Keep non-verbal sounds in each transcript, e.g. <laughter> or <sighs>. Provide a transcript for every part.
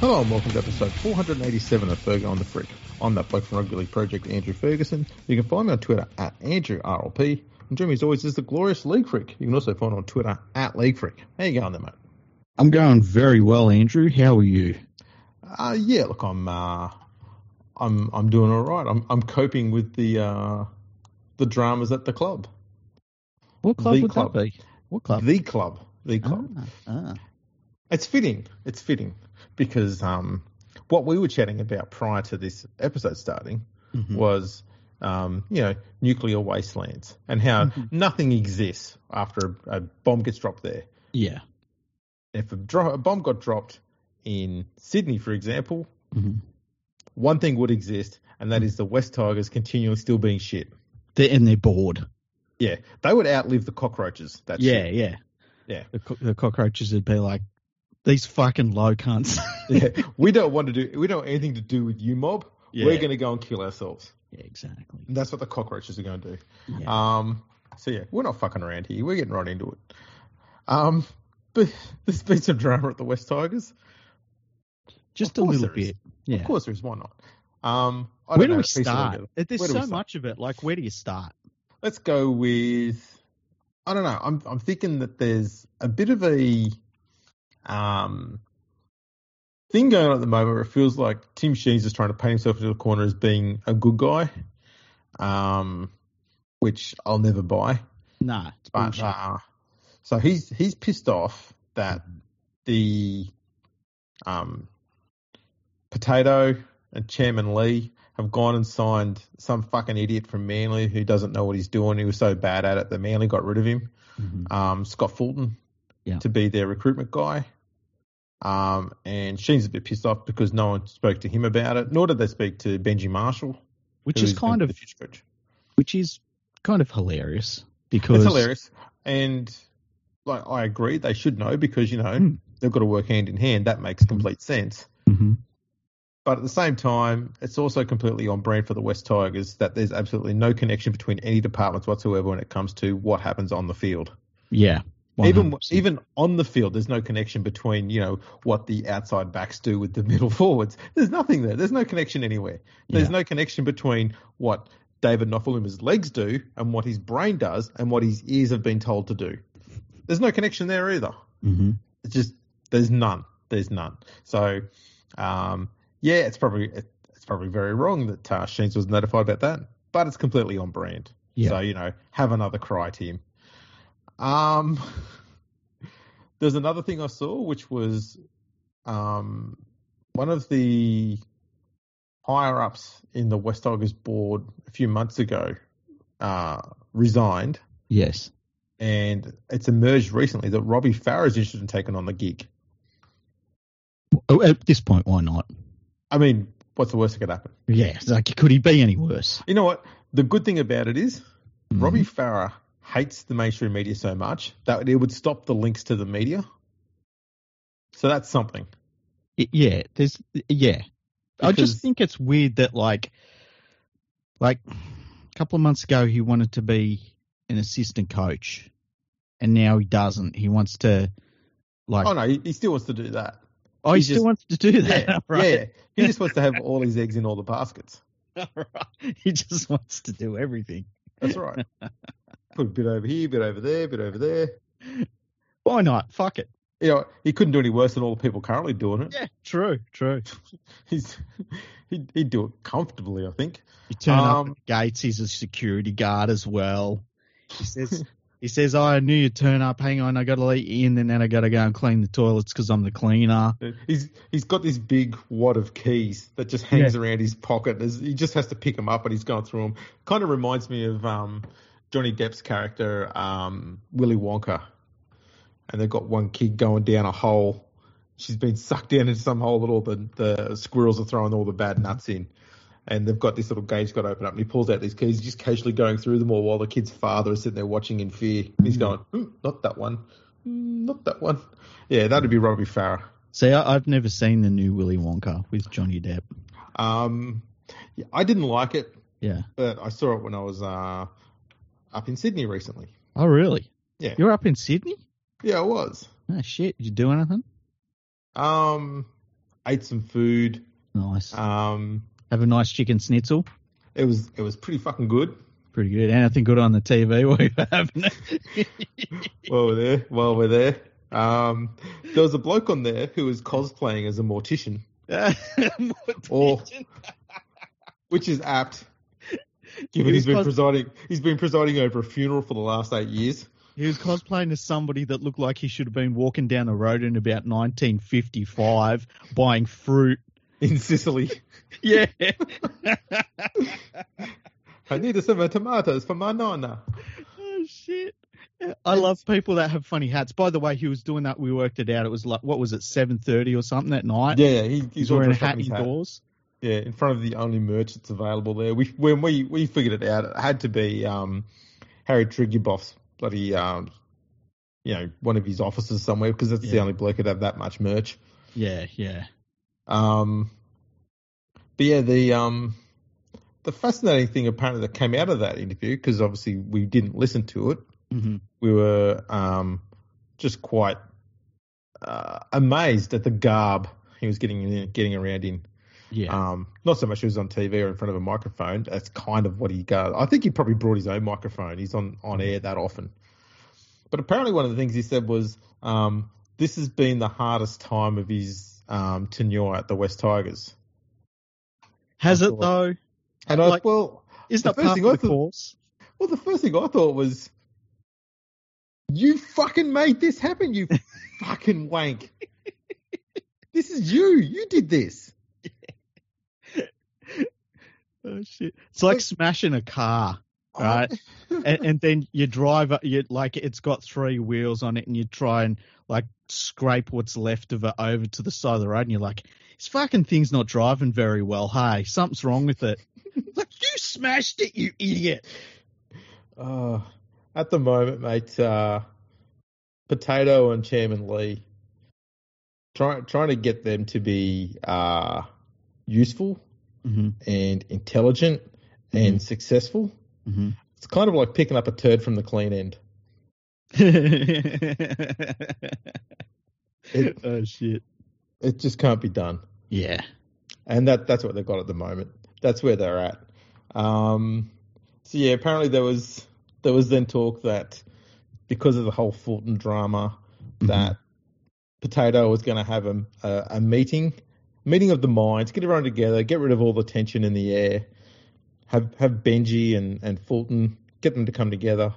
Hello and welcome to episode 487 of Fergo on the Freak. I'm that bloke from Rugby League Project, Andrew Ferguson. You can find me on Twitter at AndrewRLP. And joining me as always is the glorious League Freak. You can also find on Twitter at League Freak. How you going there, mate? I'm going very well, Andrew. How are you? Uh, yeah, look, I'm uh, I'm I'm doing all right. I'm I'm coping with the uh, the dramas at the club. What club The would club. that be? What club? The club. The club. Ah, ah. It's fitting. It's fitting because um, what we were chatting about prior to this episode starting Mhm. was, um, you know, nuclear wastelands and how Mhm. nothing exists after a, a bomb gets dropped there. Yeah. If a, dro- a bomb got dropped in Sydney, for example, Mhm. one thing would exist, and that is the West Tigers continually still being shit. They're, and they're bored. Yeah, they would outlive the cockroaches. That's yeah, yeah. Yeah. The, co- the cockroaches would be like, these fucking low cunts. <laughs> yeah. <laughs> We don't want to do. We don't want anything to do with you, mob. Yeah. We're going to go and kill ourselves. yeah, exactly. And that's what the cockroaches are going to do. Yeah. Um, so yeah, we're not fucking around here. We're getting right into it. Um, but there's been some drama at the West Tigers. Just of a little there is. bit. Yeah. Of course, there is. Why not? Um, I Where don't do know, we piece it all start? There's Where do we so start? much of it. Like, where do you start? Let's go with. I don't know. I'm I'm thinking that there's a bit of a um thing going on at the moment where it feels like Tim Sheens is trying to paint himself into the corner as being a good guy, um, which I'll never buy. Nah, it's But uh, so he's he's pissed off that the um, Potato and Chairman Lee have gone and signed some fucking idiot from Manly who doesn't know what he's doing. He was so bad at it that Manly got rid of him. Mhm. Um, Scott Fulton Yeah. to be their recruitment guy. Um, and Sheen's a bit pissed off because no one spoke to him about it, nor did they speak to Benji Marshall, Which is kind of, be the future coach. which is kind of hilarious because It's hilarious. And like I agree, they should know because, you know, Hmm. they've got to work hand in hand. That makes complete sense. Mhm. But at the same time, it's also completely on brand for the West Tigers that there's absolutely no connection between any departments whatsoever when it comes to what happens on the field. Yeah. Even 100%. even on the field, there's no connection between you know what the outside backs do with the <laughs> middle forwards. There's nothing there. There's no connection anywhere. There's Yeah. no connection between what David Nofoaluma's legs do and what his brain does and what his ears have been told to do. There's no connection there either. Mhm. It's just there's none. There's none. So, um, yeah, it's probably it's probably very wrong that uh, Sheens was notified about that, but it's completely on brand. Yeah. So you know, have another cry, Tim. Um, <laughs> there's another thing I saw, which was um, one of the higher ups in the West Tigers board a few months ago uh, resigned, Yes. and it's emerged recently that Robbie Farah is interested in taking on the gig. Oh, At this point, why not? I mean, what's the worst that could happen? Yeah. It's like, could he be any worse? You know what? The good thing about it is Mhm. Robbie Farah hates the mainstream media so much that it would stop the links to the media. So that's something. Yeah, there's yeah. I just think it's weird that like like a couple of months ago he wanted to be an assistant coach and now he doesn't. He wants to like Oh no, he, he still wants to do that. oh, he he still just- wants to do that. Yeah, <laughs> right? yeah. He just wants to have all his eggs in all the baskets. Right. <laughs> He just wants to do everything. That's right. <laughs> Put a bit over here, bit over there, bit over there. Why not? Fuck it. You know, he couldn't do any worse than all the people currently doing it. Yeah, true, true. <laughs> He's he'd, he'd do it comfortably, I think. You turn up Um, at the gates, he's a security guard as well. He says <laughs> he says, oh, I knew you'd turn up. Hang on, I got to let you in, and then I got to go and clean the toilets because I'm the cleaner. He's he's got this big wad of keys that just hangs around his pocket. There's, he just has to pick them up, and he's going through them. Kind of reminds me of um, Johnny Depp's character um, Willy Wonka, and they've got one kid going down a hole. She's been sucked down into some hole that all the, the squirrels are throwing all the bad nuts in. And they've got this little gate's got to open up, and he pulls out these keys, just casually going through them all while the kid's father is sitting there watching in fear. He's going, "Hmm, not that one, Hmm, not that one. Yeah, that'd be Robbie Farah. See, I, I've never seen the new Willy Wonka with Johnny Depp. Um, yeah, I didn't like it, Yeah. but I saw it when I was uh, up in Sydney recently. Oh, really? Yeah. You're up in Sydney? Yeah, I was. Oh, shit. Did you do anything? Um, ate some food. Nice. Um, Have a nice chicken schnitzel. it was it was pretty fucking good. Pretty good. Anything good on the TV while you're having it? <laughs> While we're there, while we're there, um, there was a bloke on there who was cosplaying as a mortician, <laughs> Or- which is apt. <laughs> Given He he's been cos- presiding, he's been presiding over a funeral for the last eight years. He was cosplaying as somebody that looked like he should have been walking down the road in about 1955 buying fruit. <laughs> in Sicily. <laughs> Yeah. I need a some tomatoes for my nonna. oh, shit. I love people that have funny hats. By the way, he was doing that. We worked it out. It was like, what was it, 7.30 or something that night? Yeah, he, He's, he's wearing a hat indoors. Yeah, in front of the only merch that's available there. We when we we figured it out, it had to be um, Harry Triguboff's bloody um, you know one of his offices somewhere because that's the only bloke who'd have that much merch. Yeah, yeah. Um, but yeah, the um, the fascinating thing apparently that came out of that interview because obviously we didn't listen to it. hmm We were um, just quite uh, amazed at the garb he was getting getting around in. Yeah. Um, not so much he was on TV or in front of a microphone. That's kind of what he does. I think he probably brought his own microphone. He's on, on air that often. But apparently, one of the things he said was um, this has been the hardest time of his um, tenure at the West Tigers. Has it, though? And I Like- well, Is the that first thing I thought- course? well, the first thing I thought was, you fucking made this happen, you <laughs> fucking wank. This is you. You did this. Oh, shit. It's like smashing a car. Right. <laughs> and, and then you drive it, you like it's got three wheels on it, and you try and like scrape what's left of it over to the side of the road, and you're like, "This fucking thing's not driving very well. Hey, something's wrong with it." <laughs> Like you smashed it, you idiot. Uh, at the moment, mate, uh, Potato and Chairman Lee, trying trying to get them to be uh, useful Mm-hmm. and intelligent and successful. Mm-hmm. It's kind of like picking up a turd from the clean end. <laughs> oh shit. It just can't be done, Yeah. and that that's what they've got at the moment. That's where they're at. Um, so yeah, apparently there was there was then talk that because of the whole Fulton drama, that Potato was going to have a, a, a meeting, meeting of the minds, get everyone together, get rid of all the tension in the air, have have Benji and, and Fulton, get them to come together.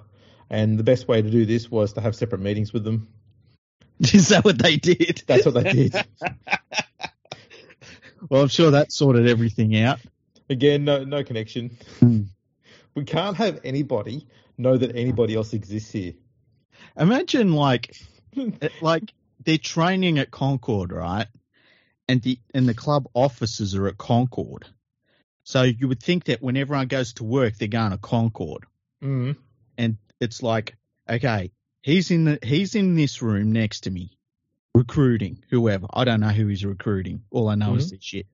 And the best way to do this was to have separate meetings with them. <laughs> Is that what they did? That's what they did. <laughs> well, I'm sure that sorted everything out. Again, no no connection. Hmm. We can't have anybody know that anybody else exists here. Imagine like <laughs> like they're training at Concord, right? And the and the club offices are at Concord. So you would think that when everyone goes to work, they're going to Concord, Mm. and it's like, okay, he's in the he's in this room next to me, recruiting whoever. I don't know who he's recruiting. All I know is this shit.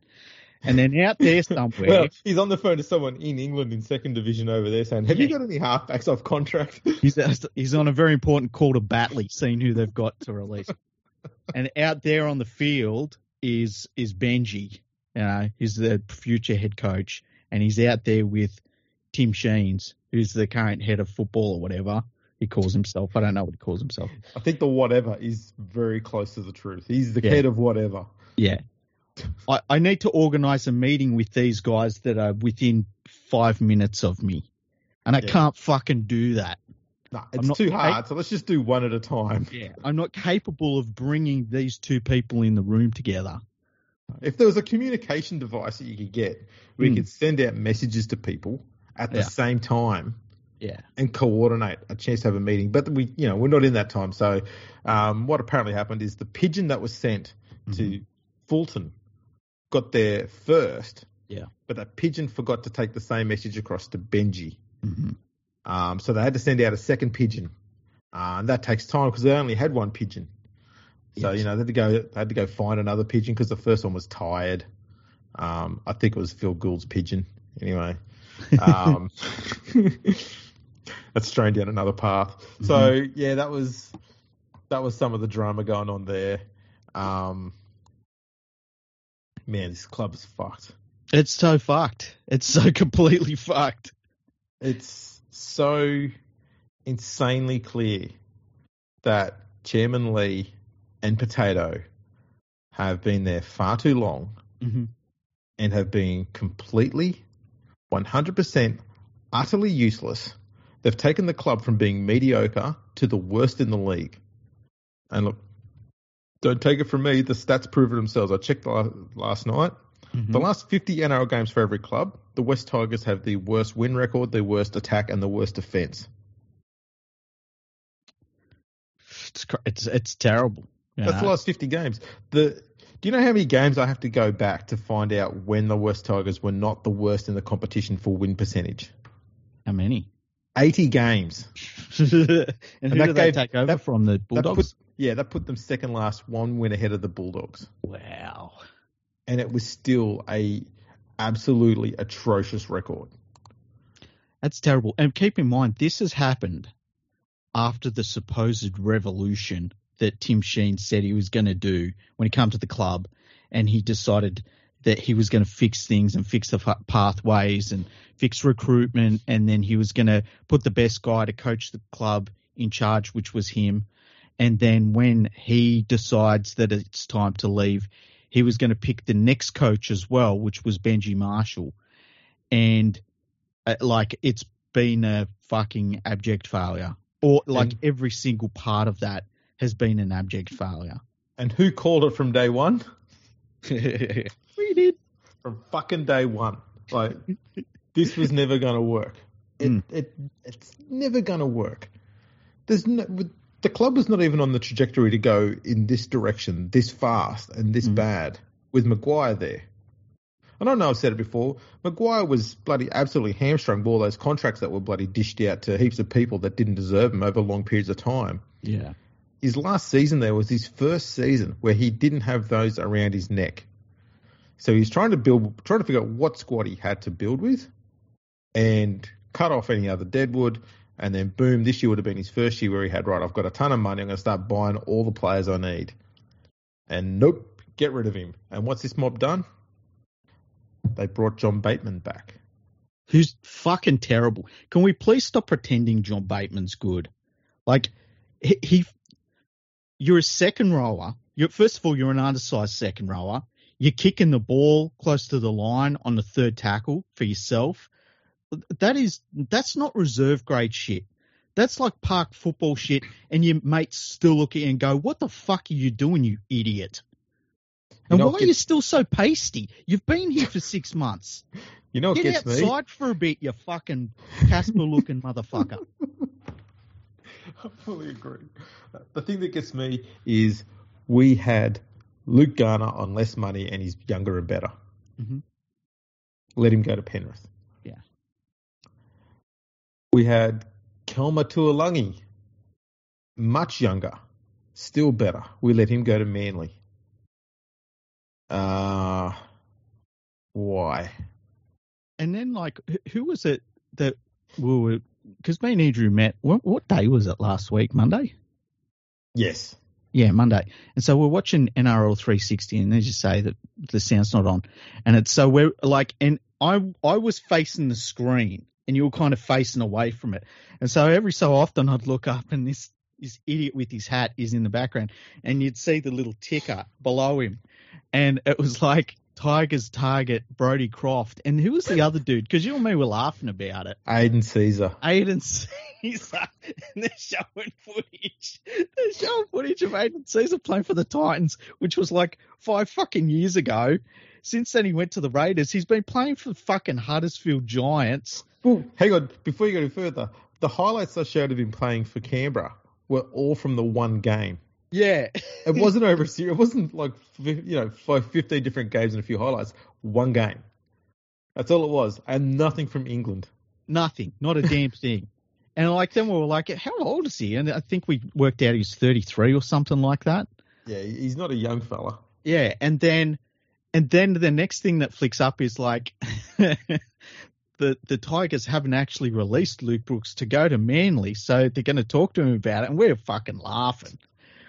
And then out there <laughs> somewhere, Well, he's on the phone to someone in England in second division over there saying, "Have you got any halfbacks off contract?" <laughs> He's he's on a very important call to Batley, seeing who they've got to release. <laughs> and out there on the field is is Benji. You know, he's the future head coach, and he's out there with Tim Sheens, who's the current head of football or whatever he calls himself. I don't know what he calls himself. I think the whatever is very close to the truth. He's the Yeah. head of whatever. Yeah. I, I need to organise a meeting with these guys that are within five minutes of me. And I Yeah. can't fucking do that. No, it's not- too hard. So let's just do one at a time. Yeah. I'm not capable of bringing these two people in the room together. If there was a communication device that you could get where you Hmm. could send out messages to people at the Yeah. same time Yeah. and coordinate a chance to have a meeting, but we, you know, we're not in that time. So, um, what apparently happened is the pigeon that was sent to Fulton got there first. Yeah. But that pigeon forgot to take the same message across to Benji. hmm Um, so they had to send out a second pigeon, uh, and that takes time because they only had one pigeon. So Yes. you know they had to go they had to go find another pigeon because the first one was tired. Um, I think it was Phil Gould's pigeon. Anyway, um, <laughs> that's strained down another path. So yeah, that was that was some of the drama going on there. Um, man, this club is fucked. It's so fucked. It's so <laughs> completely fucked. It's so insanely clear that Chairman Lee and Potato have been there far too long Mm-hmm. and have been completely, 100% utterly useless. They've taken the club from being mediocre to the worst in the league. And look, don't take it from me. The stats prove it themselves. I checked last night. Mm-hmm. The last 50 NRL games for every club, the West Tigers have the worst win record, the worst attack, and the worst defence. It's, it's it's terrible. you That's the last 50 games. The do you know how many games I have to go back to find out when the West Tigers were not the worst in the competition for win percentage? How many? 80 games. <laughs> and who that do they take over that- from the That Bulldogs? put, yeah, that put them second last, one win ahead of the Bulldogs, wow. And it was still a absolutely atrocious record. That's terrible. And keep in mind, this has happened after the supposed revolution that Tim Sheens said he was going to do when he came to the club, and he decided that he was going to fix things and fix the pathways and fix recruitment, and then he was going to put the best guy to coach the club in charge, which was him. And then when he decides that it's time to leave, he was going to pick the next coach as well, which was Benji Marshall. And uh, like it's been a fucking abject failure, or like And- every single part of that has been an abject failure. And who called it from day one? <laughs> we did. From fucking day one. Like, this was never going to work. It, Mm. it, it's never going to work. There's no, the club was not even on the trajectory to go in this direction, this fast and this Mm. bad with Maguire there. And I don't know, I've said it before. Maguire was bloody absolutely hamstrung by all those contracts that were bloody dished out to heaps of people that didn't deserve them over long periods of time. Yeah. His last season there was his first season where he didn't have those around his neck. So he's trying to build, trying to figure out what squad he had to build with, and cut off any other deadwood. And then boom, this year would have been his first year where he had right. I've got a ton of money. I'm going to start buying all the players I need. And nope, get rid of him. And what's this mob done? They brought John Bateman back. Who's fucking terrible. Can we please stop pretending John Bateman's good? Like he, he you're a second rower. You're first of all you're an undersized second rower. You're kicking the ball close to the line on the third tackle for yourself. That is that's not reserve grade shit. That's like park football shit, and your mates still look at you and go, "What the fuck are you doing, you idiot?" You And know why what are you still so pasty? You've been here for six months. <laughs> You know what Get gets me? outside for a bit, you fucking Casper looking motherfucker. <laughs> I fully agree. The thing that gets me is we had Luke Garner on less money and he's younger and better. Mhm. Let him go to Penrith. We had Kelma Tualagi, much younger, still better. We let him go to Manly. Uh, why? And then, like, who- was it that we were? Because me and Andrew met. What, what day was it last week? Monday. Yes. Yeah, Monday. And so we're watching NRL 360, and they just say that the sound's not on, and it's so we're like, and I I was facing the screen, and you were kind of facing away from it, and so every so often I'd look up, and this this idiot with his hat is in the background, and you'd see the little ticker below him, and it was like Tigers target Brodie Croft, and who was the other dude? Because you and me were laughing about it. Aidan Sezer. Aidan Sezer, <laughs> and they're showing footage. They're showing footage of Aidan Sezer playing for the Titans, which was like five fucking years ago. Since then, he went to the Raiders. He's been playing for the fucking Huddersfield Giants. Well, hang on. Before you go any further, the highlights I showed of him playing for Canberra were all from the one game. Yeah. It wasn't over a series. It wasn't like you know five, 15 different games and a few highlights. One game. That's all it was, and nothing from England. Nothing. Not a damn <laughs> thing. And like then we were like, how old is he? And I think we worked out he's 33 or something like that. Yeah, he's not a young fella. Yeah, and then and then the next thing that flicks up is like <laughs> the the Tigers haven't actually released Luke Brooks to go to Manly, so they're going to talk to him about it, and we're fucking laughing.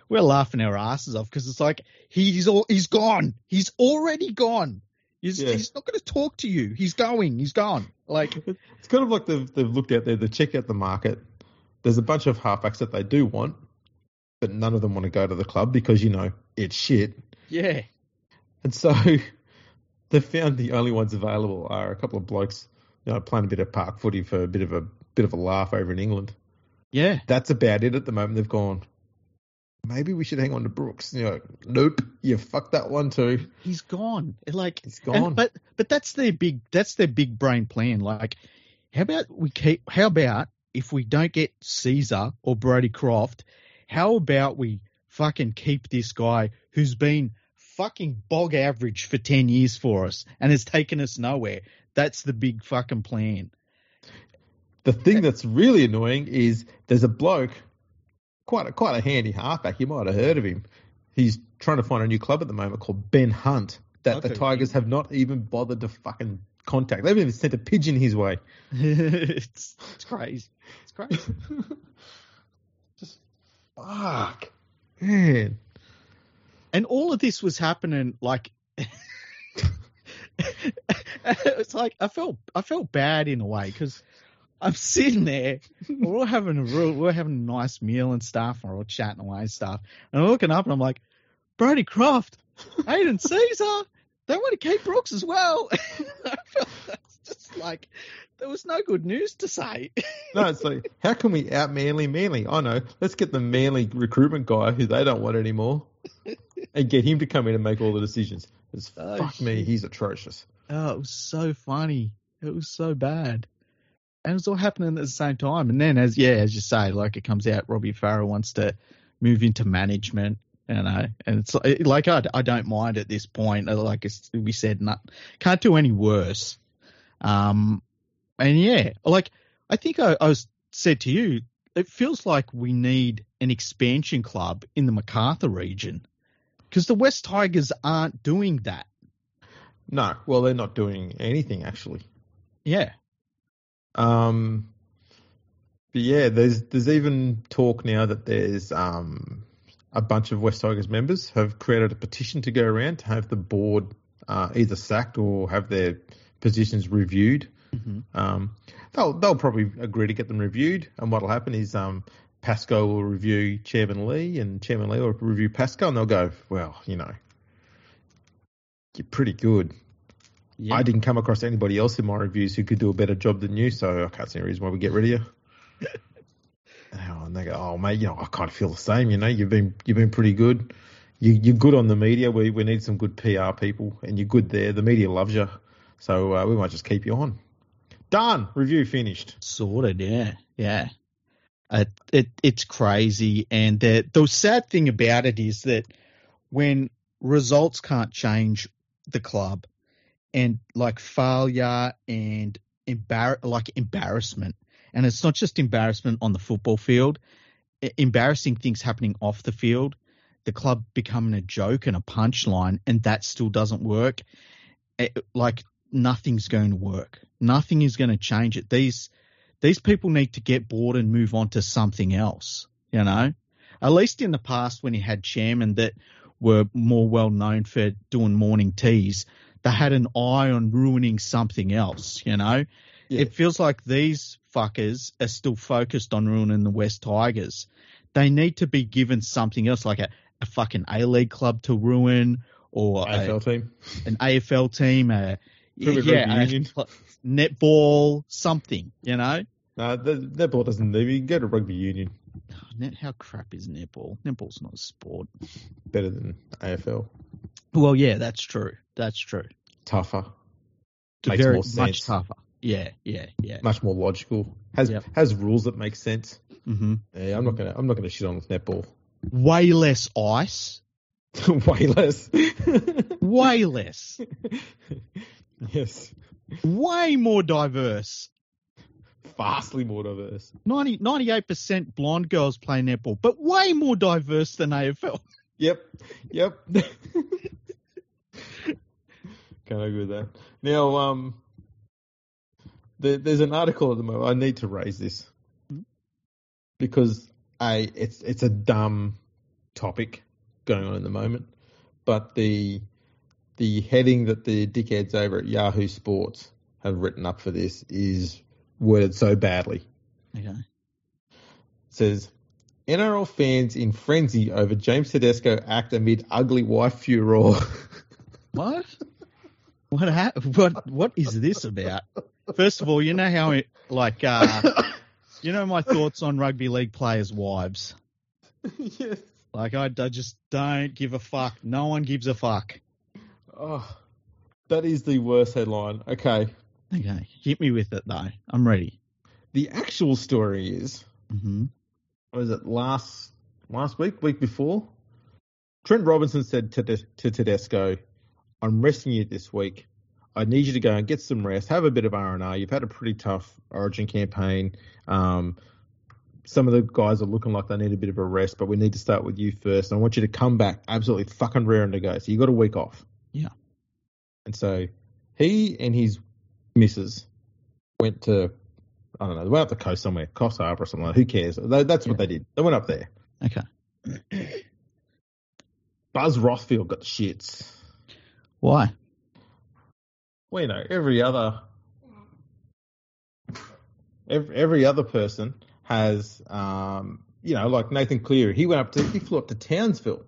we're laughing our asses off because it's like he's all he's gone. He's already gone. He's, Yeah. he's not going to talk to you. He's going. He's gone. Like It's kind of like they've, they've looked out there, they check out the market. There's a bunch of halfbacks that they do want, but none of them want to go to the club because, you know, it's shit. yeah, And so <laughs> they found the only ones available are a couple of blokes, you know, playing a bit of park footy for a bit of a bit of a laugh over in England. yeah. That's about it at the moment. They've gone, maybe we should hang on to Brooks. You know, nope, you fucked that one too. He's gone. Like He's and- gone. but but that's their big that's their big brain plan. Like, how about we keep? How about if we don't get Sezer or Brodie Croft? How about we fucking keep this guy who's been fucking bog average for ten years for us and has taken us nowhere? That's the big fucking plan. The thing that's really annoying is there's a bloke, quite a, quite a handy halfback. You might have heard of him. He's trying to find a new club at the moment called Ben Hunt. That the Tigers have not even bothered to fucking contact. They haven't even sent a pigeon his way. <laughs> it's, it's crazy. It's crazy. <laughs> <laughs> Just fuck, man. And all of this was happening like <laughs> it's like I felt I felt bad in a way because I'm sitting there, we're all having a real, we're having a nice meal and stuff, and we're all chatting away and stuff, and I'm looking up and I'm like, Brodie Croft, Aidan Sezer, they want to keep Brooks as well. <laughs> I felt just like there was no good news to say. <laughs> No, it's like, how can we out manly Manly? I know. Let's get the manly recruitment guy who they don't want anymore <laughs> and get him to come in and make all the decisions. It's, Oh, fuck me, he's atrocious. Oh, it was so funny. It was so bad. And it's all happening at the same time. And then, as yeah, as you say, like it comes out, Robbie Farah wants to move into management, you know, and it's like, like I, I don't mind at this point. Uh, Like it's, we said, not, can't do any worse. Um, and yeah, like I think I, I was said to you, it feels like we need an expansion club in the MacArthur region because the West Tigers aren't doing that. No, well, they're not doing anything actually. Yeah. Um, but yeah, there's there's even talk now that there's um a bunch of West Tigers members have created a petition to go around to have the board uh, either sacked or have their positions reviewed. Mhm. Um, they'll they'll probably agree to get them reviewed, and what'll happen is um, Pasco will review Chairman Lee, and Chairman Lee will review Pasco, and they'll go, well, you know, you're pretty good. Yeah. I didn't come across anybody else in my reviews who could do a better job than you, so I can't see any reason why we get rid of you. Oh, <laughs> and they go, oh mate, you know, I kind of feel the same. You know, you've been you've been pretty good. You, you're good on the media. We we need some good PR people, and you're good there. The media loves you, so uh, we might just keep you on. Done. Review finished. Sorted, yeah, yeah. Uh, it it's crazy, and the the sad thing about it is that when results can't change the club, and like failure and embar- like embarrassment, and it's not just embarrassment on the football field, embarrassing things happening off the field, the club becoming a joke and a punchline, and that still doesn't work. It, like nothing's going to work. Nothing is going to change it. These these people need to get bored and move on to something else. You know, at least in the past when you had chairmen that were more well known for doing morning teas, they had an eye on ruining something else. You know, Yeah. it feels like these fuckers are still focused on ruining the West Tigers. They need to be given something else, like a, a fucking A League club to ruin or a- team. an AFL team, a yeah, netball, something. You know, No, the netball doesn't. You can go to rugby union. Net, how crap is netball? Netball's not a sport. Better than AFL. Well, yeah, that's true. That's true. Tougher. Makes very more much sense. tougher. Yeah, yeah, yeah. Much more logical. Has Yep. has rules that make sense. hmm Yeah, I'm not gonna I'm not gonna shit on with netball. Way less ice. <laughs> Way less. Way less. <laughs> yes. Way more diverse. Vastly more diverse. 90, 98% blonde girls play netball, but way more diverse than AFL. Yep. Yep. Can't agree with that. Now, um, there, there's an article at the moment. I need to raise this Mhm. because a it's it's a dumb topic going on in the moment, but the the heading that the dickheads over at Yahoo Sports have written up for this is worded so badly. Okay. It says NRL fans in frenzy over James Tedesco act amid ugly wife furor. <laughs> What? What ha- what what is this about? First of all, you know how it like uh <coughs> you know my thoughts on rugby league players' wives. <laughs> yes. Like I, I just don't give a fuck. No one gives a fuck. Oh, that is the worst headline. Okay. Okay, hit me with it though. I'm ready. The actual story is hmm was it last last week, week before? Trent Robinson said to, to Tedesco, "I'm resting you this week. I need you to go and get some rest, have a bit of R and R. You've had a pretty tough Origin campaign. Um, some of the guys are looking like they need a bit of a rest, but we need to start with you first. I want you to come back absolutely fucking raring to go. So you got a week off. Yeah. And so he and his missus went to I don't know, they went up the coast somewhere, Coffs Harbour or something like that. Who cares? They, that's what they did. They went up there. Okay. <clears throat> Buzz Rothfield got the shits. Why? Well, you know, every other every, every other person has um you know, like Nathan Cleary, he went up to he flew up to Townsville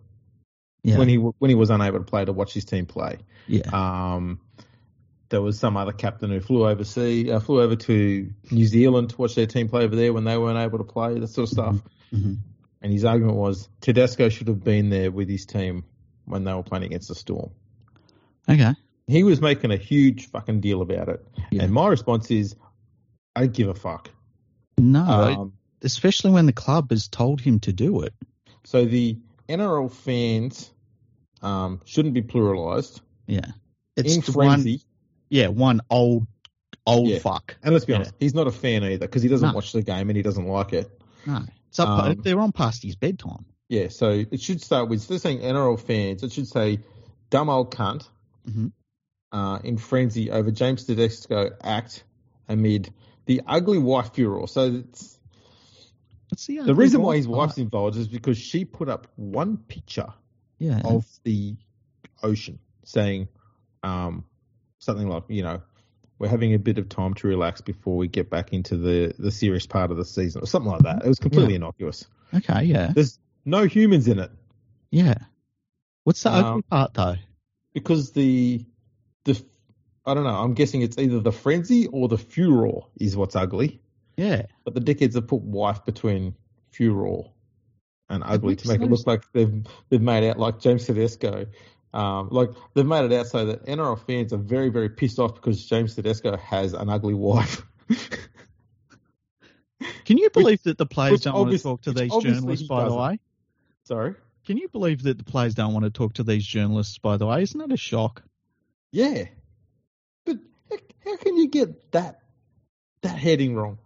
Yeah. when he when he was unable to play to watch his team play. yeah. Um, there was some other captain who flew overseas, uh, flew over to New Zealand to watch their team play over there when they weren't able to play, that sort of stuff. hmm And his argument was Tedesco should have been there with his team when they were playing against the Storm. Okay. He was making a huge fucking deal about it. Yeah. And my response is, I don't give a fuck. No, Um, especially when the club has told him to do it. so the NRL fans um, shouldn't be pluralised. Yeah. It's In the one. Yeah, one old old Yeah. fuck. and let's be Yeah. honest, he's not a fan either because he doesn't No. watch the game and he doesn't like it. No, it's up. Um, they're on past his bedtime. Yeah, so it should start with instead of saying NRL fans, it should say dumb old cunt Mhm. uh, in frenzy over James Tedesco act amid the ugly wife furor. So it's, What's the, the reason why his wife wife's involved is because she put up one picture Yeah. of the ocean saying um, something like, you know, we're having a bit of time to relax before we get back into the, the serious part of the season or something like that. It was completely innocuous. Okay. Yeah. There's no humans in it. Yeah. What's the Um, ugly part though? because the the I don't know. I'm guessing it's either the frenzy or the furor is what's ugly. Yeah. But the dickheads have put wife between furor and ugly to make it look like they've they've made out like James Tedesco. Um, like they've made it out so that NRL fans are very very pissed off because James Tedesco has an ugly wife. <laughs> Can you believe that the players don't want to talk to these journalists? By the way, Sorry. can you believe that the players don't want to talk to these journalists? By the way, isn't that a shock? Yeah. But how, how can you get that that heading wrong?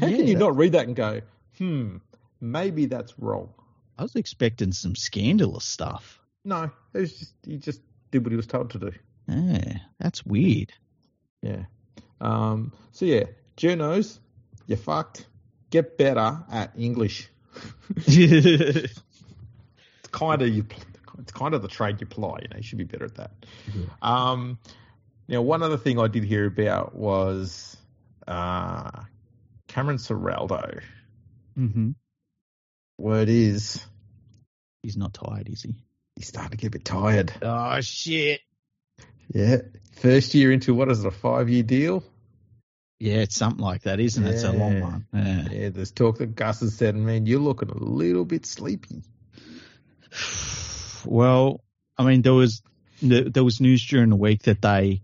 How yeah. can you not read that and go, hmm, maybe that's wrong? I was expecting some scandalous stuff. No, it was just he just did what he was told to do. Yeah, that's weird. Yeah. Um. So yeah, journos, you're fucked. Get better at English. <laughs> It's kind of you. It's kind of the trade you ply. You know, you should be better at that. Um. Now, one other thing I did hear about was uh, Cameron Ciraldo. hmm Word is He's not tired, is he? he's starting to get a bit tired. Oh shit. Yeah. First year into what is it, a five year deal? Yeah, it's something like that, isn't it? It's a long one. Yeah. Yeah, there's talk that Gus has said, man, you're looking a little bit sleepy. <sighs> Well, I mean, there was there was news during the week that they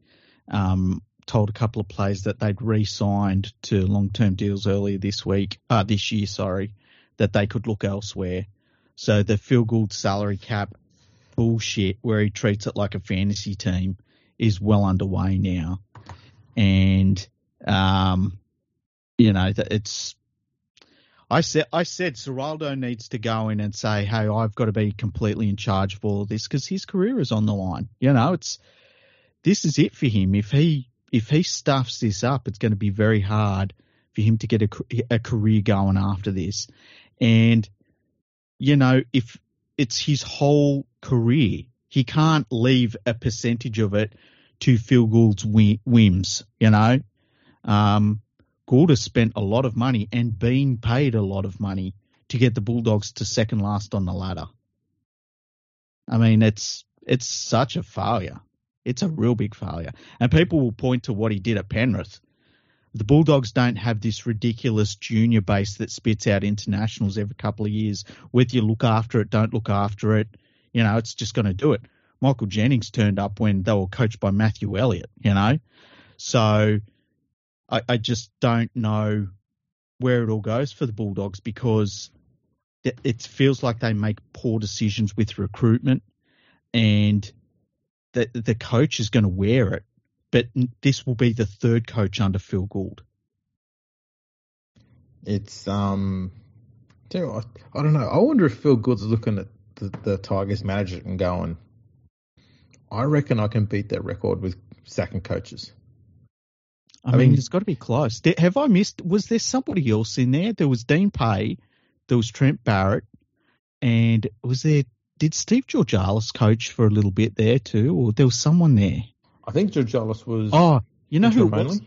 um, told a couple of players that they'd re-signed to long-term deals earlier this week, uh, this year, sorry, that they could look elsewhere. So the Phil Gould salary cap bullshit, where he treats it like a fantasy team, is well underway now, and um, you know it's I said I said Ciraldo needs to go in and say, "Hey, I've got to be completely in charge of all of this because his career is on the line." You know, it's this is it for him. If he if he stuffs this up, it's going to be very hard for him to get a, a career going after this. And you know, if it's his whole career. He can't leave a percentage of it to Phil Gould's whims, you know. Um, Gould has spent a lot of money and been paid a lot of money to get the Bulldogs to second last on the ladder. I mean, it's it's such a failure. It's a real big failure. And people will point to what he did at Penrith. The Bulldogs don't have this ridiculous junior base that spits out internationals every couple of years. Whether you look after it, don't look after it, you know, it's just going to do it. Michael Jennings turned up when they were coached by Matthew Elliott, you know. So I, I just don't know where it all goes for the Bulldogs because it, it feels like they make poor decisions with recruitment and the, the coach is going to wear it. But this will be the third coach under Phil Gould. It's um, I, I don't know. I wonder if Phil Gould's looking at the, the Tigers manager and going, I reckon I can beat that record with sacking coaches. I, I mean, mean, it's got to be close. Have I missed? Was there somebody else in there? There was Dean Pay, there was Trent Barrett, and was there? Did Steve Georgalis coach for a little bit there too, or there was someone there? I think Georgalis was. Oh, you know who it was?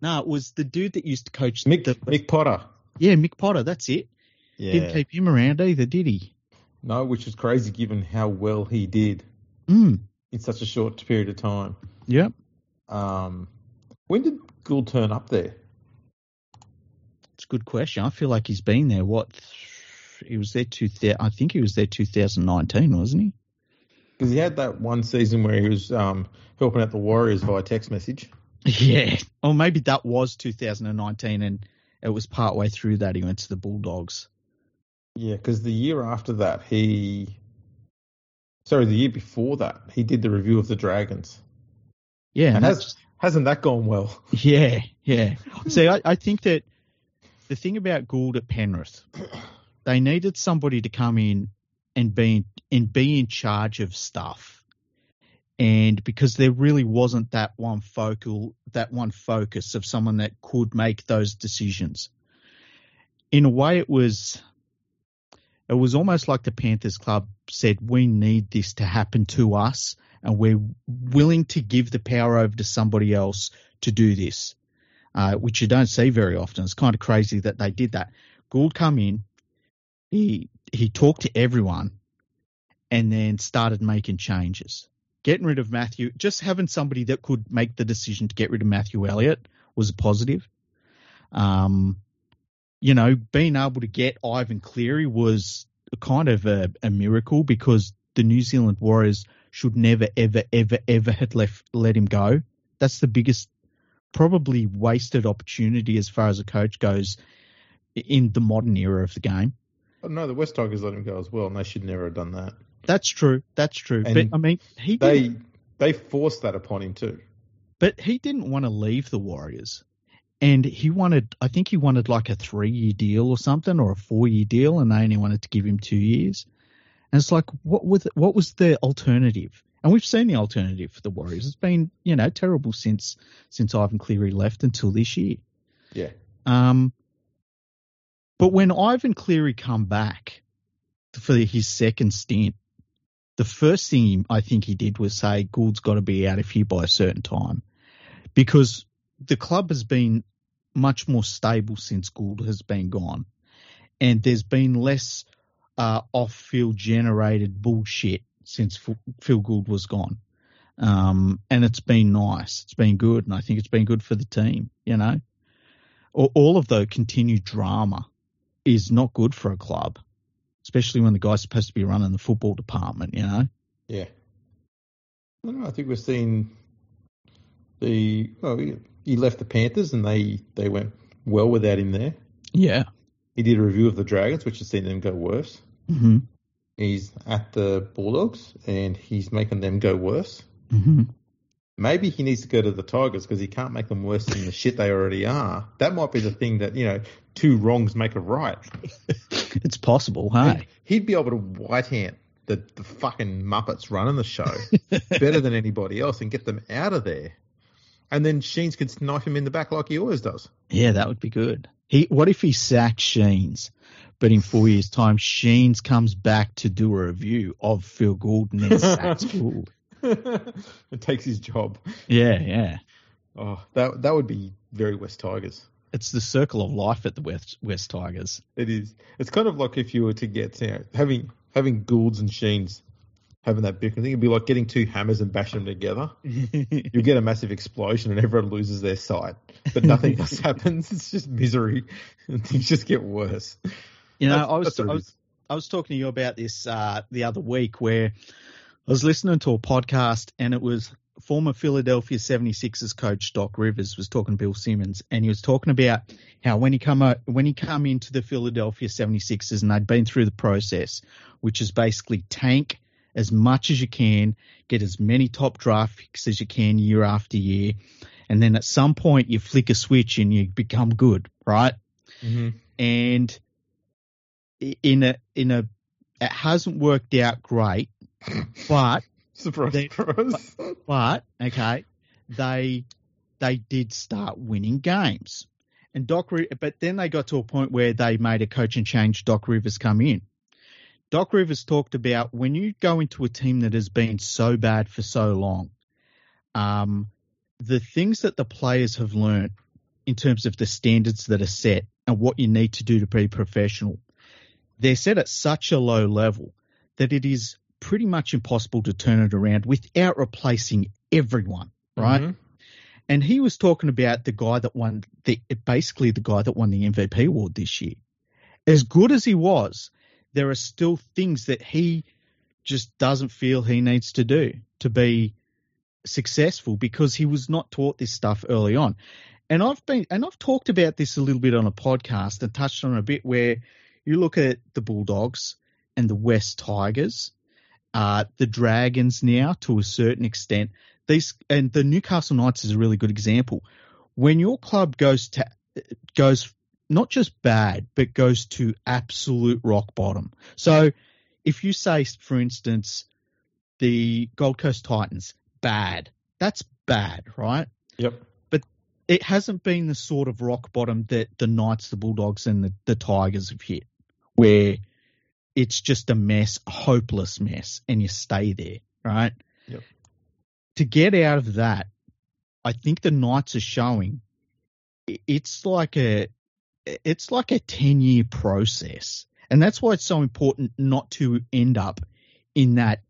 No, it was the dude that used to coach Mick the, Mick Potter. Yeah, Mick Potter. That's it. Yeah. Didn't keep him around either, did he? No, which is crazy given how well he did mm. in such a short period of time. Yep. Um, when did Gould turn up there? It's a good question. I feel like he's been there. What? He was there two. I think he was there 2019, wasn't he? Because he had that one season where he was um, helping out the Warriors via text message. <laughs> Yeah, or maybe that was 2019, and it was part way through that he went to the Bulldogs. Yeah, because the year after that, he. Sorry, the year before that, he did the review of the Dragons. Yeah, and has, hasn't that gone well? <laughs> Yeah, yeah. See, I, I think that the thing about Gould at Penrith, they needed somebody to come in and be and be in charge of stuff. And because there really wasn't that one focal, that one focus of someone that could make those decisions. In a way, it was it was almost like the Panthers Club said, we need this to happen to us, and we're willing to give the power over to somebody else to do this, uh, which you don't see very often. It's kind of crazy that they did that. Gould come in, he he talked to everyone, and then started making changes, getting rid of Matthew. Just having somebody that could make the decision to get rid of Matthew Elliott was a positive. Um, you know, being able to get Ivan Cleary was kind of a, a, miracle because the New Zealand Warriors should never, ever, ever, ever had left let him go. That's the biggest, probably wasted opportunity as far as a coach goes in the modern era of the game. Oh, no, the West Tigers let him go as well, and they should never have done that. That's true. That's true. And but I mean, he they didn't, they forced that upon him too. But he didn't want to leave the Warriors and he wanted I think he wanted like a three year deal or something or a four year deal, and they only wanted to give him two years. And it's like, what was what was the alternative? And we've seen the alternative for the Warriors. It's been you know terrible since since Ivan Cleary left until this year. Yeah. Um. But when Ivan Cleary come back for his second stint, the first thing I think he did was say Gould's got to be out of here by a certain time, because the club has been much more stable since Gould has been gone, and there's been less uh, off-field generated bullshit since Phil Gould was gone. Um, and it's been nice. It's been good, and I think it's been good for the team. You know, all, all of the continued drama is not good for a club, especially when the guy's supposed to be running the football department. You know. Yeah. I, know, I think we've seen the well, he left the Panthers and they they went well without him there. Yeah. He did a review of the Dragons, which has seen them go worse. Mm-hmm. He's at the Bulldogs and he's making them go worse. Mm-hmm. Maybe he needs to go to the Tigers because he can't make them worse than the shit they already are. That might be the thing that, you know, two wrongs make a right. <laughs> it's possible, hey? He'd, he'd be able to white hand the, the fucking Muppets running the show <laughs> better than anybody else and get them out of there and then Sheens could knife him in the back like he always does. Yeah, that would be good. He what if he sacked Sheens, but in four years' time Sheens comes back to do a review of Phil <laughs> Gould and then sacks Gould. <laughs> it takes his job. Yeah, yeah. Oh, that that would be very West Tigers. It's the circle of life at the West West Tigers. It is. It's kind of like if you were to get you know, having having Goulds and Sheens having that bicker. I think it'd be like getting two hammers and bashing them together. <laughs> you get a massive explosion and everyone loses their sight, but nothing else <laughs> happens. It's just misery, and things just get worse. You know, that's, I was I was, I was talking to you about this uh, the other week where I was listening to a podcast and it was former Philadelphia 76ers coach Doc Rivers was talking to Bill Simmons and he was talking about how when he come out, when he come into the Philadelphia 76ers and they'd been through the process which is basically tank as much as you can, get as many top draft picks as you can year after year, and then at some point you flick a switch and you become good, right? Mm-hmm. And in a in a it hasn't worked out great, but <laughs> surprise, they, surprise. But okay, they they did start winning games. And Doc, but then they got to a point where they made a coaching change. Doc Rivers come in, Doc Rivers talked about when you go into a team that has been so bad for so long, um, the things that the players have learned in terms of the standards that are set and what you need to do to be professional, they're set at such a low level that it is pretty much impossible to turn it around without replacing everyone, right? Mm-hmm. And he was talking about the guy that won the basically the guy that won the MVP award this year. As good as he was, there are still things that he just doesn't feel he needs to do to be successful because he was not taught this stuff early on. And I've been and I've talked about this a little bit on a podcast and touched on a bit where you look at the Bulldogs and the West Tigers, uh, the Dragons now to a certain extent. These and the Newcastle Knights is a really good example. When your club goes to goes not just bad, but goes to absolute rock bottom. So if you say, for instance, the Gold Coast Titans, bad, that's bad, right? Yep. But it hasn't been the sort of rock bottom that the Knights, the Bulldogs, and the, the Tigers have hit, where it's just a mess, a hopeless mess, and you stay there, right? Yep. To get out of that, I think the Knights are showing it's like a it's like a 10 year process. And that's why it's so important not to end up in that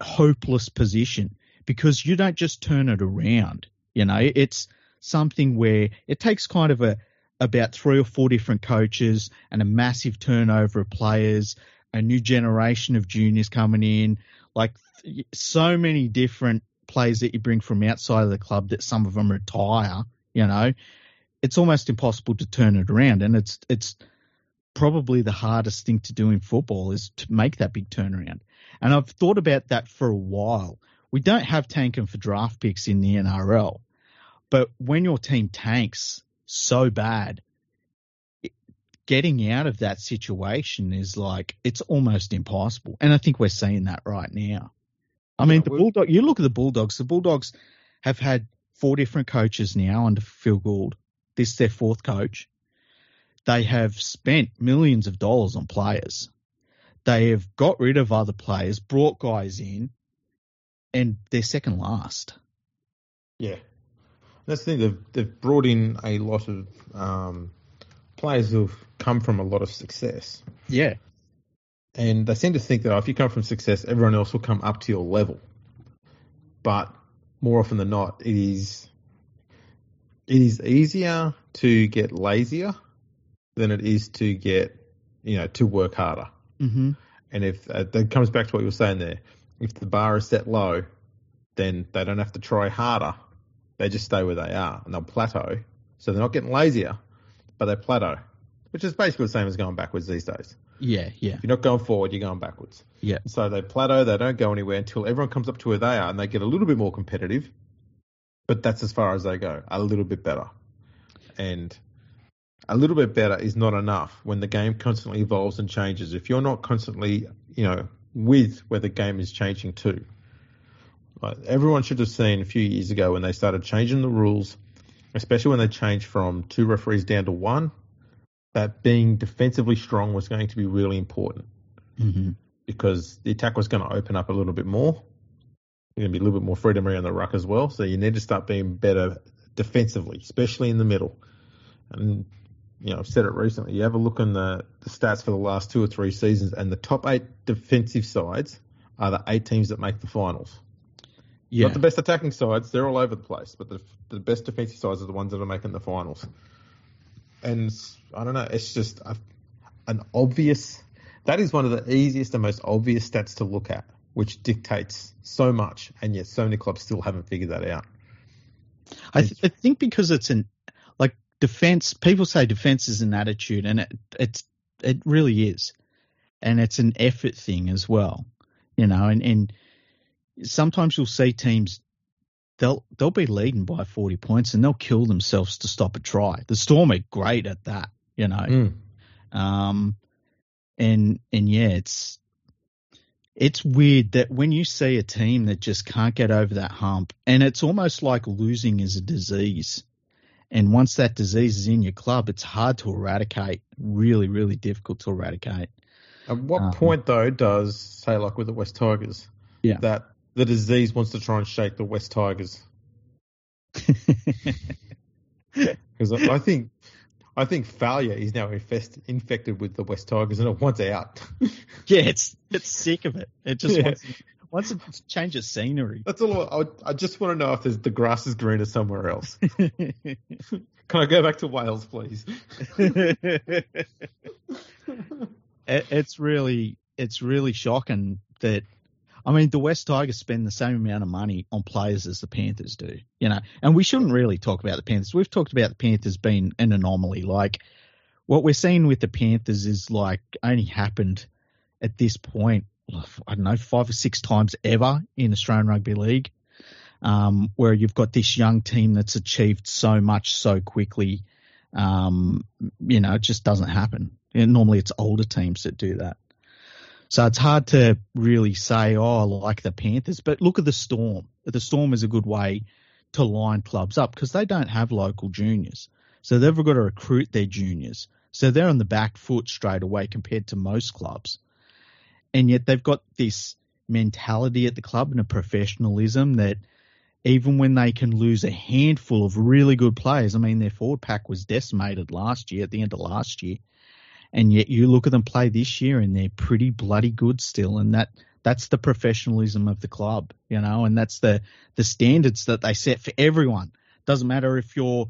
hopeless position because you don't just turn it around. You know, it's something where it takes kind of a about three or four different coaches and a massive turnover of players, a new generation of juniors coming in, like so many different players that you bring from outside of the club that some of them retire, you know, it's almost impossible to turn it around, and it's it's probably the hardest thing to do in football is to make that big turnaround. And I've thought about that for a while. We don't have tanking for draft picks in the NRL, but when your team tanks so bad, getting out of that situation is like it's almost impossible. And I think we're seeing that right now. I mean, the Bulldog. You look at the Bulldogs. The Bulldogs have had four different coaches now under Phil Gould. This is their fourth coach. They have spent millions of dollars on players. They have got rid of other players, brought guys in, and they're second last. Yeah, that's the thing. They've they've brought in a lot of um, players who've come from a lot of success. Yeah, and they seem to think that if you come from success, everyone else will come up to your level. But more often than not, it is it is easier to get lazier than it is to get, you know, to work harder. Mm-hmm. And if uh, that comes back to what you were saying there, if the bar is set low, then they don't have to try harder. They just stay where they are and they'll plateau. So they're not getting lazier, but they plateau, which is basically the same as going backwards these days. Yeah, yeah. If you're not going forward, you're going backwards. Yeah. So they plateau, they don't go anywhere until everyone comes up to where they are and they get a little bit more competitive but that's as far as they go. A little bit better, and a little bit better is not enough when the game constantly evolves and changes. If you're not constantly, you know, with where the game is changing to, like everyone should have seen a few years ago when they started changing the rules, especially when they changed from two referees down to one that being defensively strong was going to be really important hmm because the attack was going to open up a little bit more. You're going to be a little bit more freedom around the ruck as well. So you need to start being better defensively, especially in the middle. And you know, I've said it recently. You have a look in the, the stats for the last two or three seasons, and the top eight defensive sides are the eight teams that make the finals. Yeah. Not the best attacking sides; they're all over the place. But the the best defensive sides are the ones that are making the finals. And I don't know. It's just a, an obvious. That is one of the easiest and most obvious stats to look at, which dictates so much, and yet so many clubs still haven't figured that out. I, th- I think because it's an like defense. People say defense is an attitude, and it it's it really is, and it's an effort thing as well. You know, and and sometimes you'll see teams they'll they'll be leading by forty points and they'll kill themselves to stop a try. The Storm are great at that. You know, Mm. um, and and yeah, it's it's weird that when you see a team that just can't get over that hump, and it's almost like losing is a disease. And once that disease is in your club, it's hard to eradicate. Really, really difficult to eradicate. At what Um, point, though, does say like with the West Tigers, Yeah. that the disease wants to try and shake the West Tigers? <laughs> Because I think, I think failure is now infest, infected with the West Tigers, and it wants out. <laughs> yeah, it's it's sick of it. It just Yeah. wants wants to change the scenery. That's all. I, I just want to know if the grass is greener somewhere else. <laughs> Can I go back to Wales, please? it, it's really it's really shocking that I mean the West Tigers spend the same amount of money on players as the Panthers do, you know. And we shouldn't really talk about the Panthers. We've talked about the Panthers being an anomaly. Like what we're seeing with the Panthers is like only happened at this point, I don't know, five or six times ever in Australian Rugby League. Um, where you've got this young team that's achieved so much so quickly. Um, you know, it just doesn't happen. And normally it's older teams that do that. So it's hard to really say, oh, I like the Panthers, but look at the Storm. The Storm is a good way to line clubs up because they don't have local juniors. So they've got to recruit their juniors. So they're on the back foot straight away compared to most clubs. And yet they've got this mentality at the club and a professionalism that even when they can lose a handful of really good players, I mean, their forward pack was decimated last year at the end of last year and yet you look at them play this year and they're pretty bloody good still and that that's the professionalism of the club you know and that's the the standards that they set for everyone. Doesn't matter if you're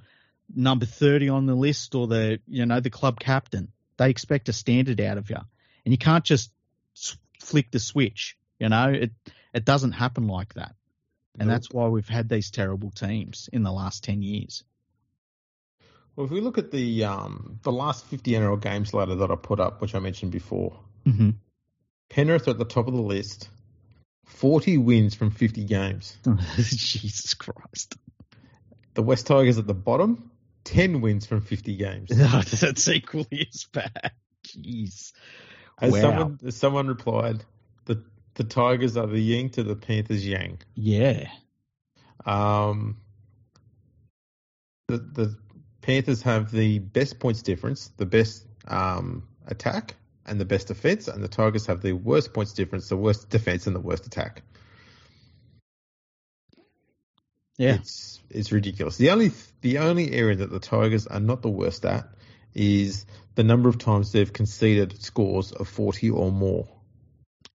number 30 on the list or the you know the club captain they expect a standard out of you and you can't just flick the switch you know it it doesn't happen like that. And Nope. that's why we've had these terrible teams in the last 10 years Well, if we look at the um, the last 50 NRL games ladder that I put up, which I mentioned before, mm-hmm. Penrith are at the top of the list, 40 wins from 50 games. <laughs> jesus christ The West Tigers at the bottom, 10 wins from 50 games. <laughs> that's equally as bad. Jeez. As Wow. someone as someone replied, the the Tigers are the yin to the Panthers yang. Yeah. Um, the the Panthers have the best points difference, the best um, attack, and the best defense, and the Tigers have the worst points difference, the worst defense, and the worst attack. Yeah. It's it's ridiculous. The only the only area that the Tigers are not the worst at is the number of times they've conceded scores of 40 or more.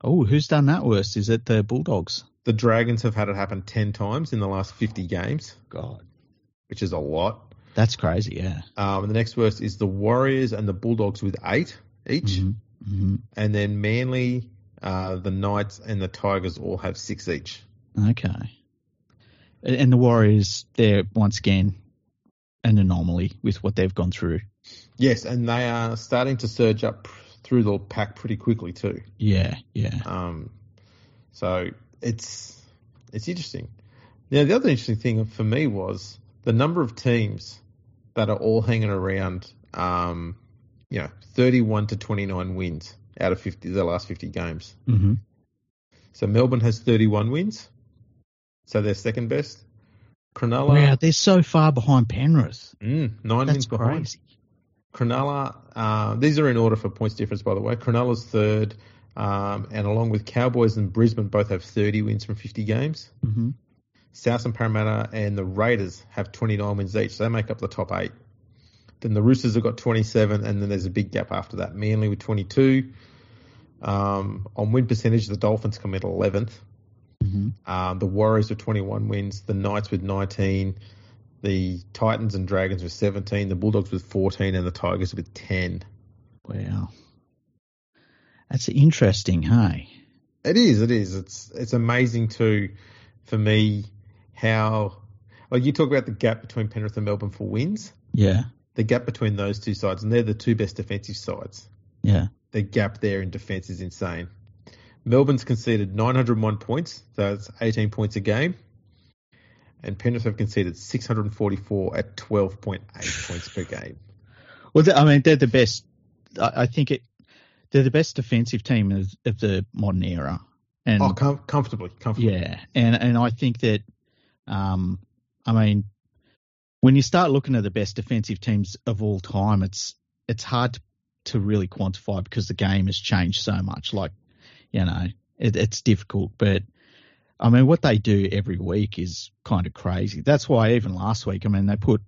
Oh, who's done that worst? Is it the Bulldogs? The Dragons have had it happen 10 times in the last 50 games, God. which is a lot. That's crazy, yeah. Um, and the next worst is the Warriors and the Bulldogs with eight each. hmm hmm And then Manly, uh, the Knights, and the Tigers all have six each. Okay. And the Warriors, they're once again an anomaly with what they've gone through. Yes, and they are starting to surge up through the pack pretty quickly too. Yeah, yeah. Um, so it's it's interesting. Now the other interesting thing for me was the number of teams that are all hanging around, um, you know, thirty-one to twenty-nine wins out of fifty the last fifty games. hmm So Melbourne has thirty-one wins, so they're second best. Cronulla, Wow, they're so far behind Penrith. mm, nine That's wins behind. crazy. Cronulla, uh, these are in order for points difference, by the way. Cronulla's third, um, and along with Cowboys and Brisbane, both have 30 wins from 50 games. Mm-hmm. South and Parramatta and the Raiders have 29 wins each. So they make up the top eight. Then the Roosters have got 27, and then there's a big gap after that. Manly with 22. Um, on win percentage, the Dolphins come in 11th. Mm-hmm. Um, the Warriors with 21 wins. The Knights with 19. The Titans and Dragons with 17. The Bulldogs with 14, and the Tigers with 10. Wow. That's interesting, hey? It is. It is. It's it's amazing too, for me, how like you talk about the gap between Penrith and Melbourne for wins. Yeah. The gap between those two sides, and they're the two best defensive sides. Yeah. The gap there in defence is insane. Melbourne's conceded 901 points, so that's 18 points a game. And Penrith have conceded 644 at 12.8 <sighs> points per game. Well, I mean, they're the best. I, I think it. They're the best defensive team of, of the modern era. And oh, com- comfortably, comfortably. Yeah, and and I think that, um, I mean, when you start looking at the best defensive teams of all time, it's it's hard to, to really quantify because the game has changed so much. Like, you know, it, it's difficult, but I mean, what they do every week is kind of crazy. That's why even last week, I mean, they put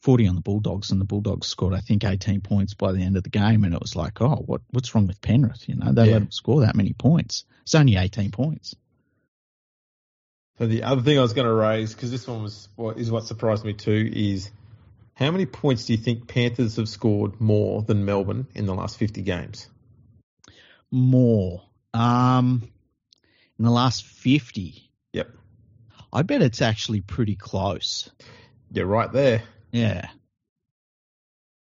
40 on the Bulldogs, and the Bulldogs scored, I think, 18 points by the end of the game, and it was like, oh, what what's wrong with Penrith? You know, they Yeah. let them score that many points. It's only 18 points. So the other thing I was going to raise, because this one was what is what surprised me too, is how many points do you think Panthers have scored more than Melbourne in the last 50 games? More. Um, in the last 50, Yep, I bet it's actually pretty close. you're right there. Yeah.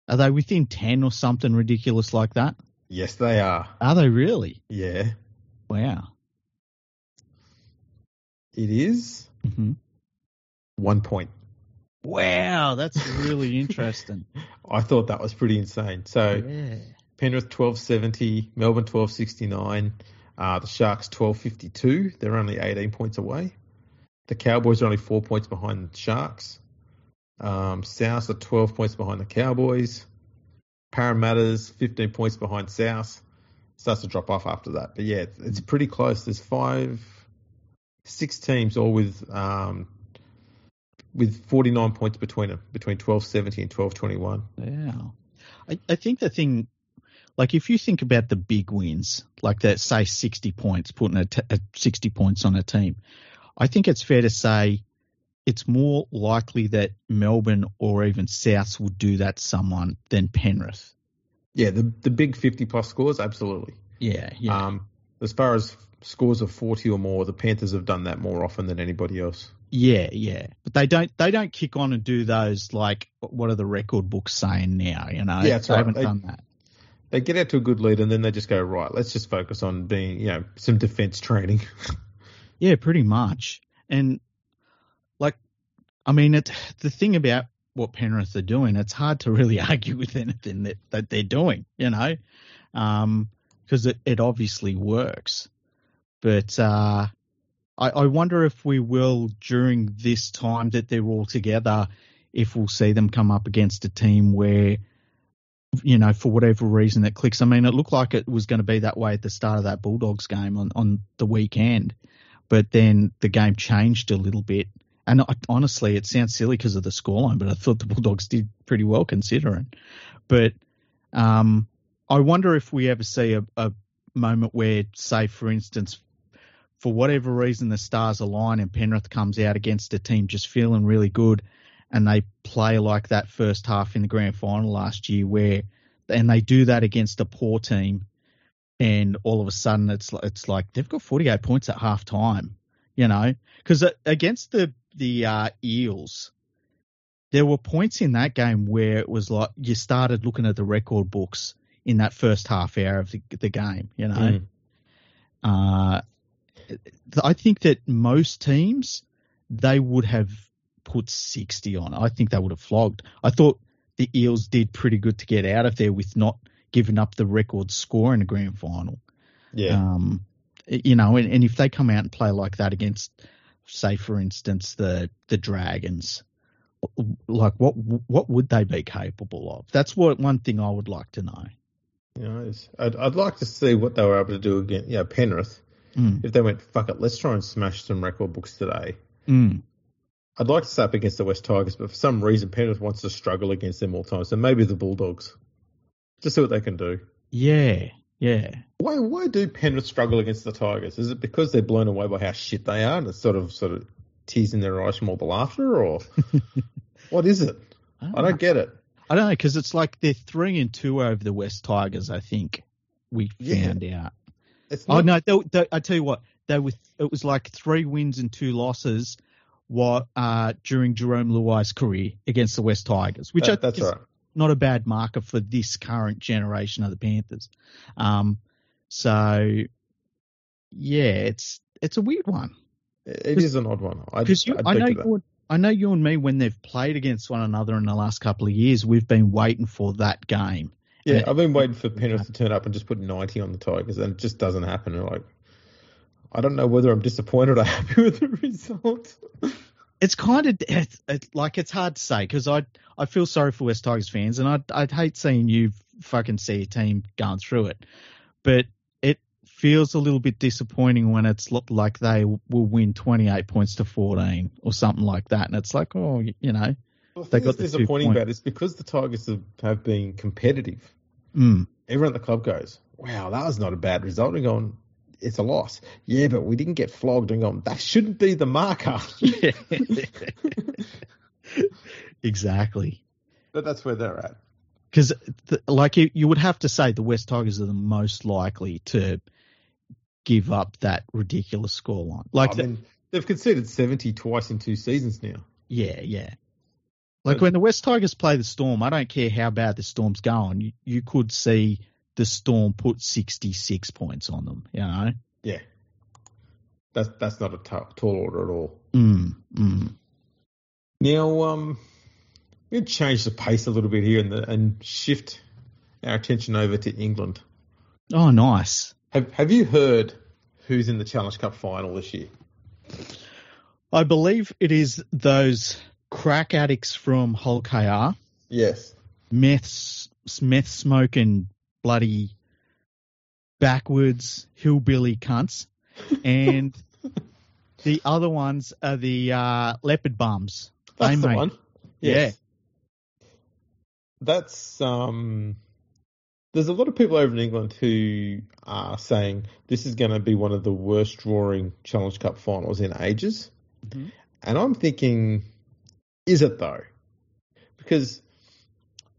Are they within 10 or something ridiculous like that? Yes, they are. Are they really? Yeah, Wow. It is hmm one point. Wow, that's really interesting. <laughs> I thought that was pretty insane. So yeah. Penrith 1270, Melbourne 1269, uh, the Sharks 1252. They're only 18 points away. The Cowboys are only four points behind the Sharks. Um, South are 12 points behind the Cowboys. Parramatta's 15 points behind South. Starts to drop off after that. But yeah, it's, it's pretty close. There's five, six teams all with um, with 49 points between them, between 1270 and 1221. Wow. I, I think the thing, like if you think about the big wins, like that, say 60 points, putting a, t- a 60 points on a team, I think it's fair to say it's more likely that Melbourne or even Souths would do that to someone than Penrith. Yeah, the the big 50 plus scores, absolutely. Yeah, yeah. Um, as far as scores of 40 or more, the Panthers have done that more often than anybody else. Yeah, yeah, but they don't they don't kick on and do those like what are the record books saying now? You know, Yeah, that's they right. haven't They- done that. They get out to a good lead and then they just go, right, let's just focus on being, you know, some defense training. <laughs> Yeah, pretty much. And like, I mean, it the thing about what Penrith are doing, it's hard to really <laughs> argue with anything that, that they're doing, you know, um, because it, it obviously works. But uh, I, I wonder if we will during this time that they're all together, if we'll see them come up against a team where, you know, for whatever reason it clicks. I mean, it looked like it was going to be that way at the start of that Bulldogs game on, on the weekend, but then the game changed a little bit. And I, honestly, it sounds silly because of the scoreline, but I thought the Bulldogs did pretty well considering. But um, I wonder if we ever see a, a moment where, say, for instance, for whatever reason the stars align and Penrith comes out against a team just feeling really good and they play like that first half in the grand final last year where and they do that against a poor team and all of a sudden it's it's like they've got 48 points at half time you know because against the the uh, eels there were points in that game where it was like you started looking at the record books in that first half hour of the, the game you know Mm. uh, I think that most teams they would have put 60 on. I think they would have flogged. I thought the Eels did pretty good to get out of there with not giving up the record score in a grand final. Yeah. Um, you know, and, and if they come out and play like that against, say, for instance, the the Dragons like what what would they be capable of? That's what one thing I would like to know. You know, I'd, I'd like to see what they were able to do again. Yeah, Penrith. Mm. If they went, fuck it, let's try and smash some record books today. Mm. I'd like to say up against the West Tigers, but for some reason Penrith wants to struggle against them all the time. So maybe the Bulldogs. Just see what they can do. Yeah, yeah. Why why do Penrith struggle against the Tigers? Is it because they're blown away by how shit they are and it's sort of sort of tears in their eyes from all the laughter, or <laughs> what is it? I don't, I don't get it. I don't know because it's like they're three and two over the West Tigers. I think we Yeah. found out. It's Oh no, they, they, I tell you what, they were. It was like three wins and two losses. What uh, during Jarome Luai's career against the West Tigers, which I that- that's think is right. not a bad marker for this current generation of the Panthers. Um, so yeah, it's it's a weird one It is an odd one. I, you, I know you, I know you and me when they've played against one another in the last couple of years, we've been waiting for that game. Yeah, I've been waiting for Penrith to turn up and just put 90 on the Tigers, and it just doesn't happen. And like, I don't know whether I'm disappointed or <laughs> happy with the result. It's kind of it's, it's like it's hard to say because I I feel sorry for West Tigers fans and I'd I'd hate seeing you fucking see a team going through it, but it feels a little bit disappointing when it's looked like they will win 28 points to 14 or something like that, and it's like oh you, know The They thing that's disappointing about it is because the Tigers have, have been competitive. Mm, Everyone at the club goes, "Wow, that was not a bad result." And going, "It's a loss." Yeah, but we didn't get flogged. And going, that shouldn't be the marker. <laughs> <laughs> exactly. but that's where they're at. Because, like, you, you would have to say the West Tigers are the most likely to give up that ridiculous scoreline. Like, I the- they've conceded 70 twice in two seasons now. yeah, yeah. Like when the West Tigers play the Storm, I don't care how bad the Storm's going. You, you could see the Storm put 66 points on them, you know? Yeah, that's that's not a t- tall order at all. Mm, mm. Now, um, we're change the pace a little bit here and, the, and shift our attention over to England. Oh, nice. Have Have you heard who's in the Challenge Cup final this year? I believe it is those crack addicts from Hull KR, Yes. meth, meth smoking bloody backwards hillbilly cunts. And <laughs> the other ones are the uh, leopard bums. That's They the made- one. Yes. That's um. There's a lot of people over in England who are saying this is going to be one of the worst drawing Challenge Cup finals in ages, Mhm. and I'm thinking, is it though? Because,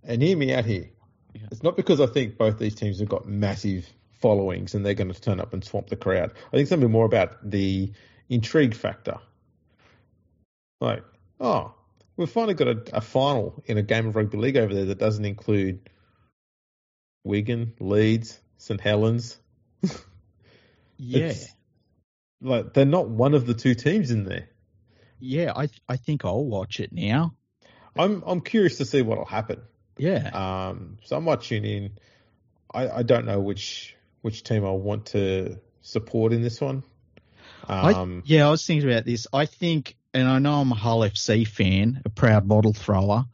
and hear me out here, Yeah. it's not because I think both these teams have got massive followings and they're going to turn up and swamp the crowd. I think something more about the intrigue factor. Like, oh, we've finally got a, a final in a game of rugby league over there that doesn't include Wigan, Leeds, St Helens. <laughs> Yeah. It's- Like they're not one of the two teams in there. Yeah, I I think I'll watch it now. I'm I'm curious to see what'll happen. Yeah. Um, so I might tune in. I, I don't know which which team I want to support in this one. Um, I, yeah, I was thinking about this. I think, and I know I'm a Hull FC fan, a proud bottle thrower,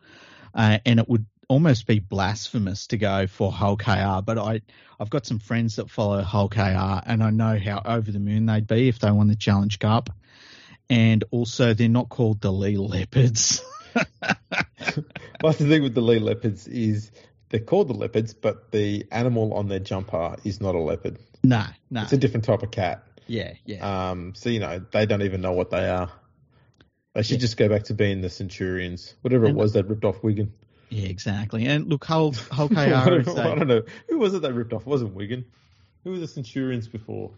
uh, and it would almost be blasphemous to go for Hull KR, but I, I've got some friends that follow Hull KR, and I know how over the moon they'd be if they won the Challenge Cup. And also, they're not called the Leigh Leopards. <laughs> Well, the thing with the Leigh leopards is they're called the leopards, but the animal on their jumper is not a leopard. no, no. It's a different type of cat. yeah, yeah. Um, so you know they don't even know what they are. They should Yeah. just go back to being the Centurions, whatever it was that ripped off Wigan. yeah, exactly. And look, Hull, Hull <laughs> KR I, don't, I don't know who was it that ripped off. It wasn't Wigan? Who were the Centurions before?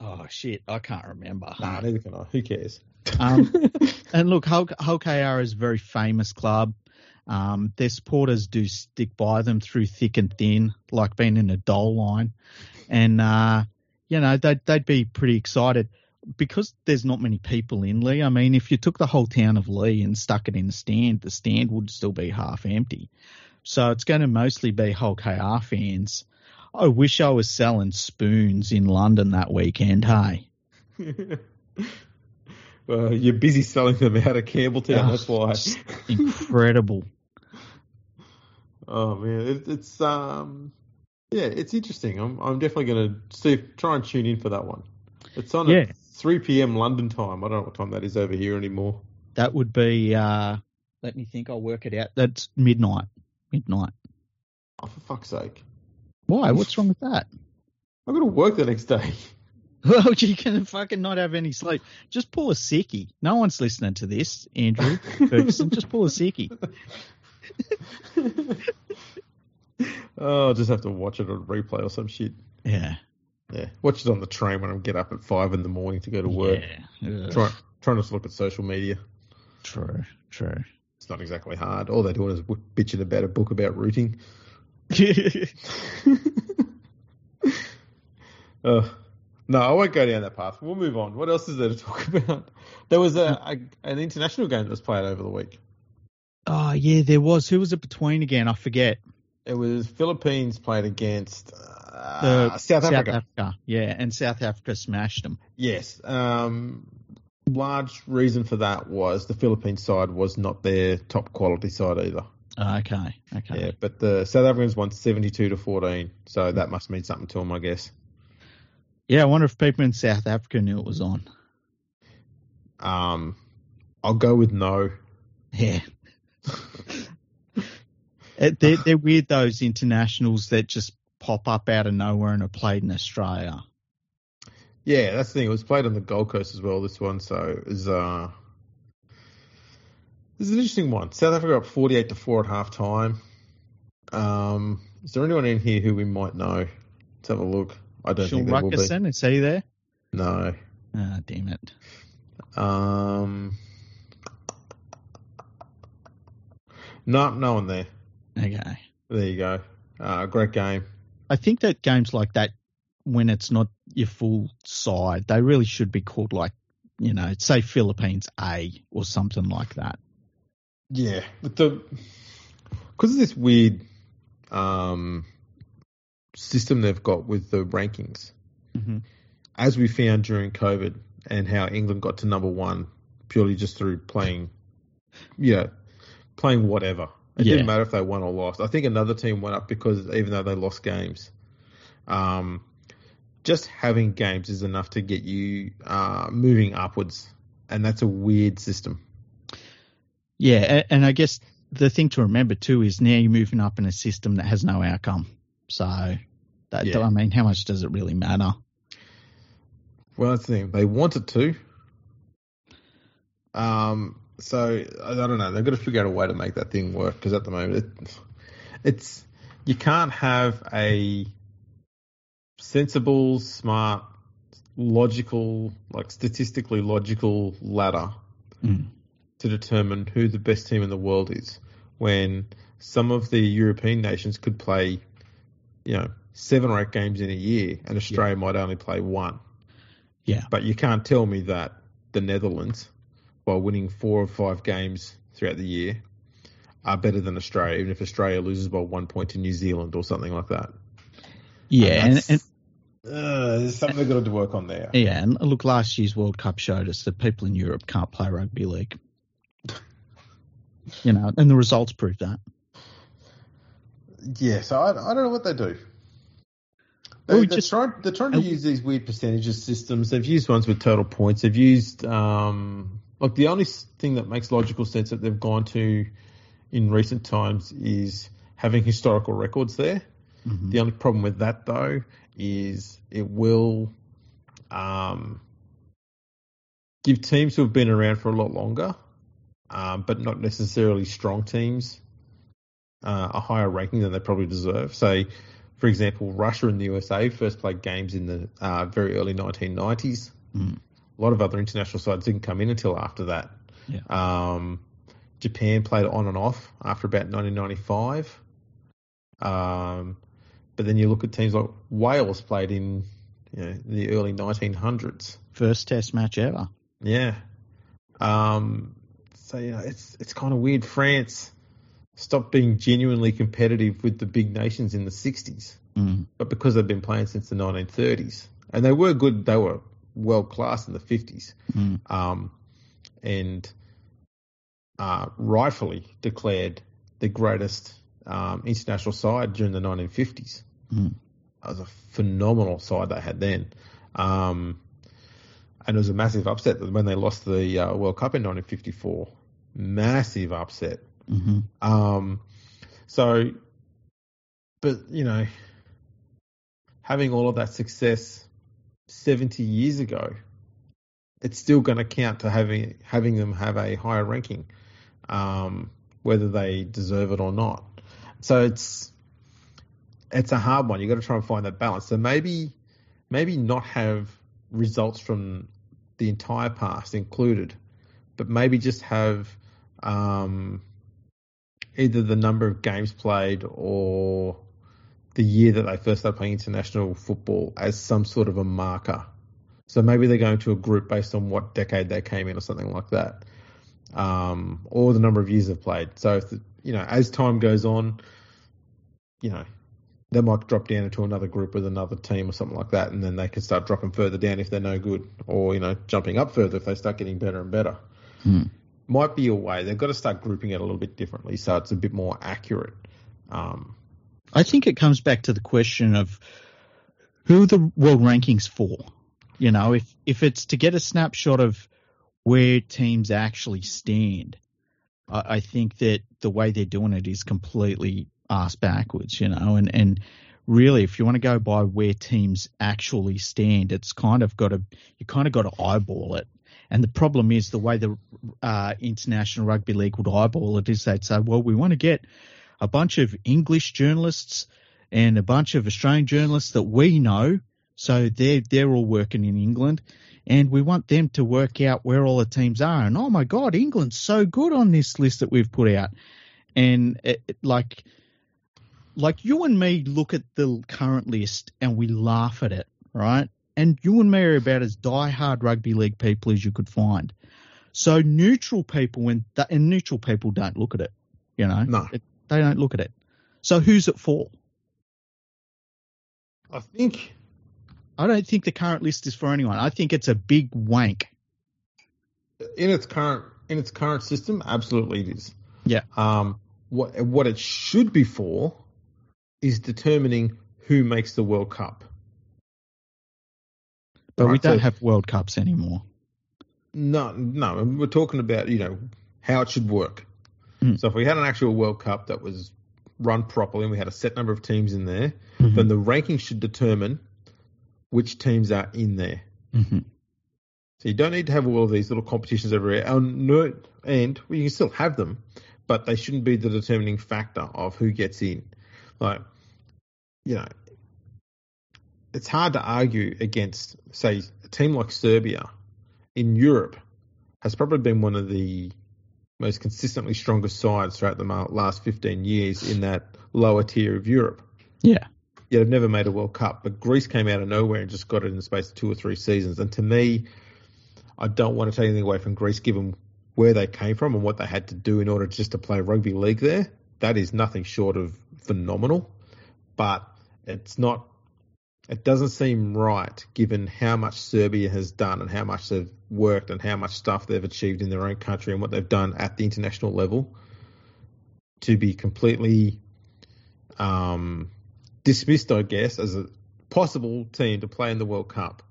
Oh, shit. I can't remember. Nah, neither can I. Who cares? Um, <laughs> and look, Hull, Hull KR is a very famous club. Um, their supporters do stick by them through thick and thin, like being in a dole line. And, uh, you know, they'd, they'd be pretty excited because there's not many people in Leigh. I mean, if you took the whole town of Leigh and stuck it in the stand, the stand would still be half empty. So it's going to mostly be Hull KR fans. I wish I was selling spoons in London that weekend, hey? <laughs> Uh, you're busy selling them out of Campbelltown. Oh, that's why. incredible. <laughs> Oh man, it, it's um, yeah, it's interesting. I'm I'm definitely gonna see try and tune in for that one. It's on Yeah. at 3 p.m. London time. I don't know what time that is over here anymore. That would be. uh Let me think. I'll work it out. That's midnight. Midnight. Oh, for fuck's sake! Why? What's wrong with that? I've got to work the next day. Well, you can fucking not have any sleep. Just pull a sickie. No one's listening to this, Andrew <laughs> Ferguson. Just pull a sickie. <laughs> oh, I'll just have to watch it on replay or some shit. Yeah. Yeah, watch it on the train when I get up at five in the morning to go to work. Yeah. Try trying not to look at social media. True. True. It's not exactly hard. All they're doing is bitching about a book about rooting. <laughs> uh, no, I won't go down that path. We'll move on. What else is there to talk <laughs> about? There was a, a an international game that was played over the week. oh yeah, there was. Who was it between again? I forget. It was Philippines played against uh, The South Africa. Yeah, and South Africa smashed them. Yes. Um, large reason for that was the Philippines side was not their top quality side either. Okay. Okay. Yeah, but the South Africans won 72 to 14, so that must mean something to them, I guess. Yeah, I wonder if people in South Africa knew it was on. Um, I'll go with no. Yeah. <laughs> It- they're, they're weird, those internationals that just pop up out of nowhere and are played in Australia. Yeah, that's the thing. It was played on the Gold Coast as well. This one, so it was uh, this is an interesting one. South Africa up 48 to four at half time. Um, is there anyone in here who we might know? Let's have a look. I don't Sean think there will be. Ruckerson, is he there? No. Ah, damn it. Um, no, no one there. Okay. There you go. Uh, great game. I think that games like that, when it's not your full side, they really should be called like, you know, say Philippines A or something like that. Yeah, but the because of this weird um, system they've got with the rankings, Mm-hmm. as we found during COVID, and how England got to number one purely just through playing, yeah, playing whatever. It Yeah. didn't matter if they won or lost. I think another team went up because even though they lost games, um, just having games is enough to get you uh, moving upwards, and that's a weird system. Yeah, and I guess the thing to remember too is now you're moving up in a system that has no outcome. So, that, Yeah. I mean, how much does it really matter? Well, that's the thing. They wanted to. Um, so I, I don't know. They've got to figure out a way to make that thing work because at the moment it, it's you can't have a sensible, smart, logical, like statistically logical ladder Mm. To determine who the best team in the world is when some of the European nations could play, you know, seven or eight games in a year and Australia might only play one. Yeah. But you can't tell me that the Netherlands, while winning four or five games throughout the year, are better than Australia, even if Australia loses by one point to New Zealand or something like that. Yeah, and, that's- and Uh, there's something they've got to work on there. yeah, and look, last year's World Cup showed us that people in Europe can't play rugby league. You know, and the results prove that. Yeah, so I, I don't know what they do. They, are just- trying, they're trying to uh, use these weird percentages systems. They've used ones with total points. They've used, um, like, the only thing that makes logical sense that they've gone to in recent times is having historical records there. Mhm. The only problem with that, though, is it will um, give teams who have been around for a lot longer, um, but not necessarily strong teams, uh, a higher ranking than they probably deserve. So, for example, Russia and the USA first played games in the uh, very early 1990s. Mm. A lot of other international sides didn't come in until after that. Yeah. Um, Japan played on and off after about 1995. Um, but then you look at teams like Wales played in you know, the early 1900s. First Test match ever. Yeah. Um, so you know, it's it's kind of weird. France stopped being genuinely competitive with the big nations in the 60s, Mm. but because they've been playing since the 1930s, and they were good, they were world class in the 50s. Mm. Um, and uh, rightfully declared the greatest um, international side during the 1950s. Mm. That was a phenomenal side they had then. Um, and it was a massive upset when they lost the uh, World Cup in 1954. Massive upset. Mm-hmm. Um, so, but you know, having all of that success 70 years ago, it's still going to count to having having them have a higher ranking, um, whether they deserve it or not. So it's it's a hard one. You've got to try and find that balance. So maybe maybe not have results from the entire past included, but maybe just have um, either the number of games played or the year that they first started playing international football as some sort of a marker. So maybe they're going to a group based on what decade they came in or something like that, um, or the number of years they've played. So if the, you know, as time goes on, you know, they might drop down into another group with another team or something like that, and then they can start dropping further down if they're no good, or you know, jumping up further if they start getting better and better. Hmm. Might be a way. They've got to start grouping it a little bit differently, so it's a bit more accurate. Um, I think it comes back to the question of who the world rankings for. You know, if if it's to get a snapshot of where teams actually stand, I, I think that the way they're doing it is completely ass backwards. You know, and and really, if you want to go by where teams actually stand, it's kind of got to you kind of got to eyeball it. And the problem is the way the uh, International Rugby League would eyeball it is they'd say, well, we want to get a bunch of English journalists and a bunch of Australian journalists that we know. So they're, they're all working in England and we want them to work out where all the teams are. And oh my God, England's so good on this list that we've put out. And it, it, like, like you and me look at the current list and we laugh at it, right? And you and me are about as die-hard rugby league people as you could find. So neutral people, when th- and neutral people don't look at it, you know, no, it, they don't look at it. So who's it for? I think I don't think the current list is for anyone. I think it's a big wank. in its current in its current system, absolutely it is. Yeah. Um, what what it should be for is determining who makes the World Cup. But we don't so- have World Cups anymore. No, no, we're talking about you know how it should work. Mm. So if we had an actual World Cup that was run properly and we had a set number of teams in there, Mhm. then the ranking should determine which teams are in there. Mhm. So you don't need to have all of these little competitions everywhere. And, and well, you can still have them, but they shouldn't be the determining factor of who gets in. Like, you know, it's hard to argue against, say, a team like Serbia in Europe has probably been one of the most consistently strongest sides throughout the last 15 years in that lower tier of Europe. Yeah. Yeah, they've never made a World Cup, but Greece came out of nowhere and just got it in the space of two or three seasons. And to me, I don't want to take anything away from Greece, given where they came from and what they had to do in order just to play rugby league there. That is nothing short of phenomenal, but it's not. It doesn't seem right, given how much Serbia has done and how much they've worked and how much stuff they've achieved in their own country and what they've done at the international level, to be completely um, dismissed, I guess, as a possible team to play in the World Cup,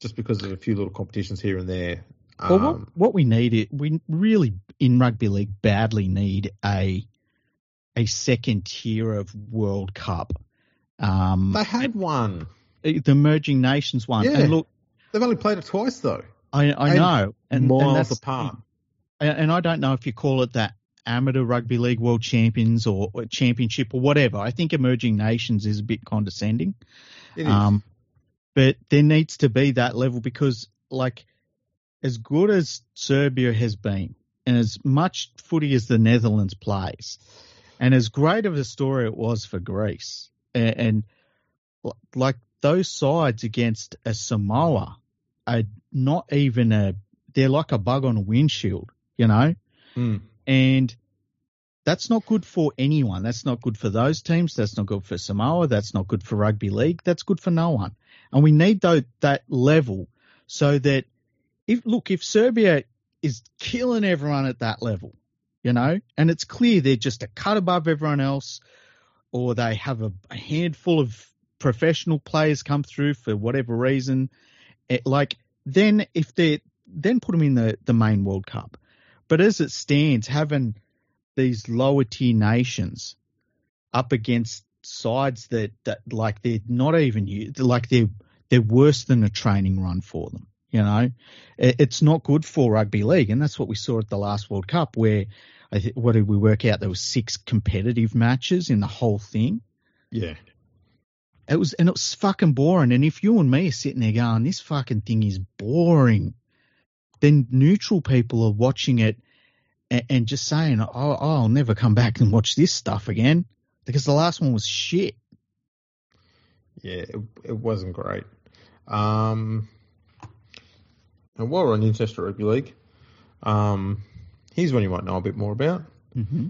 just because of a few little competitions here and there. Well, what, Um, what we need it, we really in rugby league badly need a a second tier of World Cup. Um, they had one. the merging nations one. Yeah. And look, They've only played it twice though, I, I And know, and, and miles that's apart. And, and I don't know if you call it that amateur rugby league world champions or, or championship or whatever. I think emerging nations is a bit condescending. It is. Um, but there needs to be that level because, like, as good as Serbia has been, and as much footy as the Netherlands plays, and as great of a story it was for Greece, and, and like those sides against a Samoa are not even a, they're like a bug on a windshield, you know? Mm. And that's not good for anyone. That's not good for those teams. That's not good for Samoa. That's not good for rugby league. That's good for no one. And we need tho- that level so that if look if Serbia is killing everyone at that level, you know, and it's clear they're just a cut above everyone else, or they have a, a handful of professional players come through for whatever reason. It, like then if they then put them in the the main World Cup, but as it stands, having these lower tier nations up against sides that, that like they're not even like they're they're worse than a training run for them. You know, eh, it's not good for rugby league, and that's what we saw at the last World Cup, where I th- what did we work out? There were six competitive matches in the whole thing. Yeah, it was, and it was fucking boring. And if you and me are sitting there going, "This fucking thing is boring," then neutral people are watching it and, and just saying, oh, I'll never come back and watch this stuff again because the last one was shit. Yeah, it, it wasn't great. Um, and while we're on International Rugby League, um, here's one you might know a bit more about. Mm-hmm.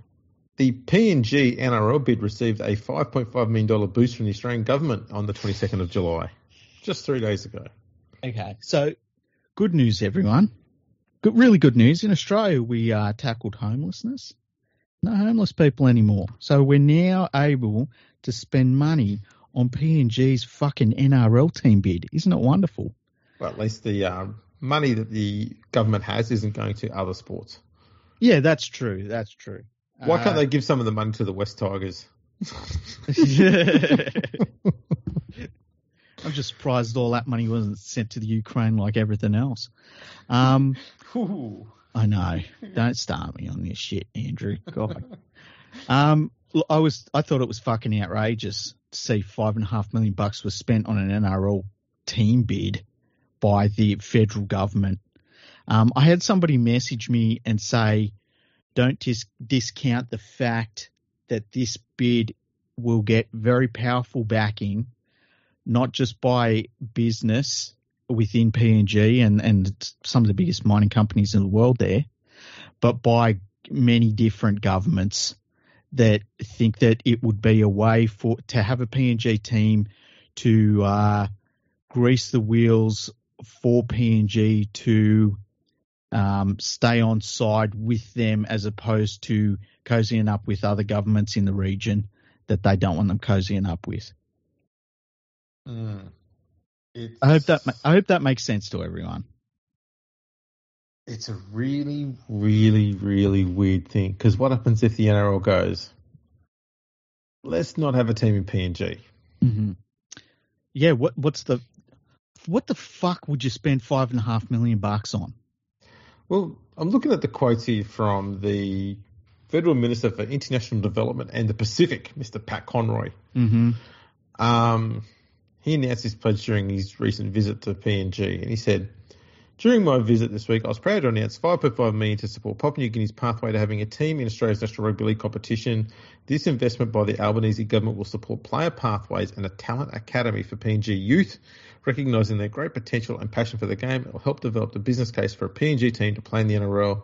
The PNG NRL bid received a $5.5 million boost from the Australian government on the 22nd of July, just three days ago. Okay, so good news, everyone. Good, really good news. In Australia, we uh, tackled homelessness. No homeless people anymore. So we're now able to spend money on PNG's fucking NRL team bid. Isn't it wonderful? Well, at least the uh, money that the government has isn't going to other sports. Yeah, that's true. That's true. Why can't uh, they give some of the money to the West Tigers? <laughs> I'm just surprised all that money wasn't sent to the Ukraine like everything else. Um, <laughs> I know. Don't start me on this shit, Andrew. God. um, I was I thought it was fucking outrageous to see five and a half million bucks was spent on an NRL team bid by the federal government. Um, I had somebody message me and say, "Don't dis- discount the fact that this bid will get very powerful backing, not just by business within PNG and, and some of the biggest mining companies in the world there, but by many different governments that think that it would be a way for to have a PNG team to uh, grease the wheels for PNG to um, stay on side with them as opposed to cozying up with other governments in the region that they don't want them cozying up with. Mm. I hope that I hope that makes sense to everyone. It's a really, really, really weird thing because what happens if the NRL goes? Let's not have a team in PNG. Mm-hmm. Yeah, what what's the what the fuck would you spend five and a half million bucks on? Well, I'm looking at the quotes here from the Federal Minister for International Development and the Pacific, Mr. Pat Conroy. Mm-hmm. Um, he announced his pledge during his recent visit to PNG, and he said, during my visit this week, I was proud to announce 5.5 million to support Papua New Guinea's pathway to having a team in Australia's National Rugby League competition. This investment by the Albanese government will support player pathways and a talent academy for PNG youth, recognising their great potential and passion for the game. It will help develop the business case for a PNG team to play in the NRL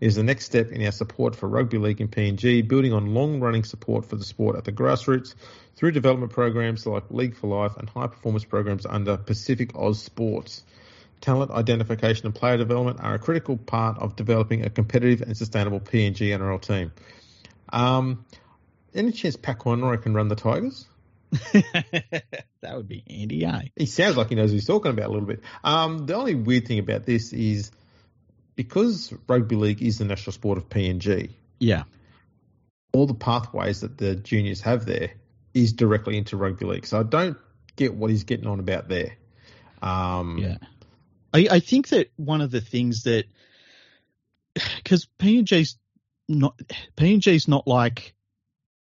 It is the next step in our support for rugby league in PNG, building on long running support for the sport at the grassroots through development programs like League for Life and high performance programs under Pacific Oz Sports. Talent identification and player development are a critical part of developing a competitive and sustainable PNG NRL team. Um, any chance Conroy can run the Tigers? <laughs> that would be Andy, eh? He sounds like he knows what he's talking about a little bit. Um, the only weird thing about this is because rugby league is the national sport of PNG. Yeah. All the pathways that the juniors have there is directly into rugby league. So I don't get what he's getting on about there. Um, yeah. I, I think that one of the things that because PNG's not PNG's not like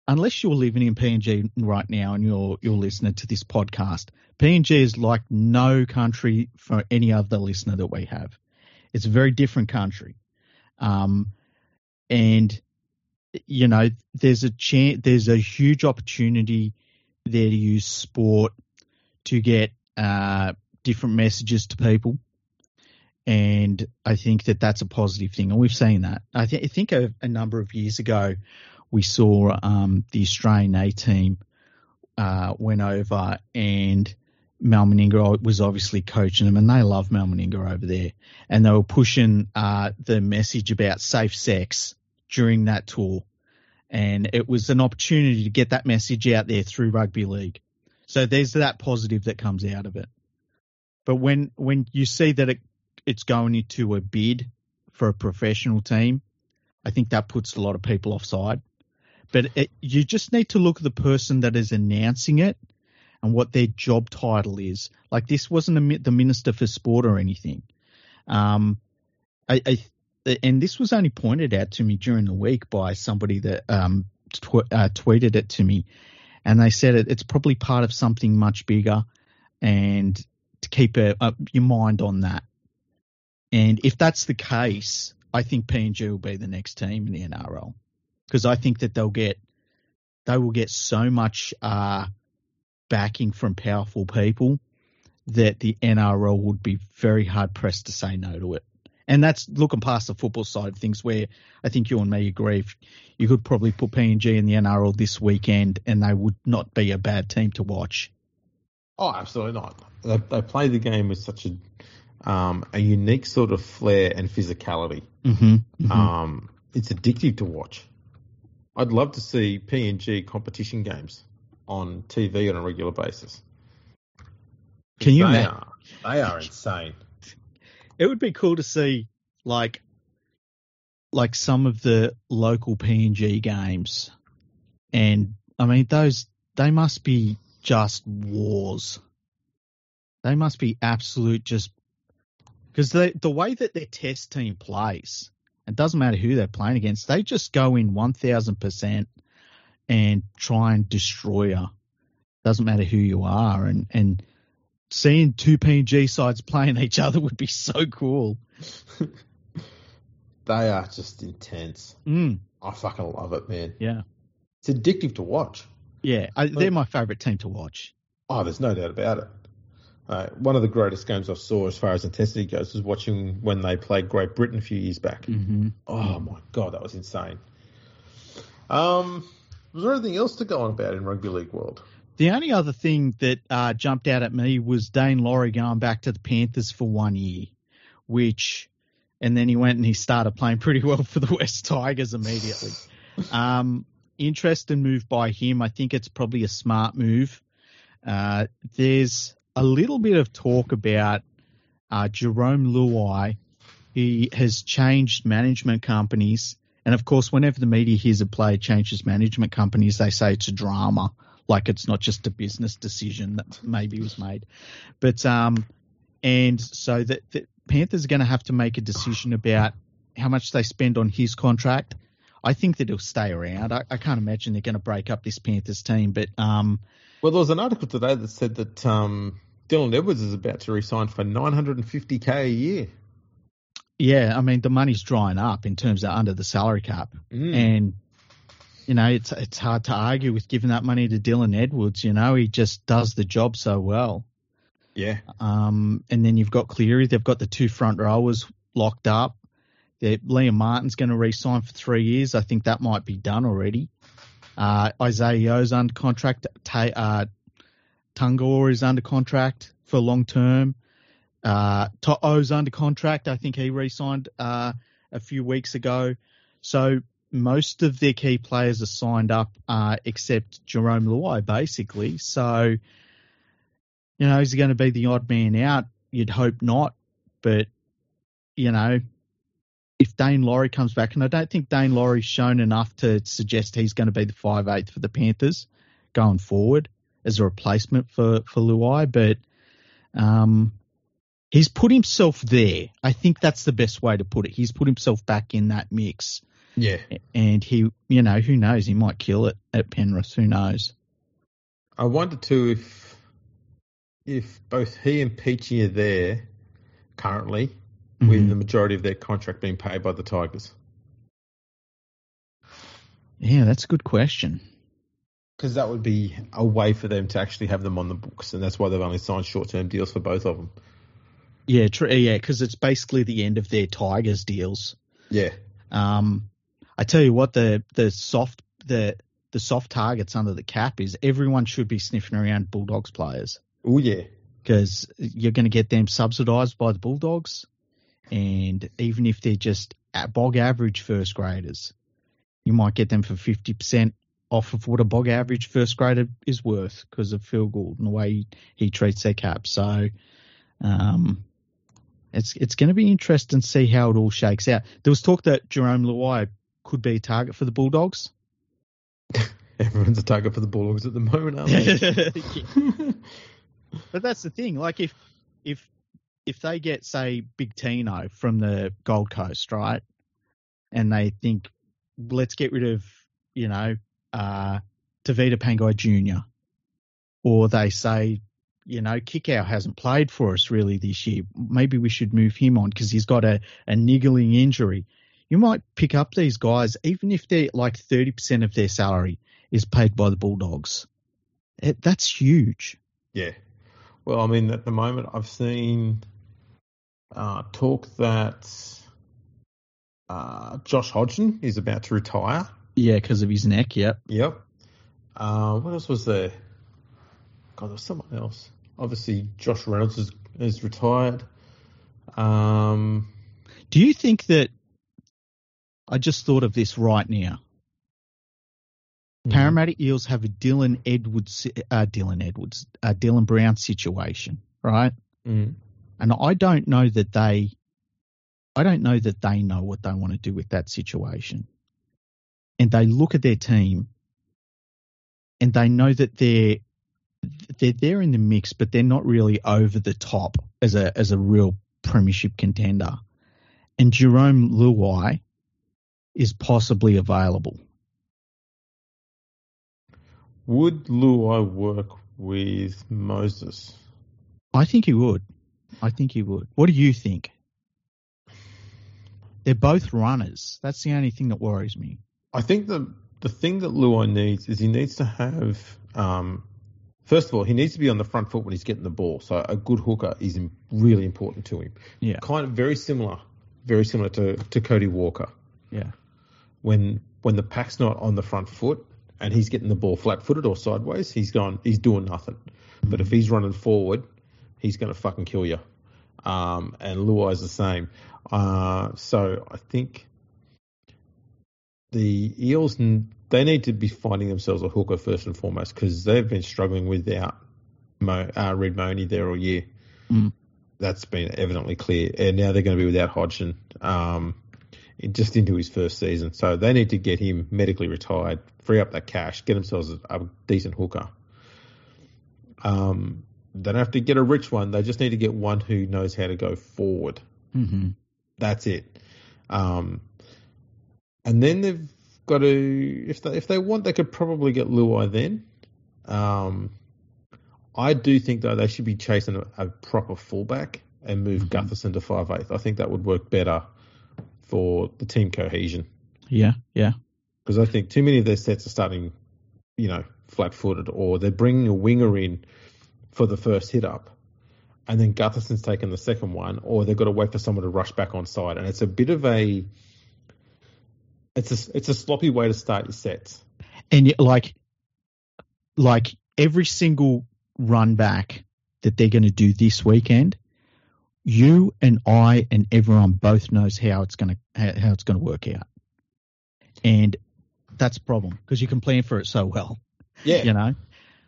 unless you're living in PNG right now and you're you're listening to this podcast, PNG is like no country for any other listener that we have. It's a very different country. Um, and you know, there's a chance, there's a huge opportunity there to use sport to get uh, different messages to people. And I think that that's a positive thing, and we've seen that. I, th- I think a, a, number of years ago, we saw um, the Australian A team uh, went over and Mal Meninga was obviously coaching them, and they love Mal Meninga over there. And they were pushing uh, the message about safe sex during that tour. And it was an opportunity to get that message out there through rugby league. So there's that positive that comes out of it. But when when you see that it, it's going into a bid for a professional team, I think that puts a lot of people offside. But it, you just need to look at the person that is announcing it and what their job title is. Like this wasn't a, the minister for sport or anything. Um, I, I, and this was only pointed out to me during the week by somebody that um, tw- uh, tweeted it to me, and they said it, it's probably part of something much bigger, and to keep a, a, your mind on that. And if that's the case, I think PNG will be the next team in the NRL because I think that they'll get they will get so much uh, backing from powerful people that the NRL would be very hard pressed to say no to it. And that's looking past the football side of things, where I think you and me agree. You could probably put PNG in the NRL this weekend, and they would not be a bad team to watch. Oh, absolutely not. They, they play the game with such a um, a unique sort of flair and physicality. Mm-hmm, mm-hmm. Um, it's addictive to watch. I'd love to see PNG competition games on TV on a regular basis. Can you they imagine? Are, they are insane. It would be cool to see like like some of the local PNG games, and I mean those they must be just wars. They must be absolute just because the the way that their test team plays, it doesn't matter who they're playing against. They just go in one thousand percent and try and destroy you. Doesn't matter who you are, and and seeing two PNG sides <laughs> playing each other would be so cool. <laughs> they are just intense. Mm. I fucking love it, man. Yeah, it's addictive to watch. Yeah, I, they're my favourite team to watch. Oh, there's no doubt about it. Uh, one of the greatest games I saw as far as intensity goes was watching when they played Great Britain a few years back. Mm-hmm. Oh my god, that was insane. Um, was there anything else to go on about in rugby league world? The only other thing that uh, jumped out at me was Daine Laurie going back to the Panthers for one year, which, and then he went and he started playing pretty well for the <laughs> West Tigers immediately. um, interesting move by him. I think it's probably a smart move. Uh, there's a little bit of talk about uh, Jarome Luai. He has changed management companies. And of course, whenever the media hears a player changes management companies, they say it's a drama, like it's not just a business decision that maybe was made. But um, and so the, the Panthers are going to have to make a decision about how much they spend on his contract. I think that he'll stay around. I, I can't imagine they're going to break up this Panthers team. But um, well, there was an article today that said that um, Dylan Edwards is about to resign for 950k a year. Yeah, I mean the money's drying up in terms of under the salary cap, mm. and you know it's it's hard to argue with giving that money to Dylan Edwards. You know he just does the job so well. Yeah. Um, and then you've got Cleary. They've got the two front rowers locked up. They're, Liam Martin's going to re-sign for three years. I think that might be done already. Uh, Isaah Yeo's under contract. Ta- uh, Tago is under contract for long term. Uh, To'o's under contract. I think he re-signed uh, a few weeks ago. So most of their key players are signed up uh, except Jarome Luai, basically. So, you know, is he going to be the odd man out? You'd hope not. But, you know, if Daine Laurie comes back, and I don't think Daine Laurie's shown enough to suggest he's going to be the five eighth for the Panthers going forward as a replacement for, for Luai, but um, he's put himself there. I think that's the best way to put it. He's put himself back in that mix. Yeah. And he, you know, who knows? He might kill it at Penrith. Who knows? I wonder too if if both he and Peachy are there currently mm-hmm. with the majority of their contract being paid by the Tigers. Yeah, that's a good question. Because that would be a way for them to actually have them on the books, and that's why they've only signed short-term deals for both of them. Yeah, true. Yeah, because it's basically the end of their Tigers deals. Yeah. Um, I tell you what, the the soft the the soft targets under the cap is everyone should be sniffing around Bulldogs players. Oh yeah. because you're going to get them subsidised by the Bulldogs, and even if they're just at bog average first graders, you might get them for fifty percent off of what a bog average first grader is worth because of Phil Gould and the way he, he treats their cap. So, um, it's it's going to be interesting to see how it all shakes out. There was talk that Jarome Luai could be a target for the Bulldogs. <laughs> Everyone's a target for the Bulldogs at the moment, aren't they? <laughs> <laughs> but that's the thing. Like if if if they get say Big Tino from the Gold Coast, right, and they think let's get rid of you know uh, Tevita Pangai Jr. Or they say, you know, Kikau hasn't played for us really this year. Maybe we should move him on because he's got a, a niggling injury. You might pick up these guys, even if they're like 30% of their salary is paid by the Bulldogs. It, that's huge. Yeah. Well, I mean, at the moment, I've seen uh, talk that uh, Josh Hodgson is about to retire. Yeah, because of his neck. Yep. Yep. Uh, what else was there? God, there was someone else. Obviously, Josh Reynolds is, is retired. Um, Do you think that? I just thought of this right now. Parramatta Eels have a Dylan Edwards, uh, Dylan Edwards, uh, Dylan Brown situation, right? Mm. And I don't know that they, I don't know that they know what they want to do with that situation and they look at their team and they know that they're they're there in the mix, but they're not really over the top as a as a real premiership contender. And Jarome Luai is possibly available. Would Luai work with Moses? I think he would. I think he would. What do you think? They're both runners. That's the only thing that worries me. I think the the thing that Luai needs is he needs to have um, first of all he needs to be on the front foot when he's getting the ball. So a good hooker is really important to him. Yeah, kind of very similar, very similar to to Cody Walker. Yeah, when when the pack's not on the front foot and he's getting the ball flat footed or sideways, he's gone he's doing nothing. Mm-hmm. But if he's running forward, he's going to fucking kill you. Um, and Luai's the same. Uh, so I think the Eels they need to be finding themselves a hooker first and foremost because they've been struggling without Mo, uh, Reed Mahoney there all year. Mm. That's been evidently clear, and now they're going to be without Hodgson um, just into his first season. So they need to get him medically retired, free up that cash, get themselves a, a decent hooker. Um, they don't have to get a rich one. They just need to get one who knows how to go forward. Mm-hmm. That's it. Um, and then they've got to if they if they want they could probably get Luai then. Um, I do think though they should be chasing a, a proper fullback and move mm-hmm. Gutherson to five eighth. I think that would work better for the team cohesion. Yeah, yeah. Because I think too many of their sets are starting, you know, flat footed, or they're bringing a winger in for the first hit up, and then Gutherson's taken the second one, or they've got to wait for someone to rush back on side, and it's a bit of a it's a it's a sloppy way to start your sets. And yet, like, like every single run back that they're going to do this weekend, you and I and everyone both knows how it's going to how it's going to work out, and that's a problem because you can plan for it so well. Yeah, you know,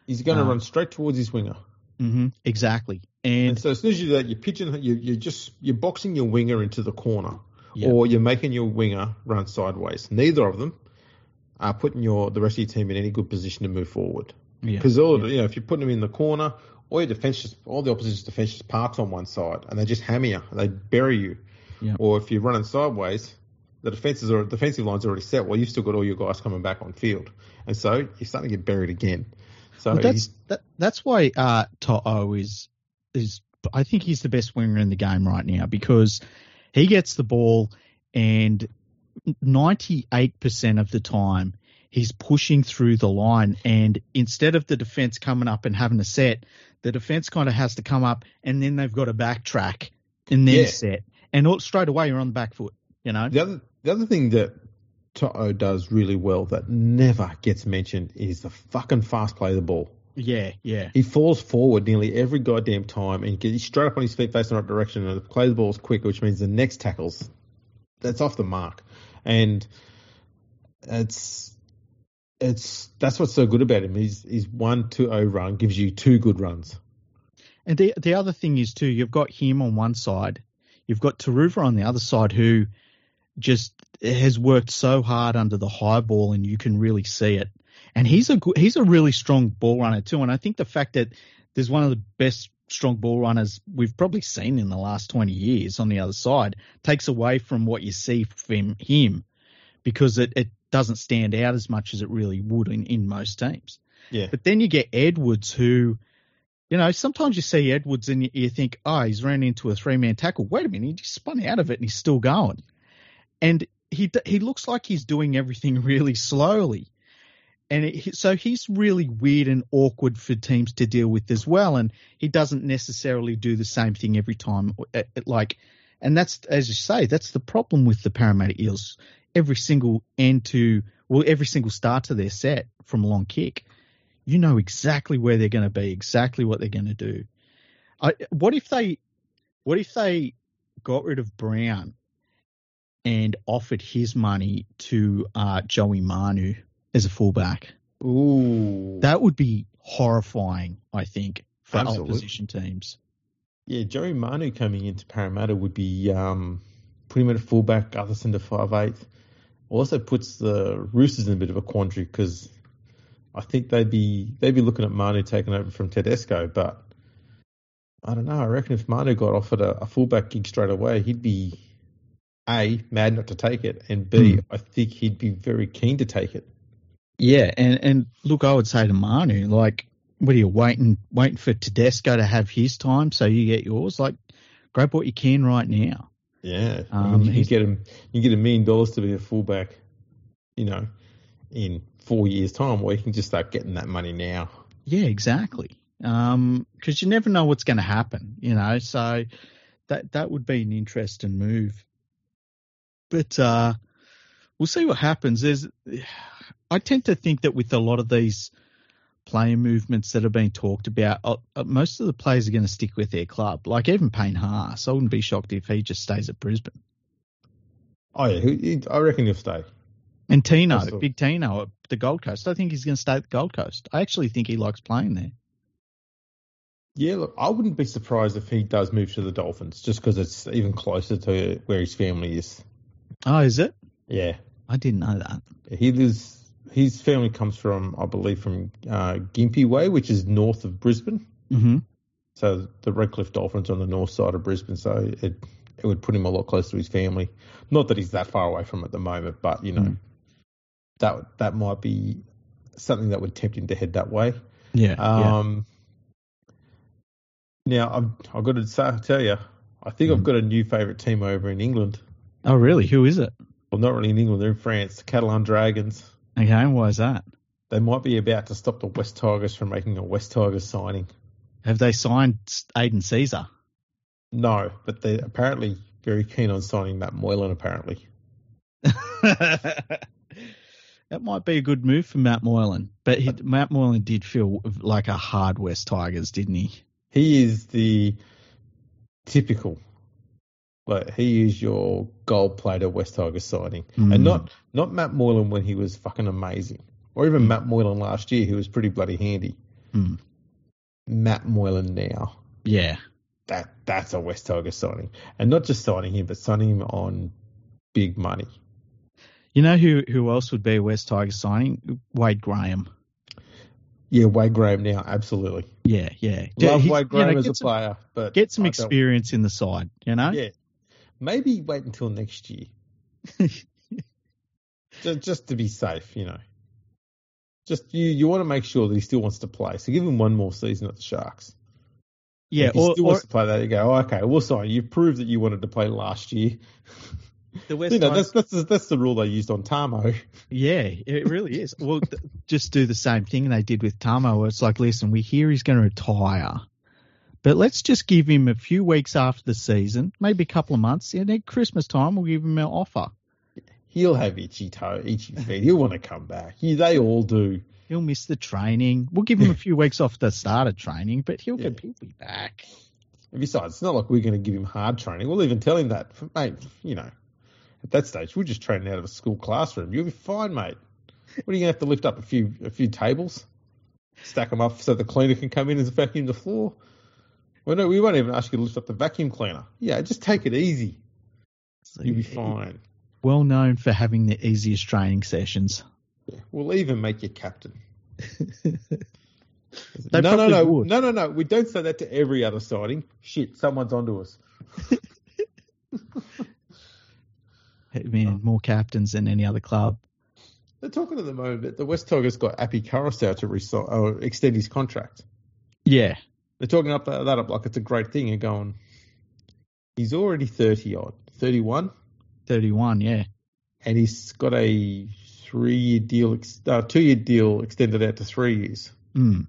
he's going to uh, run straight towards his winger. Mm-hmm, exactly, and, and, so as soon as you do that, you're pitching, you, you're just you're boxing your winger into the corner yep. or you're making your winger run sideways. Neither of them are putting your the rest of your team in any good position to move forward. Because all you know, if you're putting them in the corner, all your defense just all the opposition's defense just parks on one side and they just hammer you, they bury you. Or if you're running sideways, the defenses or defensive line's already set. Well, you've still got all your guys coming back on field, and so you're starting to get buried again. So well, that's that, that's why uh, To'o is is I think he's the best winger in the game right now because he gets the ball, and 98% of the time, he's pushing through the line. And instead of the defense coming up and having a set, the defense kind of has to come up and then they've got to backtrack and then yeah. set. And all, straight away, you're on the back foot, you know? The other, the other thing that To'o does really well that never gets mentioned is the fucking fast play of the ball. Yeah, yeah. He falls forward nearly every goddamn time and gets straight up on his feet facing the right direction and plays the balls quick, which means the next tackles that's off the mark. And it's it's that's what's so good about him. He's he's one two oh run gives you two good runs. And the the other thing is too, you've got him on one side, you've got Turuva on the other side, who just has worked so hard under the high ball, and you can really see it. And he's a he's a really strong ball runner too. And I think the fact that there's one of the best strong ball runners we've probably seen in the last 20 years on the other side takes away from what you see from him because it, it doesn't stand out as much as it really would in, in most teams. Yeah. But then you get Edwards, who, you know, sometimes you see Edwards and you, you think, oh, he's ran into a three man tackle. Wait a minute, he just spun out of it and he's still going. And he he looks like he's doing everything <laughs> really slowly. And it, so he's really weird and awkward for teams to deal with as well. And he doesn't necessarily do the same thing every time. Eh, eh, like, and that's, as you say, that's the problem with the Parramatta Eels every single end to well every single start to their set from a long kick, you know exactly where they're going to be, exactly what they're going to do. I, what if they what if they got rid of Brown and offered his money to uh, Joey Manu as a fullback? Ooh, that would be horrifying. I think for Absolutely. opposition teams. Yeah, Joey Manu coming into Parramatta would be um, at a fullback, other centre five eighth also puts the Roosters in a bit of a quandary because I think they'd be they'd be looking at Manu taking over from Tedesco, but I don't know. I reckon if Manu got offered a, a fullback gig straight away, he'd be a mad not to take it, and b mm. I think he'd be very keen to take it. Yeah, and and look, I would say to Manu, like, what are you waiting waiting for Tedesco to have his time so you get yours? Like, grab what you can right now. Yeah, um, you get him. You get a million dollars to be a fullback. You know, in four years' time, or you can just start getting that money now. Yeah, exactly. Because um, you never know what's going to happen. You know, so that that would be an interesting move. But uh, we'll see what happens. There's, I tend to think that with a lot of these player movements that have been talked about, uh, uh, most of the players are going to stick with their club. Like even Payne Haas, I wouldn't be shocked if he just stays at Brisbane. Oh yeah, I reckon he'll stay. And Tino, big Tino at the Gold Coast. I think he's going to stay at the Gold Coast. I actually think he likes playing there. Yeah, look, I wouldn't be surprised if he does move to the Dolphins, just because it's even closer to where his family is. Oh, is it? Yeah, I didn't know that. He lives his family comes from, I believe, from uh, Gympie Way, which is north of Brisbane. Mm-hmm. So the Redcliffe Dolphins on the north side of Brisbane. So it it would put him a lot closer to his family. Not that he's that far away from it at the moment, but you know mm. that that might be something that would tempt him to head that way. Yeah. Um. Yeah. Now I've I've got to tell you, I think mm. I've got a new favourite team over in England. Oh really? Who is it? Well, not really in England. They're in France. The Catalan Dragons. Okay, why is that? They might be about to stop the West Tigers from making a West Tigers signing. Have they signed Aidan Sezer? No, but they're apparently very keen on signing Matt Moylan, apparently. <laughs> that might be a good move for Matt Moylan. But he, Matt Moylan did feel like a hard West Tigers, didn't he? He is the typical like he is your gold plated West Tigers signing, mm. and not not Matt Moylan when he was fucking amazing, or even. Matt Moylan last year who was pretty bloody handy. Mm. Matt Moylan now, yeah, that that's a West Tigers signing, and not just signing him, but signing him on big money. You know who who else would be a West Tigers signing? Wade Graham. Yeah, Wade Graham now, absolutely. Yeah, yeah. Love Wade Graham you know, as a some, player, but get some experience in the side. You know. Yeah, Maybe wait until next year. <laughs> just, just to be safe, you know. Just you, you want to make sure that he still wants to play. So give him one more season at the Sharks. Yeah, if he or, still or, wants to play that. You go, oh, okay, we'll sign. You've proved that you wanted to play last year. The <laughs> West you know, that's, that's that's the rule they used on Tamou. Yeah, it really is. Well, just do the same thing they did with Tamou. It's like, listen, we hear he's going to retire. But let's just give him a few weeks after the season, maybe a couple of months, and at Christmas time we'll give him an offer. He'll have itchy toe, itchy feet. He'll want to come back. He, they all do. He'll miss the training. We'll give him a few weeks off the start of training, but he'll Yeah. he'll be back. And besides, it's not like we're going to give him hard training. We'll even tell him that, mate. You know, at that stage, we're just training out of a school classroom. You'll be fine, mate. What are you going to have to lift up a few a few tables, stack them up so the cleaner can come in and vacuum the floor? Well, no, we won't even ask you to lift up the vacuum cleaner. Yeah, just take it easy. You'll be fine. Well known for having the easiest training sessions. Yeah. We'll even make you captain. <laughs> No, no, no, would. no, no, no. We don't say that to every other siding. Shit, someone's onto us. <laughs> I mean, more captains than any other club. They're talking at the moment that the West Tigers got Api Koroisau to resign, or extend his contract. Yeah, They're talking up that, that up like it's a great thing and going, he's already 30 odd, 31, 31, yeah. and he's got a three year deal, uh, two year deal extended out to three years. Mm.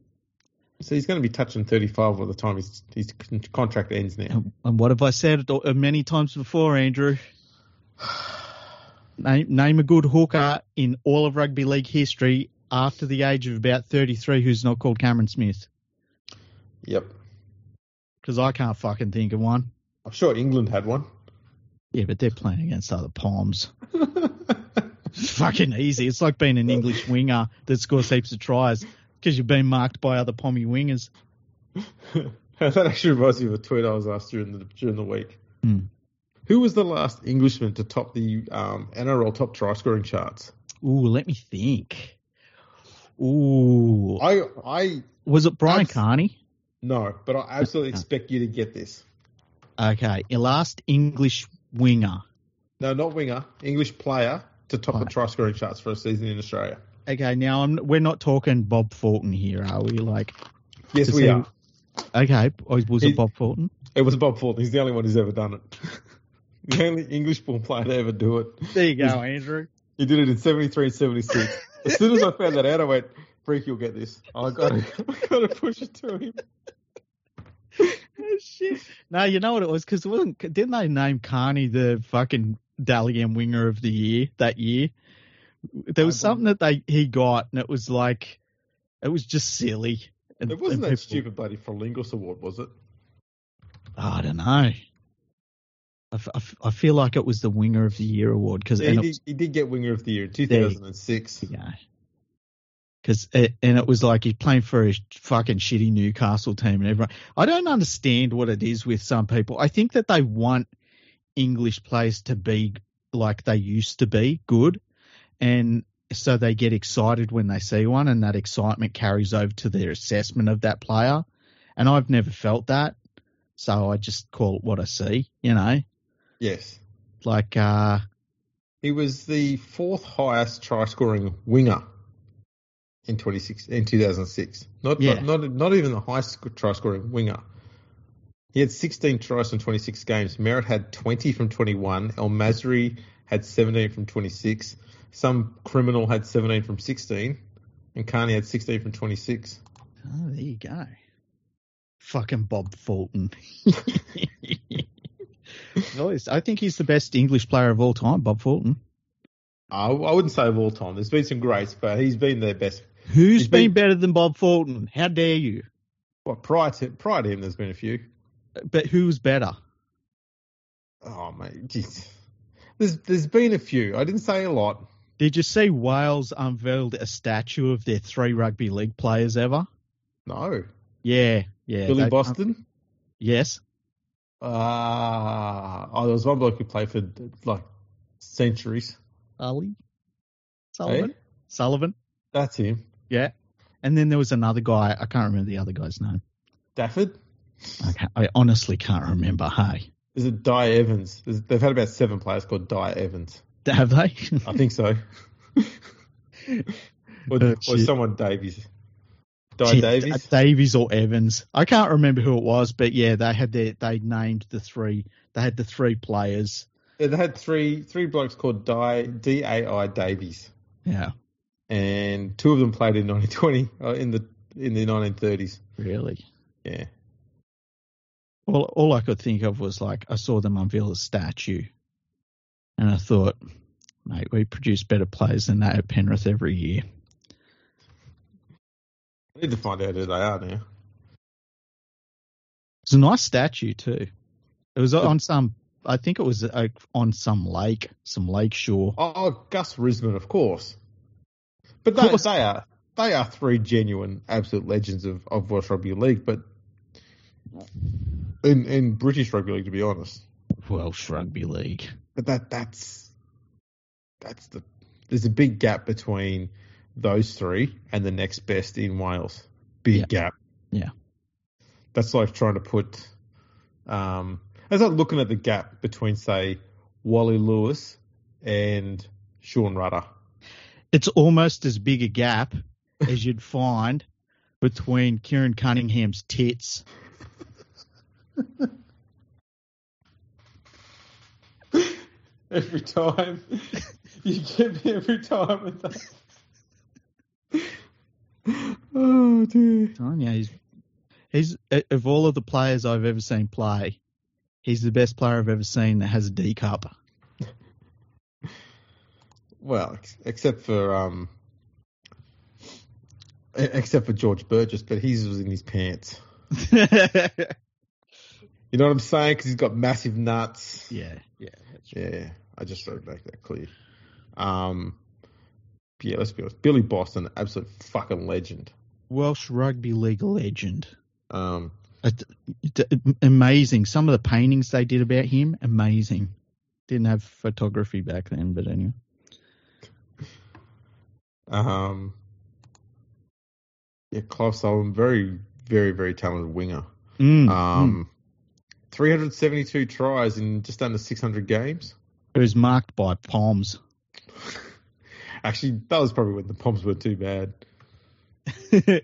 So he's going to be touching 35 by the time his, his con- contract ends now. And, and what have I said uh, many times before, Andrew? <sighs> Name, name a good hooker in all of rugby league history after the age of about 33 who's not called Cameron Smith. Yep. Because I can't fucking think of one. I'm sure England had one. Yeah, but they're playing against other Poms. It's fucking easy. It's like being an English winger that scores heaps of tries because you've been marked by other Pommy wingers. <laughs> that actually reminds me of a tweet I was asked during the during the week. Hmm. Who was the last Englishman to top the um, NRL top try scoring charts? Ooh, let me think. Ooh, I I was it Brian Carney? No, but I absolutely expect you to get this. Okay, your last English winger. No, not winger, English player to top the try scoring charts for a season in Australia. Okay, now I'm, we're not talking Bob Fulton here, are we? Like, Yes, we see- are. okay, oh, was He- it Bob Fulton? It was Bob Fulton. He's the only one who's ever done it. <laughs> the only English born player to ever do it. There you go, Andrew. He did it in 73 and 76. As soon as I found that out, I went, Freak, you'll get this. I got <laughs> to push it to him. Oh, shit. No, you know what it was? Because wasn't didn't they name Carney the fucking Dally M winger of the year that year? There was something that they he got, and it was like it was just silly. And, It wasn't that people- stupid bloody Frolingus award, was it? I don't know. I, f- I f- I feel like it was the winger of the year award because Yeah, he, did, he did get Winger of the Year in 2006. yeah, because it, and it was like he's playing for a fucking shitty Newcastle team and everyone. I don't understand what it is with some people. I think that they want English players to be like they used to be, good, and so they get excited when they see one, and that excitement carries over to their assessment of that player. And I've never felt that, so I just call it what I see. You know, Yes. like uh, He was the fourth highest try scoring winger in 26 in 2006. Not, Yeah. not not not even the highest try scoring winger. He had 16 tries from 26 games. Merritt had 20 from 21. El Masri had 17 from 26. Some criminal had 17 from 16. And Carney had 16 from 26. Oh, there you go. Fucking Bob Fulton. <laughs> I think he's the best English player of all time, Bob Fulton. I, I wouldn't say of all time. There's been some greats, but he's been their best. Who's He's been been- better than Bob Fulton? How dare you? Well, prior to prior to him, there's been a few. But who's better? Oh mate, <laughs> jeez. There's there's been a few. I didn't say a lot. Did you see Wales unveiled a statue of their three rugby league players ever? No. Yeah, yeah. Billy they- Boston. yes. Ah, oh, there was one bloke who played for like centuries. Sully? Sullivan? Eh? Sullivan? That's him. Yeah. And then there was another guy. I can't remember the other guy's name. Dafford. I, can't, I honestly can't remember. Hey, Is it Dai Evans? There's, they've had about seven players called Dai Evans. <laughs> have they? I think so. <laughs> or, Oh, or someone Davies. Di Shit, Davies. Uh, Davies or Evans. I can't remember who it was, but yeah, they had their they named the three. They had the three players. Yeah, they had three three blokes called Di D A I Davies, Yeah, and two of them played in 1920 uh, in the in the 1930s. really. Yeah. All all I could think of was like I saw them unveil a statue, and I thought, mate, we produce better players than that at Penrith every year. I need to find out who they are now. It's a nice statue too. It was on some, I think it was uh, on some lake, some lake shore. Oh, Gus Risman, of course. But they, they are they are three genuine, absolute legends of, of Welsh Rugby League. But in in British Rugby League, to be honest, Welsh Rugby League. But that that's that's the there's a big gap between those three and the next best in Wales. Big Yeah. gap. Yeah. That's like trying to put. Um, it's like looking at the gap between, say, Wally Lewis and Sean Rudder. It's almost as big a gap <laughs> as you'd find between Keiron Cunningham's tits. Every time you get me every time with that. oh dear. you, he's he's of all of the players I've ever seen play, he's the best player I've ever seen that has a D cup. Well, ex- except for um, except for George Burgess, but he's was in his pants. <laughs> You know what I'm saying? Because he's got massive nuts. yeah, yeah, right. Yeah, I just want to make that clear. Um, yeah, let's be honest. Billy Boston, absolute fucking legend. Welsh rugby league legend. Um, It- it- amazing. Some of the paintings they did about him, amazing. Didn't have photography back then, but anyway. Um, yeah, Clive Sullivan, very, very, very talented winger. Mm, mm. Um, 372 tries in just under 600 games. It was marked by Poms. <laughs> Actually, that was probably when the Poms were too bad. <laughs>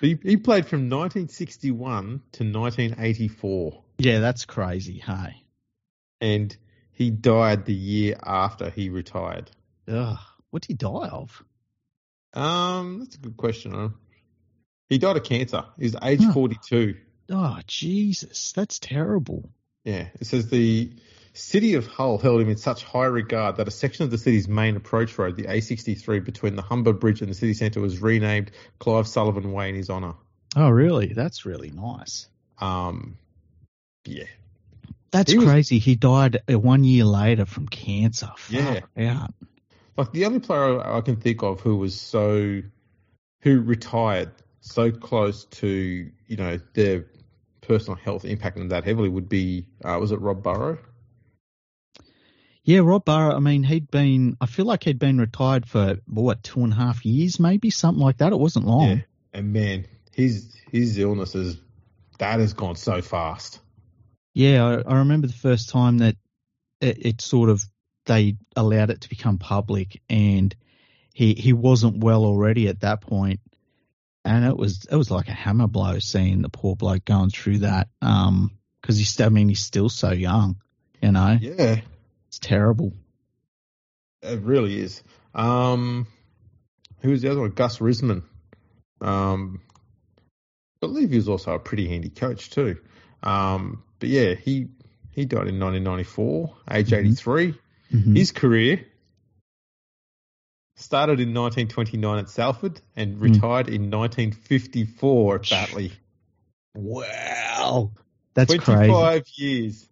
He, he played from 1961 to 1984, yeah, that's crazy. Hey, and he died the year after he retired. Ugh, what did he die of? Um, that's a good question. Huh? He died of cancer. He was age Huh. 42. Oh, Jesus, that's terrible. Yeah, it says the city of Hull held him in such high regard that a section of the city's main approach road, the A63 between the Humber Bridge and the city centre, was renamed Clive Sullivan Way in his honour. Oh, really? That's really nice. Um, yeah, That's He was- crazy. He died uh, one year later from cancer. Yeah. Out. Like the only player I can think of who was so, who retired so close to you know their personal health impacting that heavily would be uh, was it Rob Burrow? Yeah, Rob Burrow. I mean, he'd been. I feel like he'd been retired for what two and a half years, maybe something like that. It wasn't long. Yeah, and man, his his illness is that has gone so fast. Yeah, I, I remember the first time that it, it sort of they allowed it to become public, and he he wasn't well already at that point, and it was it was like a hammer blow seeing the poor bloke going through that. Um, because he's I mean he's still so young, you know, Yeah, it's terrible. it really is. Um, who was the other one? Gus Risman. Um, I believe he was also a pretty handy coach too. Um, but yeah, he he died in 1994, age Mhm. 83. Mhm. His career started in 1929 at Salford and Hmm. retired in 1954 at Batley. Wow, that's 25 crazy. years.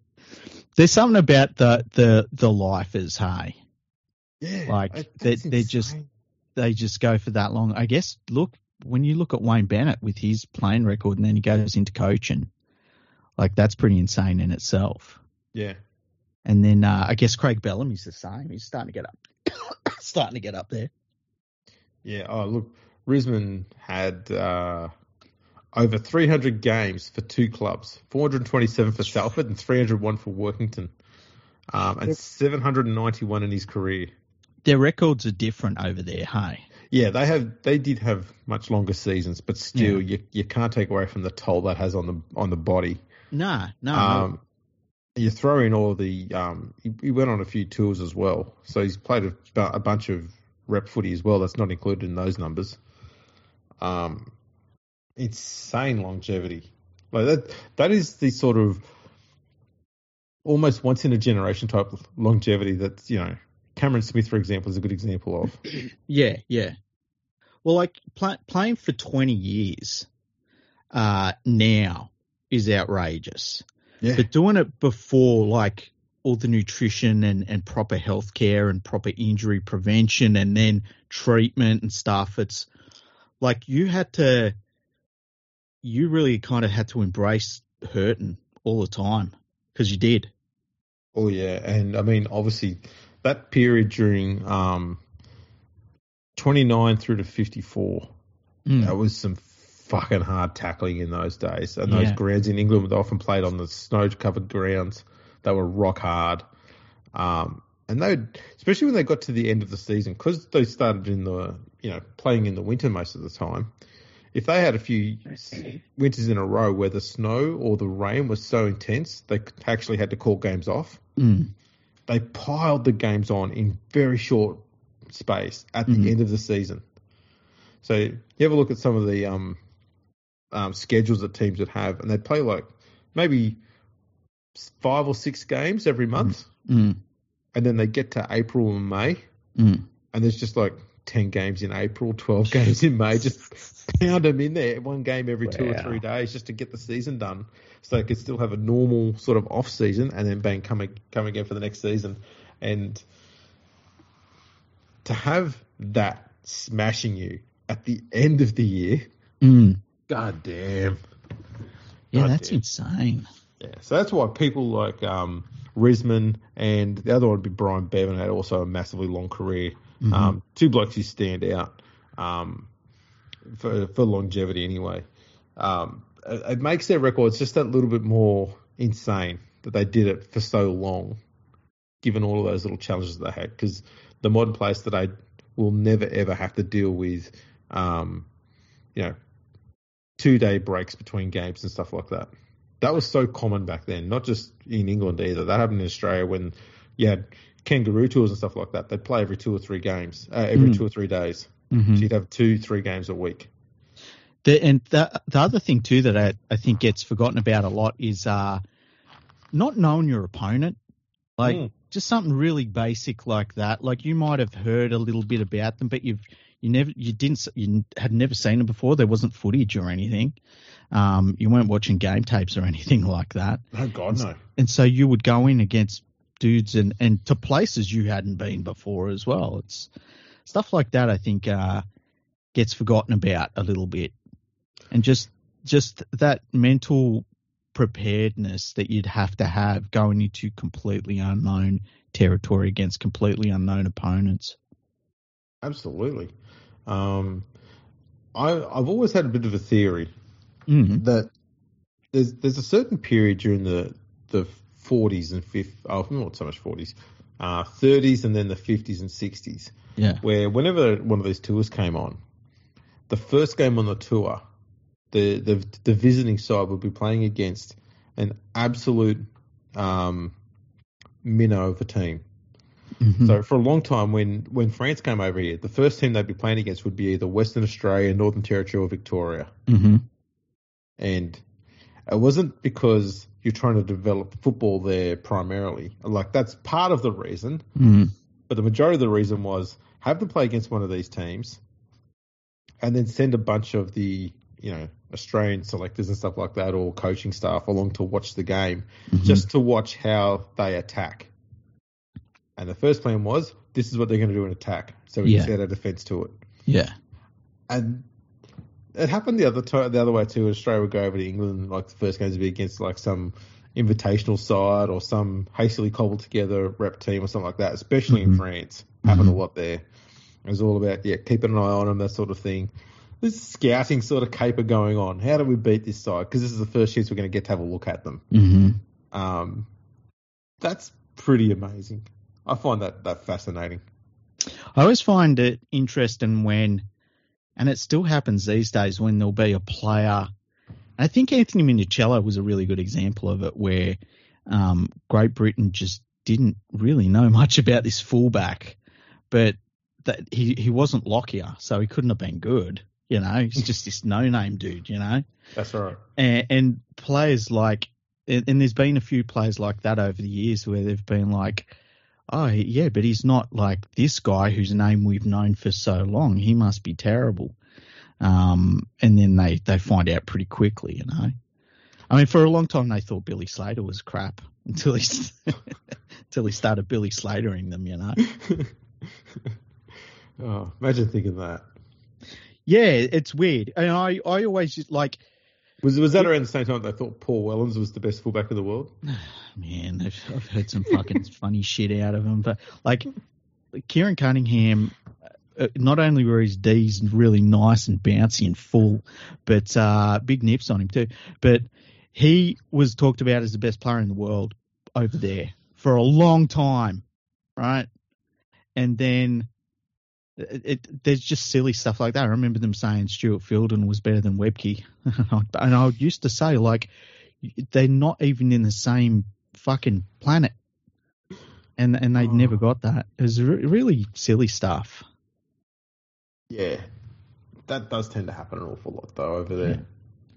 There's something about the the the lifers, hey. Yeah, Like, they- they're just- they just go for that long. I guess look when you look at Wayne Bennett with his playing record and then he goes into coaching, like that's pretty insane in itself. Yeah. And then uh, I guess Craig Bellamy's the same. He's starting to get up, <coughs> starting to get up there. Yeah. Oh, look, Risman had uh, over 300 games for two clubs 427 for Salford and 301 for Workington, um, and 791 in his career. Their records are different over there. Hey, Yeah, they have. They did have much longer seasons, but still, you you can't take away from the toll that has on the on the body. nah, no, Um, you throw in all the. Um, he, he went on a few tours as well, so he's played a, a bunch of rep footy as well. That's not included in those numbers. Um, insane longevity. Like that. That is the sort of almost once in a generation type of longevity that you know. Cameron Smith, for example, is a good example of. <clears throat> yeah, yeah. Well, like play, playing for 20 years uh, now is outrageous. Yeah. But doing it before, like all the nutrition and, and proper health care and proper injury prevention and then treatment and stuff, it's like you had to, you really kind of had to embrace hurting all the time because you did. Oh yeah, and I mean obviously that period during um 29 through to 54, Mm. that was some fucking hard tackling in those days. And those Yeah. grounds in England, they often played on the snow-covered grounds. They were rock hard. Um, and they, would especially when they got to the end of the season, because they started in the, you know, playing in the winter most of the time. If they had a few winters in a row where the snow or the rain was so intense, they actually had to call games off Mm. they piled the games on in very short space at the Mhm. end of the season. So you have a look at some of the um, um, schedules that teams would have, and they'd play like maybe five or six games every month, Mm. and then they get to April and May, Mm. and there's just like ten games in April, twelve <laughs> games in May. Just pound them in there, one game every two or three days, just to get the season done, so they could still have a normal sort of off season, and then bang, come come again for the next season, and to have that smashing you at the end of the year, Mm. God damn. Yeah, God that's damn. insane. Yeah, so that's why people like um, Risman and the other one would be Brian Bevan had also a massively long career. Mhm. Um, two blokes who stand out um, for for longevity anyway. Um, it, it makes their records just that little bit more insane that they did it for so long, given all of those little challenges they had. Because the modern players today will never ever have to deal with, um, you know, two day breaks between games and stuff like that. That was so common back then, not just in England either. That happened in Australia when you had kangaroo tours and stuff like that. They'd play every two or three games, uh, every Mm. two or three days. Mhm. So you'd have two, three games a week. The, and the the other thing too that I, I think gets forgotten about a lot is uh, not knowing your opponent. Like Mm. just something really basic like that. Like you might have heard a little bit about them, but you've you never you didn't you had never seen them before. There wasn't footage or anything. Um, you weren't watching game tapes or <laughs> anything like that. No, God, no. And so you would go in against dudes and, and to places you hadn't been before as well. It's stuff like that I think uh, gets forgotten about a little bit. And just just that mental preparedness that you'd have to have going into completely unknown territory against completely unknown opponents. Absolutely. Um, I, I've always had a bit of a theory Mm. that there's there's a certain period during the the 40s and 50s, oh, not so much 40s, uh, 30s and then the 50s and 60s, Yeah. where whenever one of these tours came on, the first game on the tour, the the, the visiting side would be playing against an absolute um, minnow of a team. Mhm. So for a long time, when when France came over here, the first team they'd be playing against would be either Western Australia, Northern Territory, or Victoria. Mhm. And it wasn't because you're trying to develop football there primarily. Like that's part of the reason, Mhm. but the majority of the reason was have them play against one of these teams, and then send a bunch of the you know Australian selectors and stuff like that, or coaching staff along to watch the game, Mhm. just to watch how they attack. And the first plan was this is what they're going to do in attack, so we Yeah. set our defense to it. yeah. And it happened the other time, the other way too. Australia would go over to England, like the first games would be against like some invitational side or some hastily cobbled together rep team or something like that. Especially in Mhm. France, happened Mhm. a lot there. It was all about yeah, keeping an eye on them, that sort of thing. This scouting sort of caper going on. How do we beat this side? Because this is the first chance we're going to get to have a look at them. Mhm. Um, that's pretty amazing. I find that that fascinating. I always find it interesting when, and it still happens these days, when there'll be a player. I think Anthony Minichiello was a really good example of it, where um, Great Britain just didn't really know <laughs> much about this fullback, but that he he wasn't Lockyer, so he couldn't have been good. You know, he's <laughs> just this no-name dude. You know, That's right. and, and players like, and, and there's been a few players like that over the years where they've been like, oh yeah, but he's not like this guy whose name we've known for so long. He must be terrible. Um, and then they they find out pretty quickly, you know. I mean, for a long time they thought Billy Slater was crap <laughs> until he until he started Billy Slatering them, you know. <laughs> oh, imagine thinking that. Yeah, it's weird, and I I always just like. Was was that around the same time they thought Paul Wellens was the best fullback in the world? <sighs> Man, I've, I've heard some fucking <laughs> funny shit out of him, but like Keiron Cunningham, uh, not only were his D's really nice and bouncy and full, but uh, big nips on him too. But he was talked about as the best player in the world over there for a long time, right? And then it, it, there's just silly stuff like that. I remember them saying Stuart Fielden was better than Webcke, <laughs> and I used to say like they're not even in the same fucking planet, and and they oh. never got that. It was re- really silly stuff. Yeah, that does tend to happen an awful lot though over there. Yeah.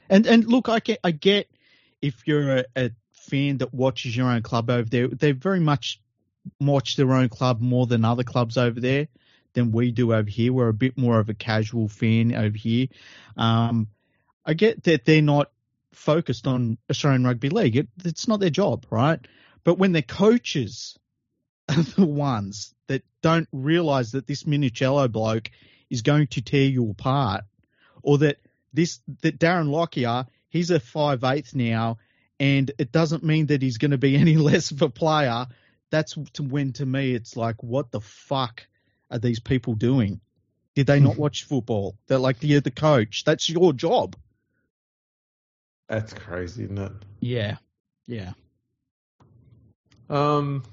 And and look, I get I get if you're a, a fan that watches your own club over there, they very much watch their own club more than other clubs over there than we do over here. We're a bit more of a casual fan over here. Um, I get that they're not focused on Australian Rugby League. It, it's not their job, right? But when their coaches are <laughs> the ones that don't realise that this Minichiello bloke is going to tear you apart, or that this that Darren Lockyer he's a five eighth now, and it doesn't mean that he's going to be <laughs> any less of a player. That's when to me it's like, what the fuck are these people doing? Did they not watch football? They're like, you're the coach. That's your job. That's crazy, isn't it? Yeah, yeah. Um,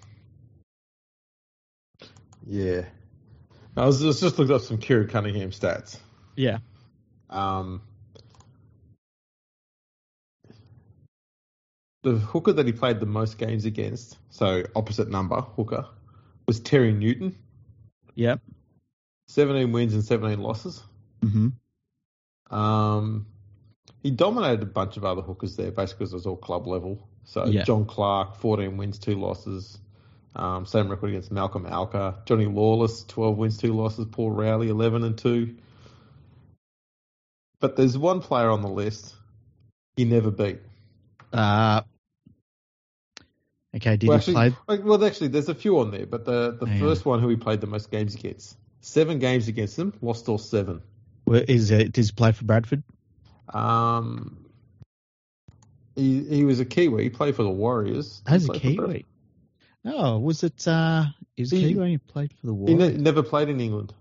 yeah. I was, was just looking up some Keiron Cunningham stats. Yeah. Um, the hooker that he played the most games against, so opposite number hooker, was Terry Newton. Yep. 17 wins and 17 losses. Mm-hmm. Um, he dominated a bunch of other hookers there, basically because it was all club level. So yeah. Jon Clarke, 14 wins, two losses. Um, same record against Malcolm Alker. Johnny Lawless, 12 wins, two losses. Paul Rowley, 11 and two. But there's one player on the list he never beat. Uh, okay, did well, he actually, play? Well, actually, there's a few on there, but the the first one who he played the most games against, seven games against them, lost all seven. Well, is it? Does he play for Bradford? Um, he he was a Kiwi. He played for the Warriors. As a Kiwi. Oh, was it? Uh, is he, Kiwi? He played for the Warriors. He ne- never played in England.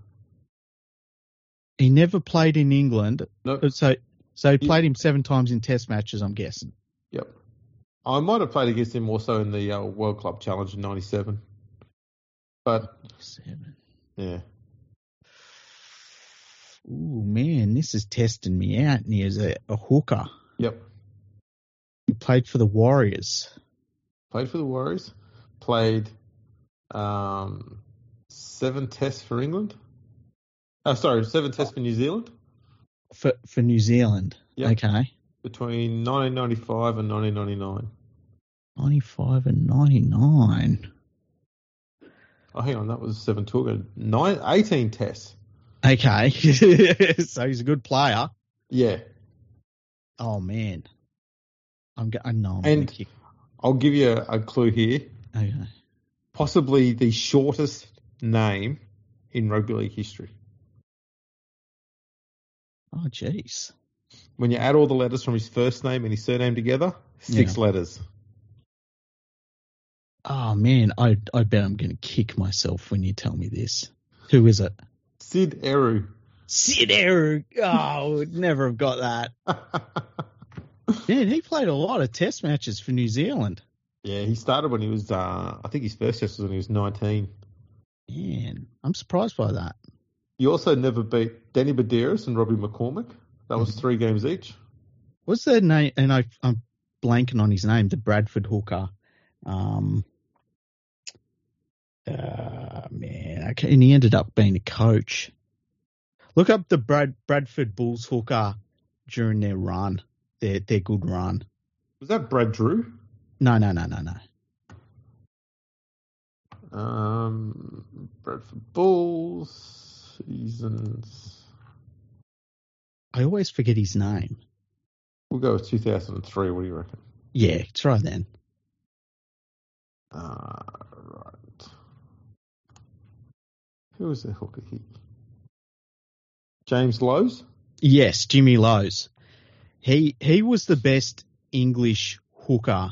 He never played in England. No. So so he played him seven times in Test matches. I'm guessing. Yep. I might have played against him also in the uh, World Club Challenge in '97. But. Yeah. Oh man, this is testing me out. And he is a, a hooker. Yep. He played for the Warriors. Played for the Warriors. Played um, seven tests for England. Oh, sorry, seven tests for New Zealand. For for New Zealand. Yep. Okay between 1995 and 1999. 95 and 99. Oh, hang on, that was seven tour. Uh, nine, 18 tests. Okay, <laughs> so he's a good player. Yeah. Oh man, I'm. I know. I'm and I'll give you a, a clue here. Okay. Possibly the shortest name in rugby league history. Oh, jeez when you add all the letters from his first name and his surname together, six yeah. letters. Oh man, I I bet I'm going to kick myself when you tell me this. Who is it? Syd Eru. Syd Eru. Oh, would never have got that. <laughs> Man, he played a lot of Test matches for New Zealand. Yeah, he started when he was. Uh, I think his first test was when he was 19. Man, I'm surprised by that. He also never beat Danny Buderus and Robbie McCormack. That was three games each. What's their name? And I, am blanking on his name. The Bradford hooker. Um, uh, man, okay, and he ended up being a coach. Look up the Brad Bradford Bulls hooker during their run, their their good run. Was that Brad Drew? No, no, no, no, no. Um, Bradford Bulls seasons. I always forget his name. We'll go with 2003. What do you reckon? Yeah, try then. Uh, right. Who was the hooker here? James Lowes? Yes, Jimmy Lowes. He he was the best English hooker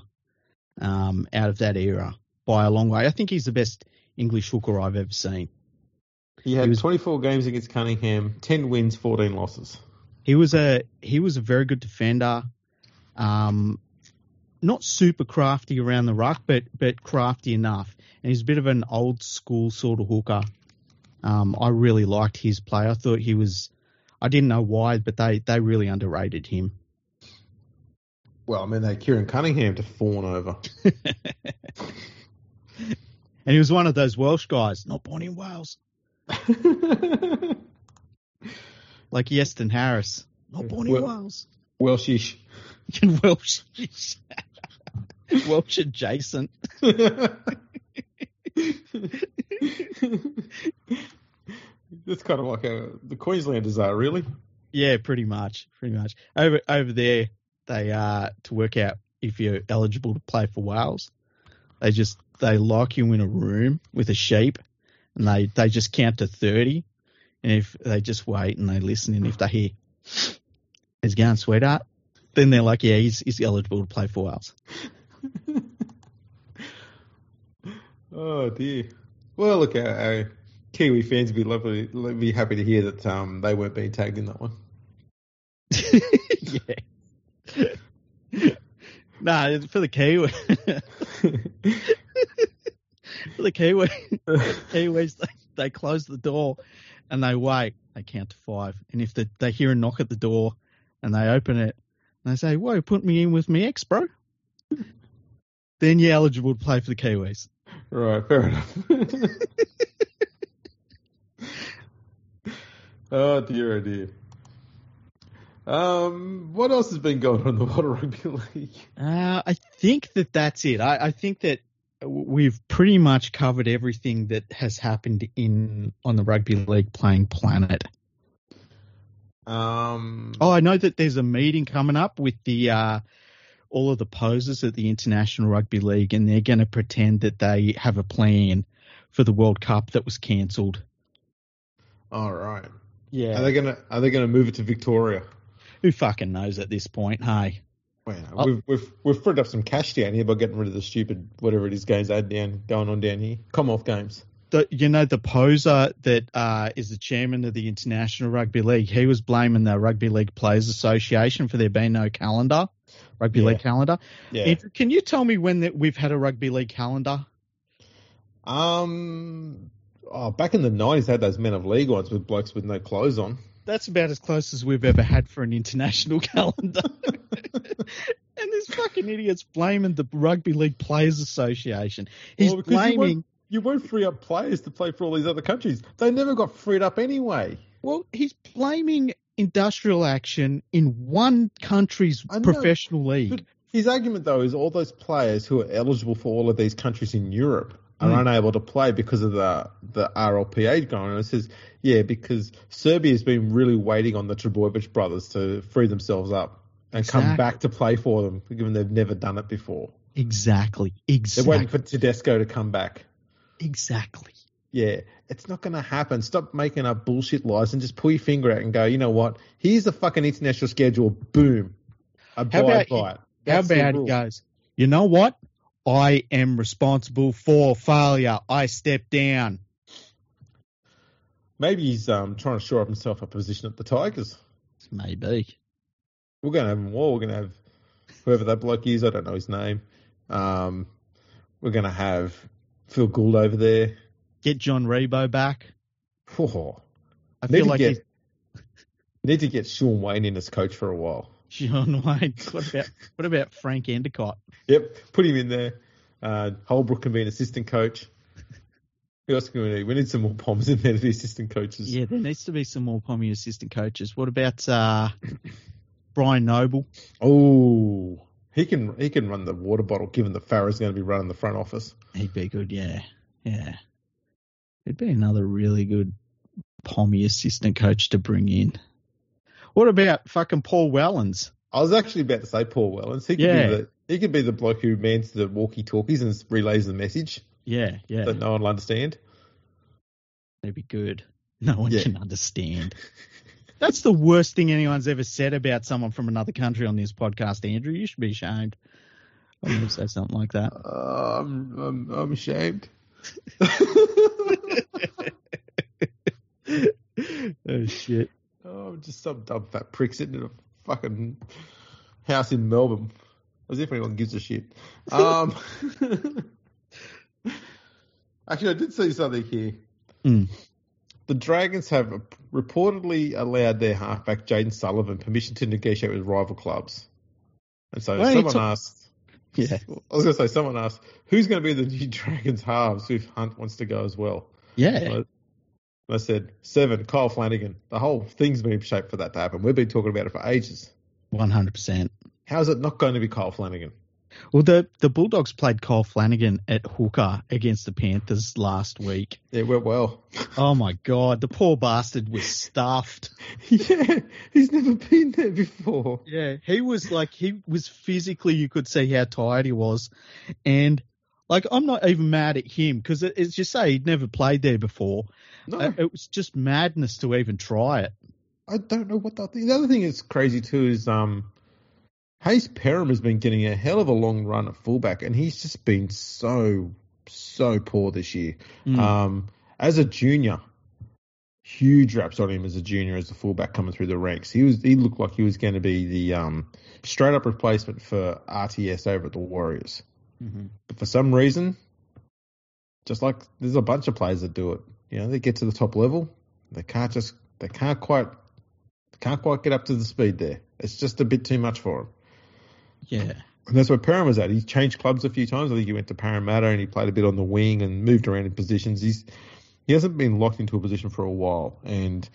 um, out of that era by a long way. I think he's the best English hooker I've ever seen. He had He was- 24 games against Cunningham, 10 wins, 14 losses. He was a he was a very good defender. Um, not super crafty around the ruck, but but crafty enough. And he's a bit of an old school sort of hooker. Um, I really liked his play. I thought he was. I didn't know why, but they they really underrated him. Well, I mean, they had Keiron Cunningham to fawn over. <laughs> And he was one of those Welsh guys, not born in Wales, <laughs> like Iestyn Harris, not born in Well- Wales. Welshish. <laughs> Welsh, <laughs> Welsh adjacent. <laughs> That's kind of like a, the Queenslanders are, really. Yeah, pretty much, pretty much. Over over there, they uh to work out if you're eligible to play for Wales, they just they lock you in a room with a sheep, and they they just count to thirty, and if they just wait and they listen, and if they hear, "He's going, sweetheart," then they're like, "Yeah, he's he's eligible to play for Wales." <laughs> Oh dear. Well, look, our, our Kiwi fans would be lovely, be happy to hear that um, they weren't being tagged in that one. <laughs> yeah. nah, for the Kiwi, <laughs> for the Kiwi, Kiwis, they, they close the door and they wait. They count to five, and if the, they hear a knock at the door and they open it and they say, "Whoa, put me in with me ex, bro," then you're eligible to play for the Kiwis. right, fair enough. <laughs> oh dear, oh dear. Um, what else has been going on in the Water Rugby <laughs> League? Uh, I think that that's it. I, I think that we've pretty much covered everything that has happened in on the rugby league playing planet. Um, Oh, I know that there's a meeting coming up with the uh, all of the posers at the International Rugby League, and they're going to pretend that they have a plan for the World Cup that was cancelled. all right. Yeah. Are they gonna Are they gonna move it to Victoria? who fucking knows at this point? Hey, Well, Oh. we've we've we've freed up some cash down here by getting rid of the stupid whatever it is games they down going on down here. Commonwealth games. the, you know the poser that uh, is the chairman of the International Rugby League. He was blaming the Rugby League Players Association for there being no calendar, rugby Yeah. league calendar. Yeah. Andrew, can you tell me when that we've had a rugby league calendar? Um. Oh, back in the nineties, they had those men of league ones with blokes with no clothes on. That's about as close as we've ever had for an international <laughs> calendar. <laughs> and this fucking idiot's blaming the Rugby League Players Association. He's Well, you blaming. won't- You won't free up players to play for all these other countries. They never got freed up anyway. Well, he's blaming industrial action in one country's professional league. His argument, though, is all those players who are eligible for all of these countries in Europe are Mm. unable to play because of the the RLPA going on. It says, yeah, because Serbia's been really waiting on the Trbojevic brothers to free themselves up and come back to play for them, given they've never done it before. Exactly. Exactly. They're waiting for Tedesco to come back. Exactly. Yeah, it's not going to happen. Stop making up bullshit lies and just pull your finger out and go, you know what? Here's the fucking international schedule. Boom. Abide about- by it. How about he rule. goes, you know what? I am responsible for failure. I step down. Maybe he's um, trying to shore up himself a position at the Tigers. Maybe. We're going to have him all. We're going to have whoever that bloke is. I don't know his name. Um, we're going to have Phil Gould over there. Get John Ribot back. <laughs> Oh, I feel like get <laughs> need to get Sean Wayne in as coach for a while. <laughs> John Wayne. What about what about Frank Endacott? Yep, put him in there. Uh, Holbrook can be an assistant coach. Who else can we need? We need some more Poms in there to be assistant coaches. Yeah, there needs to be some more Pommy assistant coaches. What about uh, <coughs> Brian Noble? Oh, he can he can run the water bottle. Given that Farah's going to be running the front office. He'd be good, yeah. Yeah. It'd be another really good Pommy assistant coach to bring in. What about fucking Paul Wellens? I was actually about to say Paul Wellens. He could Yeah. be the he could be the bloke who mans the walkie talkies and relays the message Yeah, yeah. that no one will understand. That'd be good. No one Yeah. can understand. That's the worst thing anyone's ever said about someone from another country on this podcast, Andrew. You should be ashamed. I'm going to say something like that. Uh, I'm, I'm I'm ashamed. <laughs> <laughs> oh, shit. Oh, I'm just some dumb fat prick sitting in a fucking house in Melbourne. As if anyone gives a shit. Um, <laughs> actually, I did see something here. Mm. The Dragons have reportedly allowed their halfback Jayden Sullivan permission to negotiate with rival clubs. And so someone took- asked, Yeah. I was going to say, someone asked, who's going to be the new <laughs> Dragons halves if Hunt wants to go as well? Yeah. And I said, seven, Kyle Flanagan. The whole thing's been shaped for that to happen. We've been talking about it for ages. 100%. How's it not going to be Kyle Flanagan? Well, the, the Bulldogs played Kyle Flanagan at hooker against the Panthers last week. It went well. Oh, my God. The poor bastard was stuffed. <laughs> yeah, he's never been there before. Yeah, he was like he was physically. You could see how tired he was, and like I'm not even mad at him because as you say, he'd never played there before. No, Uh, it was just madness to even try it. I don't know what the thing. The other thing that's crazy too is um, Hayze Perham has been getting a hell of a long run at fullback, and he's just been so so poor this year. Mm. Um, as a junior, huge raps on him as a junior as a fullback coming through the ranks. He was he looked like he was going to be the um, straight up replacement for RTS over at the Warriors. Mhm. But for some reason, just like there's a bunch of players that do it. You know, they get to the top level, they can't just they can't quite can't quite get up to the speed there. It's just a bit too much for them. Yeah, And that's where Perham was at. He changed clubs a few times. I think he went to Parramatta and he played a bit on the wing and moved around in positions. He's he hasn't been locked into a position for a while. And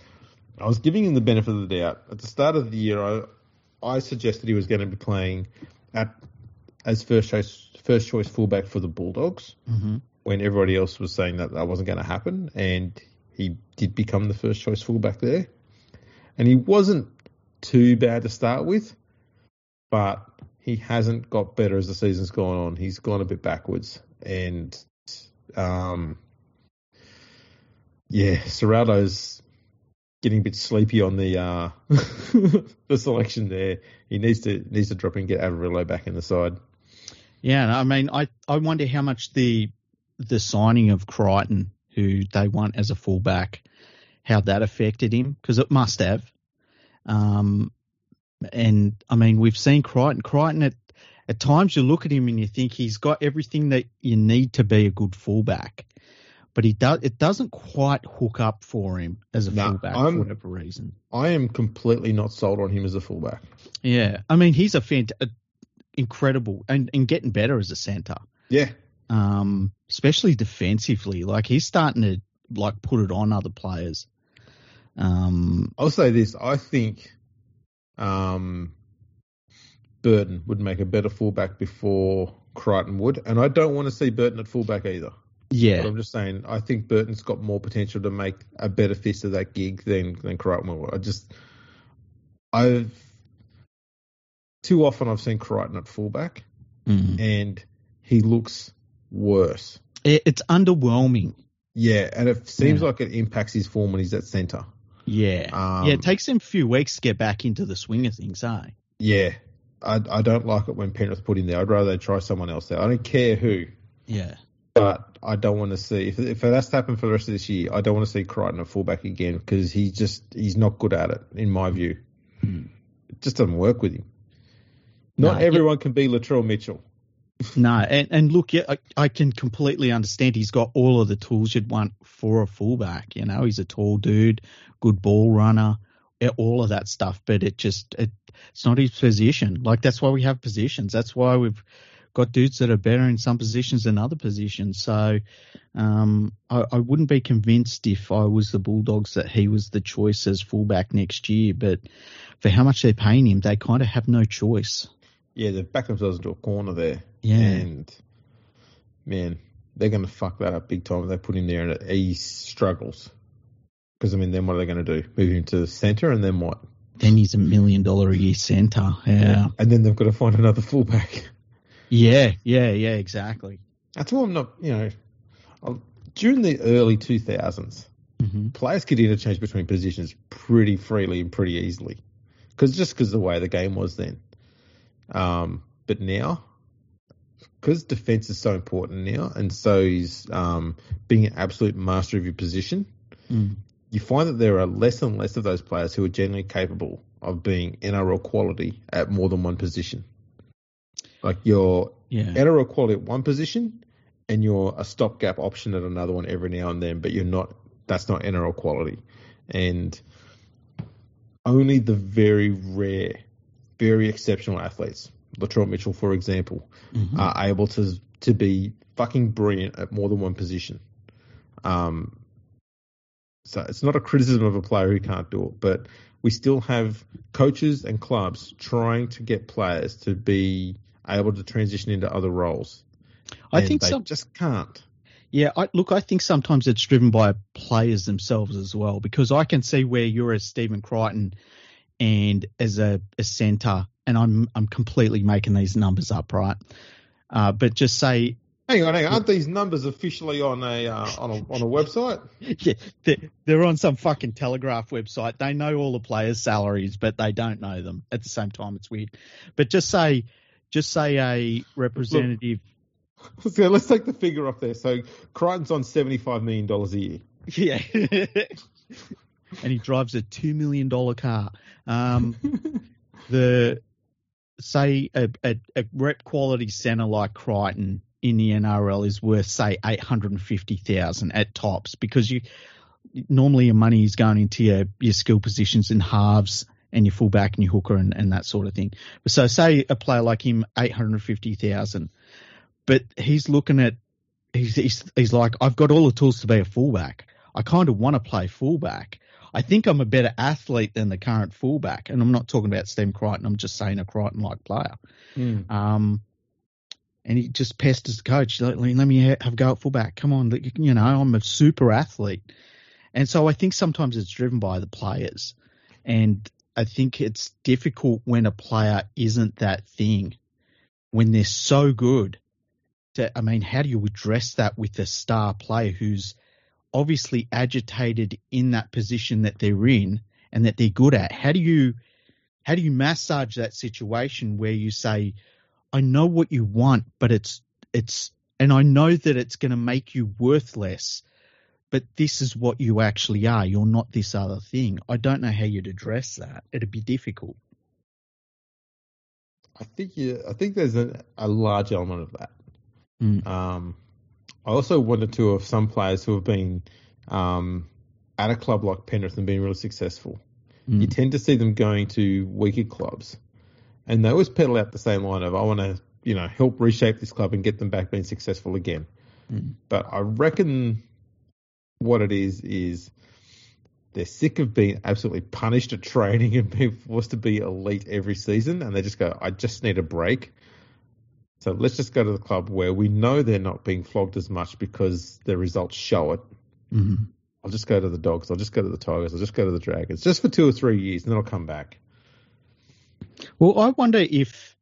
I was giving him the benefit of the doubt at the start of the year. I I suggested he was going to be playing at as first choice first choice fullback for the Bulldogs hmm when everybody else was saying that that wasn't going to happen, and he did become the first choice fullback there. And he wasn't too bad to start with, but he hasn't got better as the season's gone on. He's gone a bit backwards, and um, yeah, Ciraldo's getting a bit sleepy on the uh, <laughs> the selection there. He needs to needs to drop and get Averillo back in the side. Yeah. I mean, I I wonder how much the the signing of Crichton, who they want as a fullback, how that affected him because it must have. Um, and I mean, we've seen Crichton. Crichton at at times you look at him and you think he's got everything that you need to be a good fullback, but he does. It doesn't quite hook up for him as a No, fullback I'm- for whatever reason. I am completely not sold on him as a fullback. Yeah, I mean, he's a fant- a, incredible and and getting better as a centre. Yeah, Um, especially defensively, like he's starting to like put it on other players. Um, I'll say this: I think um, Burton would make a better fullback before Crichton would, and I don't want to see Burton at fullback either. But yeah, I'm just saying, I think Burton's got more potential to make a better fist of that gig than than Crichton will. I just, I've too often I've seen Crichton at fullback, Mm. and he looks worse. It's underwhelming. Yeah, and it seems Yeah. like it impacts his form when he's at centre. Yeah, Um, yeah. It takes him a few weeks to get back into the swing of things, eh? Yeah, I, I don't like it when Penrith put in there. I'd rather they try someone else there. I don't care who, Yeah, but I don't want to see if if it has to happen for the rest of this year. I don't want to see Crichton at fullback again because he just he's not good at it in my view. Hmm. It just doesn't work with him. Not No, everyone can be Latrell Mitchell. <laughs> no, and and look, yeah, I, I can completely understand. He's got all of the tools you'd want for a fullback. You know, he's a tall dude, good ball runner, all of that stuff. But it just it, it's not his position. Like that's why we have positions. That's why we've got dudes that are better in some positions than other positions. So um, I, I wouldn't be convinced if I was the Bulldogs that he was the choice as fullback next year. But for how much they're paying him, they kind of have no choice. Yeah, they've backed themselves into a corner there. Yeah. And man, they're going to fuck that up big time they put him there and he struggles. Because I mean, then what are they going to do? Move him to the centre, and then what? Then he's a million dollar a year centre. Yeah. And then they've got to find another fullback. Yeah, yeah, yeah, exactly. That's why I'm not, you know, during the early 2000s, mm-hmm. players could interchange between positions pretty freely and pretty easily, because just because the way the game was then. Um, but now, because defense is so important now, and so is um, being an absolute master of your position, mm. you find that there are less and less of those players who are generally capable of being NRL quality at more than one position. Like you're yeah. NRL quality at one position, and you're a stopgap option at another one every now and then, but you're not. That's not NRL quality, and only the very rare, very exceptional athletes, Latrell Mitchell, for example, mm-hmm. are able to to be fucking brilliant at more than one position. Um, so it's not a criticism of a player who can't do it, but we still have coaches and clubs trying to get players to be able to transition into other roles. I think they some, just can't. Yeah, I, look, I think sometimes it's driven by players themselves as well, because I can see where you're as Stephen Crichton and as a, a centre, and I'm I'm completely making these numbers up, right? Uh, but just say Hang on, hang on. Aren't these numbers officially on a uh, on a on a website? <laughs> yeah, they're, they're, on some fucking Telegraph website. They know all the players' salaries, but they don't know them. At the same time, it's weird. But just say, just say a representative. Look, <laughs> so let's take the figure off there. So Crichton's on seventy five million dollars a year. <laughs> Yeah. And he drives a two million dollar car. Um, <laughs> the say a, a, a rep quality center like Crichton in the NRL is worth say eight hundred and fifty thousand at tops because you normally your money is going into your, your skill positions in halves and your fullback and your hooker and, and that sort of thing. So say a player like him eight hundred and fifty thousand, but he's looking at he's, he's he's like I've got all the tools to be a fullback. I kind of want to play fullback. I think I'm a better athlete than the current fullback, and I'm not talking about Stem Crichton. I'm just saying a Crichton-like player. Mm. Um, and he just pesters the coach. Like, let me have a go at fullback. Come on, you know, I'm a super athlete. And so I think sometimes it's driven by the players. And I think it's difficult when a player isn't that thing, when they're so good. To, I mean, how do you address that with a star player who's obviously agitated in that position that they're in and that they're good at? How do you how do you massage that situation where you say, I know what you want, but it's it's and I know that it's going to make you worthless. But this is what you actually are. You're not this other thing. I don't know how you'd address that. It'd be difficult. I think yeah, I think there's a, a large element of that. Mm. Um, also wonder too of some players who have been um, at a club like Penrith and been really successful. Mm. You tend to see them going to weaker clubs and they always pedal out the same line of I want to you know help reshape this club and get them back being successful again. Mm. But I reckon what it is is they're sick of being absolutely punished at training and being forced to be elite every season, and they just go, I just need a break. So let's just go to the club where we know they're not being flogged as much because the results show it. Mm-hmm. I'll just go to the Dogs. I'll just go to the Tigers. I'll just go to the Dragons, just for two or three years, and then I'll come back. Well, I wonder if,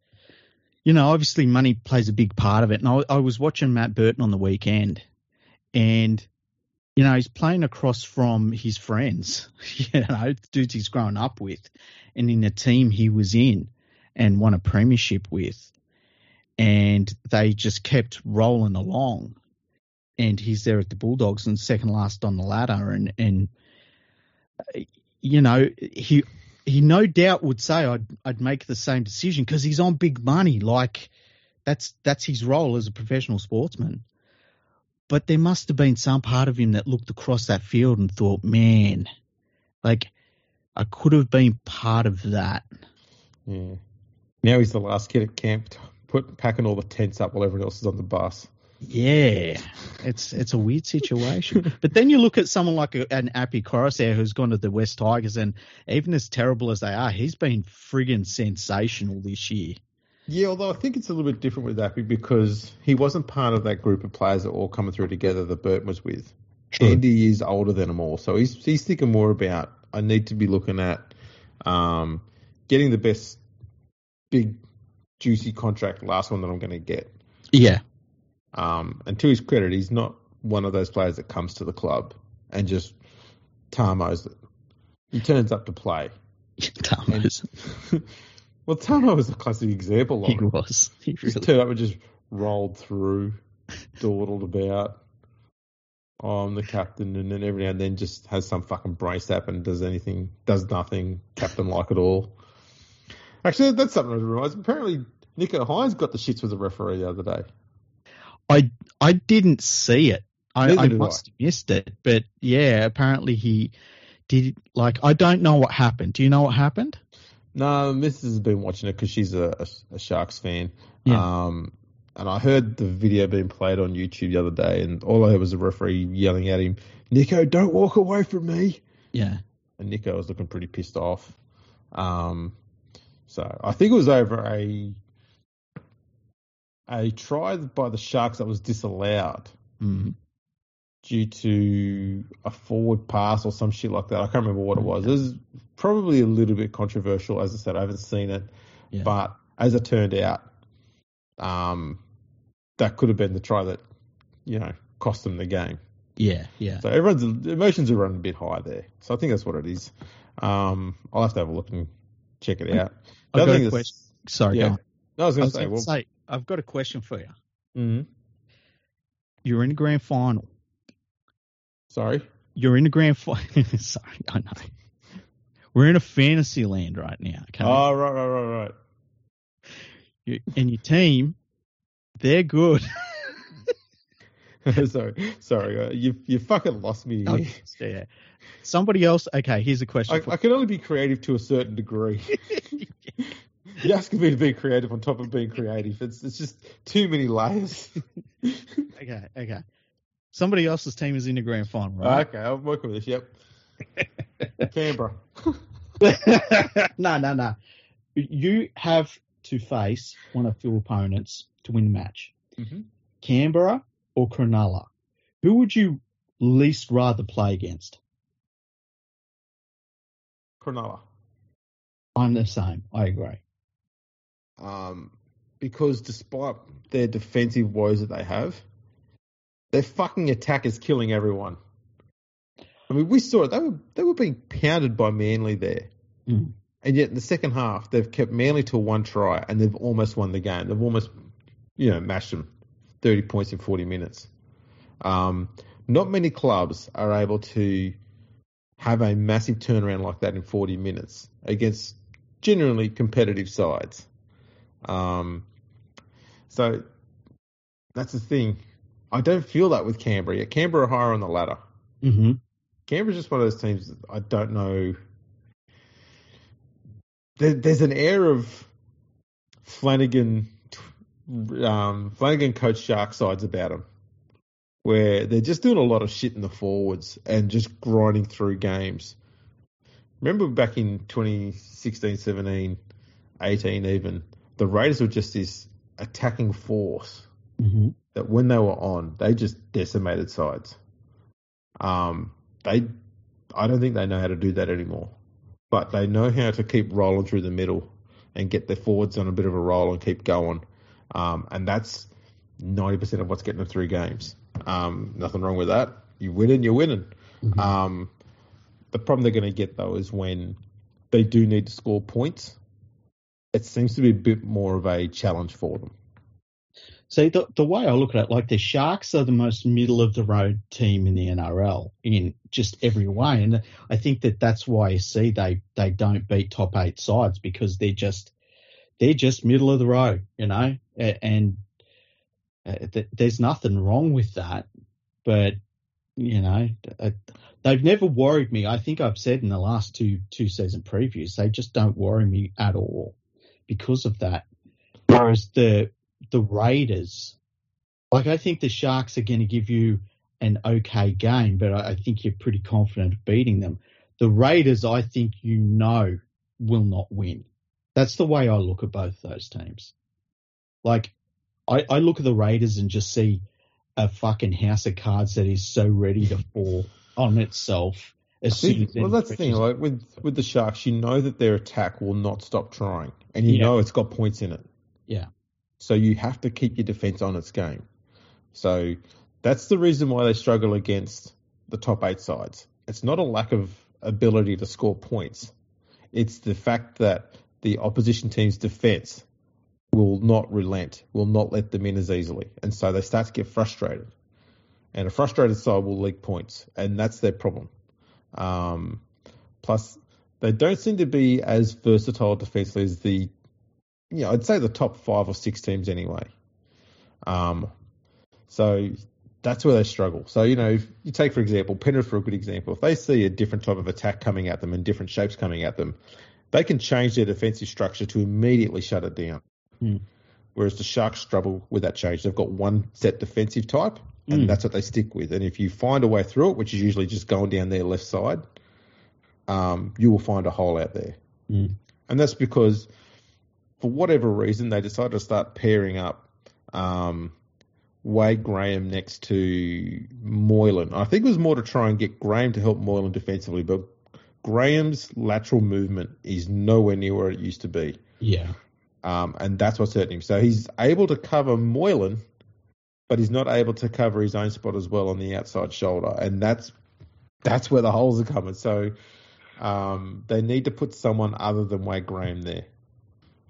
you know, obviously money plays a big part of it. And I, I was watching Matt Burton on the weekend, and you know, he's playing across from his friends, <laughs> you know, dudes he's grown up with, and in a team he was in and won a premiership with. And they just kept rolling along. And he's there at the Bulldogs and second last on the ladder. And, and you know, he he no doubt would say I'd I'd make the same decision because he's on big money. Like that's that's his role as a professional sportsman. But there must have been some part of him that looked across that field and thought, man, like I could have been part of that. Yeah. Now he's the last kid at camp, put packing all the tents up while everyone else is on the bus. Yeah, it's it's a weird situation. <laughs> but then you look at someone like a, an Api Koroisau who's gone to the Wests Tigers, and even as terrible as they are, he's been friggin' sensational this year. Yeah, although I think it's a little bit different with Api because he wasn't part of that group of players that all coming through together that Burton was with. True. Andy is older than them all, so he's he's thinking more about I need to be looking at um, getting the best big juicy contract, last one that I'm going to get. Yeah. Um, and to his credit, he's not one of those players that comes to the club and just tarmos it. He turns up to play. <laughs> Thomas. <laughs> well, Tamou was a classic example of He it. was. <laughs> He Just turned up and just rolled through, dawdled about. Oh, I'm the captain, and then every now and then just has some fucking brace up and does anything, does nothing, captain like at all. Actually, that's something I was realised. Apparently, Nicho Hynes got the shits with the referee the other day. I I didn't see it. I, I did I. must have missed it. But yeah, apparently he did. Like I don't know what happened. Do you know what happened? No, Mrs. has been watching it because she's a, a, a Sharks fan. Yeah. Um, and I heard the video being played on YouTube the other day, and all I heard was the referee yelling at him, "Nicho, don't walk away from me!" Yeah. And Nicho was looking pretty pissed off. Um, so I think it was over a a try by the Sharks that was disallowed Mm. due to a forward pass or some shit like that. I can't remember what it was. It was probably a little bit controversial. As I said, I haven't seen it, Yeah. but as it turned out, um, that could have been the try that you know cost them the game. yeah. Yeah. So everyone's emotions are running a bit high there. So I think that's what it is. Um, I'll have to have a look and check it out. I've got a question. Sorry. yeah. go on. No, I was going to say, well, say, I've got a question for you. mhm. You're in the grand final. sorry. You're in the grand final. <laughs> Sorry, I know. We're in a fantasy land right now. Okay. Oh, right, right, right, right. You, and your team, they're good. <laughs> <laughs> sorry, sorry. Uh, you you fucking lost me. Oh, yeah. Somebody else. Okay, here's a question. I, for I can only be creative to a certain degree. <laughs> <laughs> you asking me to be creative on top of being creative. It's it's just too many layers. Okay, okay. Somebody else's team is in the grand final, right? okay, I'll work with this. Yep. Canberra. no, no, no. You have to face one of your opponents to win the match. Mhm. Canberra or Cronulla. Who would you least rather play against? Cronulla. I'm the same. I agree. um, because despite their defensive woes that they have, their fucking attack is killing everyone. I mean, we saw it. They were they were being pounded by Manly there, Mm. and yet in the second half they've kept Manly to one try and they've almost won the game. They've almost, you know, mashed them, thirty points in forty minutes. Um, not many clubs are able to have a massive turnaround like that in forty minutes against generally competitive sides. Um, so that's the thing. I don't feel that with Canberra. yet. Canberra are higher on the ladder. Mm-hmm. Canberra's just one of those teams that I don't know. There, there's an air of Flanagan, um, Flanagan coached shark sides about them, where they're just doing a lot of shit in the forwards and just grinding through games. Remember back in 2016, 17, 18 even, the Raiders were just this attacking force Mm-hmm. that when they were on, they just decimated sides. Um, they, I don't think they know how to do that anymore, but they know how to keep rolling through the middle and get their forwards on a bit of a roll and keep going. Um, and that's ninety percent of what's getting them through games. Um, nothing wrong with that. You're winning, you're winning. Mhm. Um, the problem they're going to get though is when they do need to score points. It seems to be a bit more of a challenge for them. See, the, the way I look at it, like the Sharks are the most middle of the road team in the NRL in just every way, and I think that that's why you see they they don't beat top eight sides because they're just they're just middle of the road, you know, and uh, there's nothing wrong with that, but you know, uh, they've never worried me. I think I've said in the last two two season previews they just don't worry me at all because of that. Whereas the the Raiders, like I think the Sharks are going to give you an okay game, but I, I think you're pretty confident of beating them. The Raiders, I think you know, will not win. That's the way I look at both those teams. Like, I, I look at the Raiders and just see a fucking house of cards that is so ready to fall on itself as soon as well, that's the thing. Like with with the Sharks, you know that their attack will not stop trying, and you yeah. know it's got points in it. Yeah. So you have to keep your defense on its game. So that's the reason why they struggle against the top eight sides. It's not a lack of ability to score points. It's the fact that the opposition team's defense will not relent, will not let them in as easily. And so they start to get frustrated. And a frustrated side will leak points, and that's their problem. Um, plus, they don't seem to be as versatile defensively as the, you know, I'd say the top five or six teams anyway. Um, so that's where they struggle. So, you know, if you take, for example, Penrith for a good example, if they see a different type of attack coming at them and different shapes coming at them, they can change their defensive structure to immediately shut it down. Mm. Whereas the Sharks struggle with that change. They've got one set defensive type, and mm. that's what they stick with. And if you find a way through it, which is usually just going down their left side, um, you will find a hole out there. Mm. And that's because, for whatever reason, they decided to start pairing up um, Wade Graham next to Moylan. I think it was more to try and get Graham to help Moylan defensively, but Graham's lateral movement is nowhere near where it used to be. Yeah. Um, and that's what's hurting him. So he's able to cover Moylan, but he's not able to cover his own spot as well on the outside shoulder, and that's that's where the holes are coming. So um, they need to put someone other than Wade Graham there.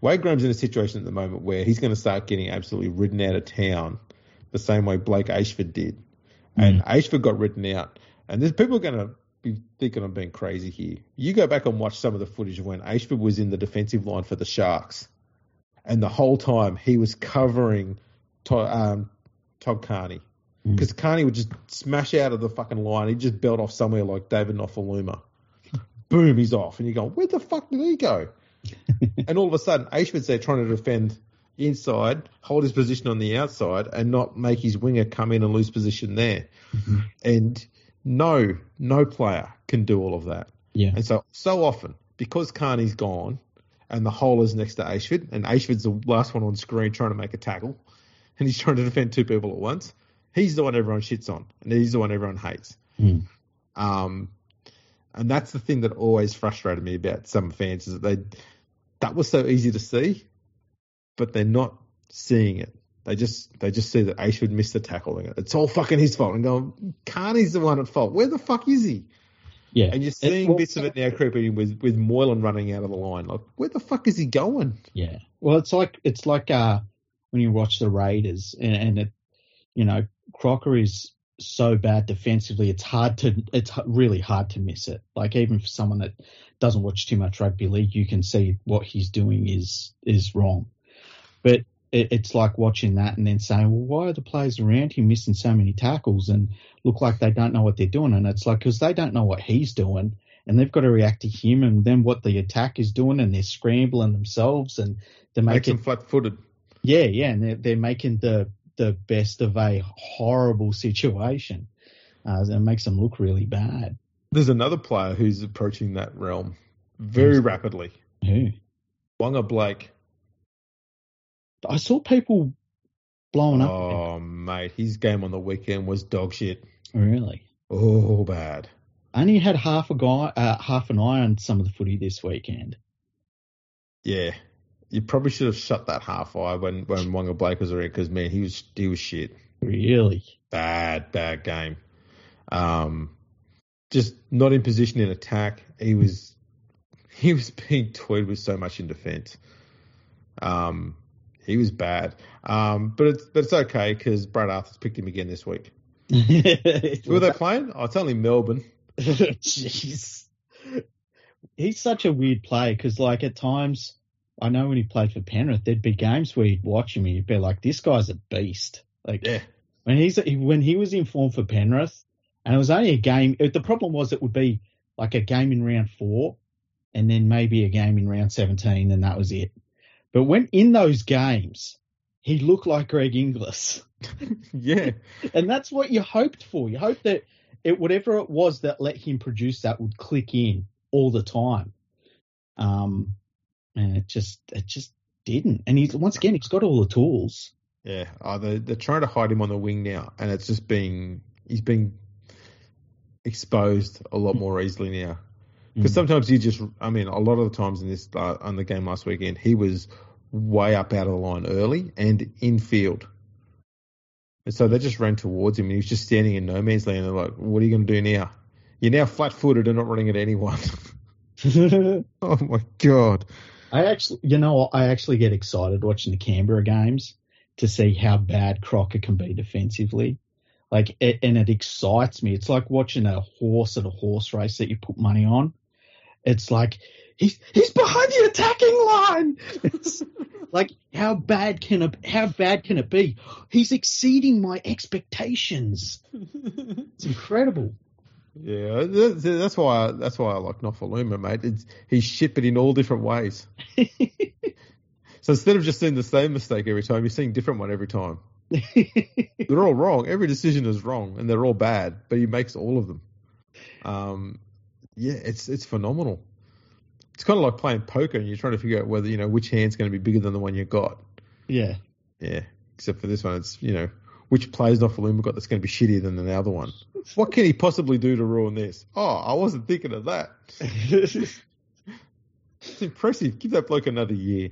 Wade Graham's in a situation at the moment where he's going to start getting absolutely ridden out of town, the same way Blake Ayshford did, mm. and Ayshford got ridden out. And there's people are going to be thinking I'm being crazy here. You go back and watch some of the footage of when Ayshford was in the defensive line for the Sharks, and the whole time he was covering Todd, um, Todd Carney because mm. Carney would just smash out of the fucking line. He'd just belt off somewhere like David Nofoaluma. <laughs> Boom, he's off, and you go, where the fuck did he go? <laughs> and all of a sudden, Ayshford's there trying to defend inside, hold his position on the outside, and not make his winger come in and lose position there. Mm-hmm. And no, no player can do all of that. Yeah. And so, so often, because Carney's gone and the hole is next to Ayshford, and Ayshford's the last one on screen trying to make a tackle, and he's trying to defend two people at once, he's the one everyone shits on, and he's the one everyone hates. Mm. Um, and that's the thing that always frustrated me about some fans is that they that was so easy to see, but they're not seeing it. They just they just see that Ayshford miss the tackle. It's all fucking his fault. And going, Carney's the one at fault. Where the fuck is he? Yeah. And you're seeing it, well, bits of it now creeping with with Moylan running out of the line. Like, where the fuck is he going? Yeah. Well, it's like it's like uh when you watch the Raiders and, and it, you know, Croker is so bad defensively. It's hard to it's really hard to miss it. Like even for someone that doesn't watch too much rugby league, you can see what he's doing is is wrong. But it, it's like watching that and then saying, well, why are the players around him missing so many tackles and look like they don't know what they're doing? And it's like, because they don't know what he's doing and they've got to react to him and then what the attack is doing and they're scrambling themselves and they're making. Makes flat footed. Yeah, yeah. And they're, they're making the, the best of a horrible situation. Uh, it makes them look really bad. There's another player who's approaching that realm very who's, rapidly. Who? Waqa Blake. I saw people blowing up. Oh, mate, his game on the weekend was dog shit. Really? Oh, bad. Only had half a guy, uh, half an eye on some of the footy this weekend. Yeah, you probably should have shut that half eye when when Waqa Blake was around because man, he was he was shit. Really bad, bad game. Um, just not in position in attack. He was <laughs> he was being toyed with so much in defence. Um, he was bad. Um, but it's but it's okay because Brad Arthur's picked him again this week. <laughs> Who are they playing? Oh, it's only Melbourne. <laughs> Jeez, he's such a weird player because like at times. I know when he played for Penrith, there'd be games where you'd watch him and you'd be like, "This guy's a beast." Like, yeah. when he's when he was in form for Penrith, and it was only a game. The problem was it would be like a game in round four, and then maybe a game in round seventeen, and that was it. But when in those games, he looked like Greg Inglis. <laughs> yeah. <laughs> and that's what you hoped for. You hoped that it, whatever it was that let him produce that would click in all the time. Um, and it just, it just didn't. And he's once again, he's got all the tools. Yeah, oh, they're, they're trying to hide him on the wing now, and it's just being he's being exposed a lot more easily now. Because Mm. sometimes he just, I mean, a lot of the times in this uh, on the game last weekend, he was way up out of the line early and in field, and so they just ran towards him, and he was just standing in no man's land. And they're like, "What are you going to do now? You're now flat-footed and not running at anyone." <laughs> <laughs> oh my god! I actually, you know, I actually get excited watching the Canberra games to see how bad Croker can be defensively. Like, it, and it excites me. It's like watching a horse at a horse race that you put money on. It's like he's he's behind the attacking line. It's <laughs> like how bad can it how bad can it be? He's exceeding my expectations. It's <laughs> incredible. Yeah, that's, that's why that's why I like Nofoaluma, mate. It's, he's shit, but in all different ways. <laughs> So instead of just seeing the same mistake every time, you're seeing different one every time. They're all wrong. Every decision is wrong, and they're all bad, but he makes all of them. Um, yeah, it's it's phenomenal. It's kind of like playing poker, and you're trying to figure out whether you know which hand's going to be bigger than the one you got. yeah. Yeah, except for this one, it's you know which plays player's Nofoaluma got that's going to be shittier than the other one. What can he possibly do to ruin this? Oh, I wasn't thinking of that. <laughs> It's impressive. Give that bloke another year.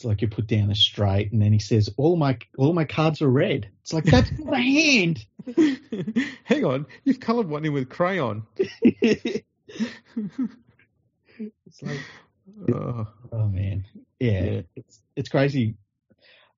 It's like you put down a straight, and then he says, "All my all my cards are red." It's like that's not a hand. <laughs> Hang on, you've coloured one in with crayon. <laughs> it's like, Oh, oh man, yeah, Yeah. it's it's crazy.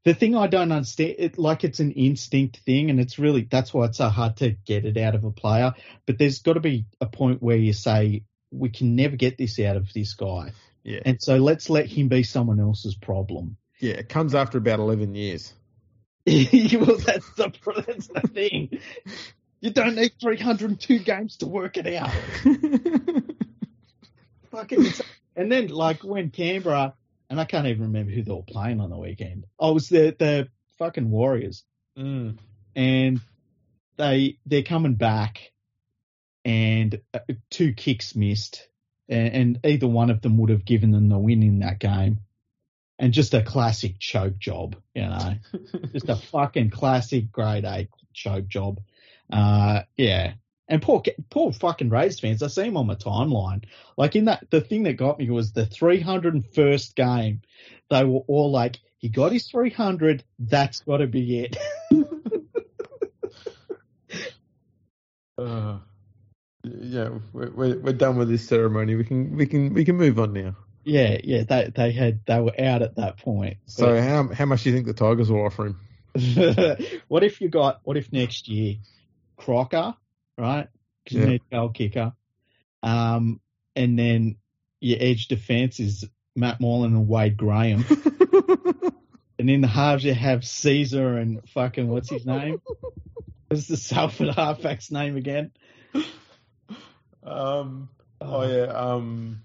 The thing I don't understand, it like it's an instinct thing, and it's really that's why it's so hard to get it out of a player. But there's got to be a point where you say we can never get this out of this guy, yeah, and so let's let him be someone else's problem. yeah. It comes after about eleven years. <laughs> well, that's the that's the thing. You don't need 302 games to work it out. <laughs> Fucking and then like when Canberra and I can't even remember who they were playing on the weekend. Oh, it was the the fucking Warriors, mm. and they they're coming back, and uh, two kicks missed, and, and either one of them would have given them the win in that game, and just a classic choke job, you know, <laughs> just a fucking classic grade A choke job. Uh, yeah. And poor, poor fucking Raiders fans. I see him on my timeline. Like in that, the thing that got me was the 301st game. They were all like, he got his 300. That's got to be it. <laughs> Uh, yeah, we're, we're we're done with this ceremony. We can we can we can move on now. yeah, yeah. They they had they were out at that point. So how how much do you think the Tigers will offer him? <laughs> What if you got? What if next year, Croker, right? Because Yeah. you need a goal kicker. Um, and then your edge defense is Matt Moylan and Wade Graham. <laughs> And in the halves, you have Sezer and fucking what's his name? <laughs> What's the Salford halfback's name again? Um. Oh yeah. Um.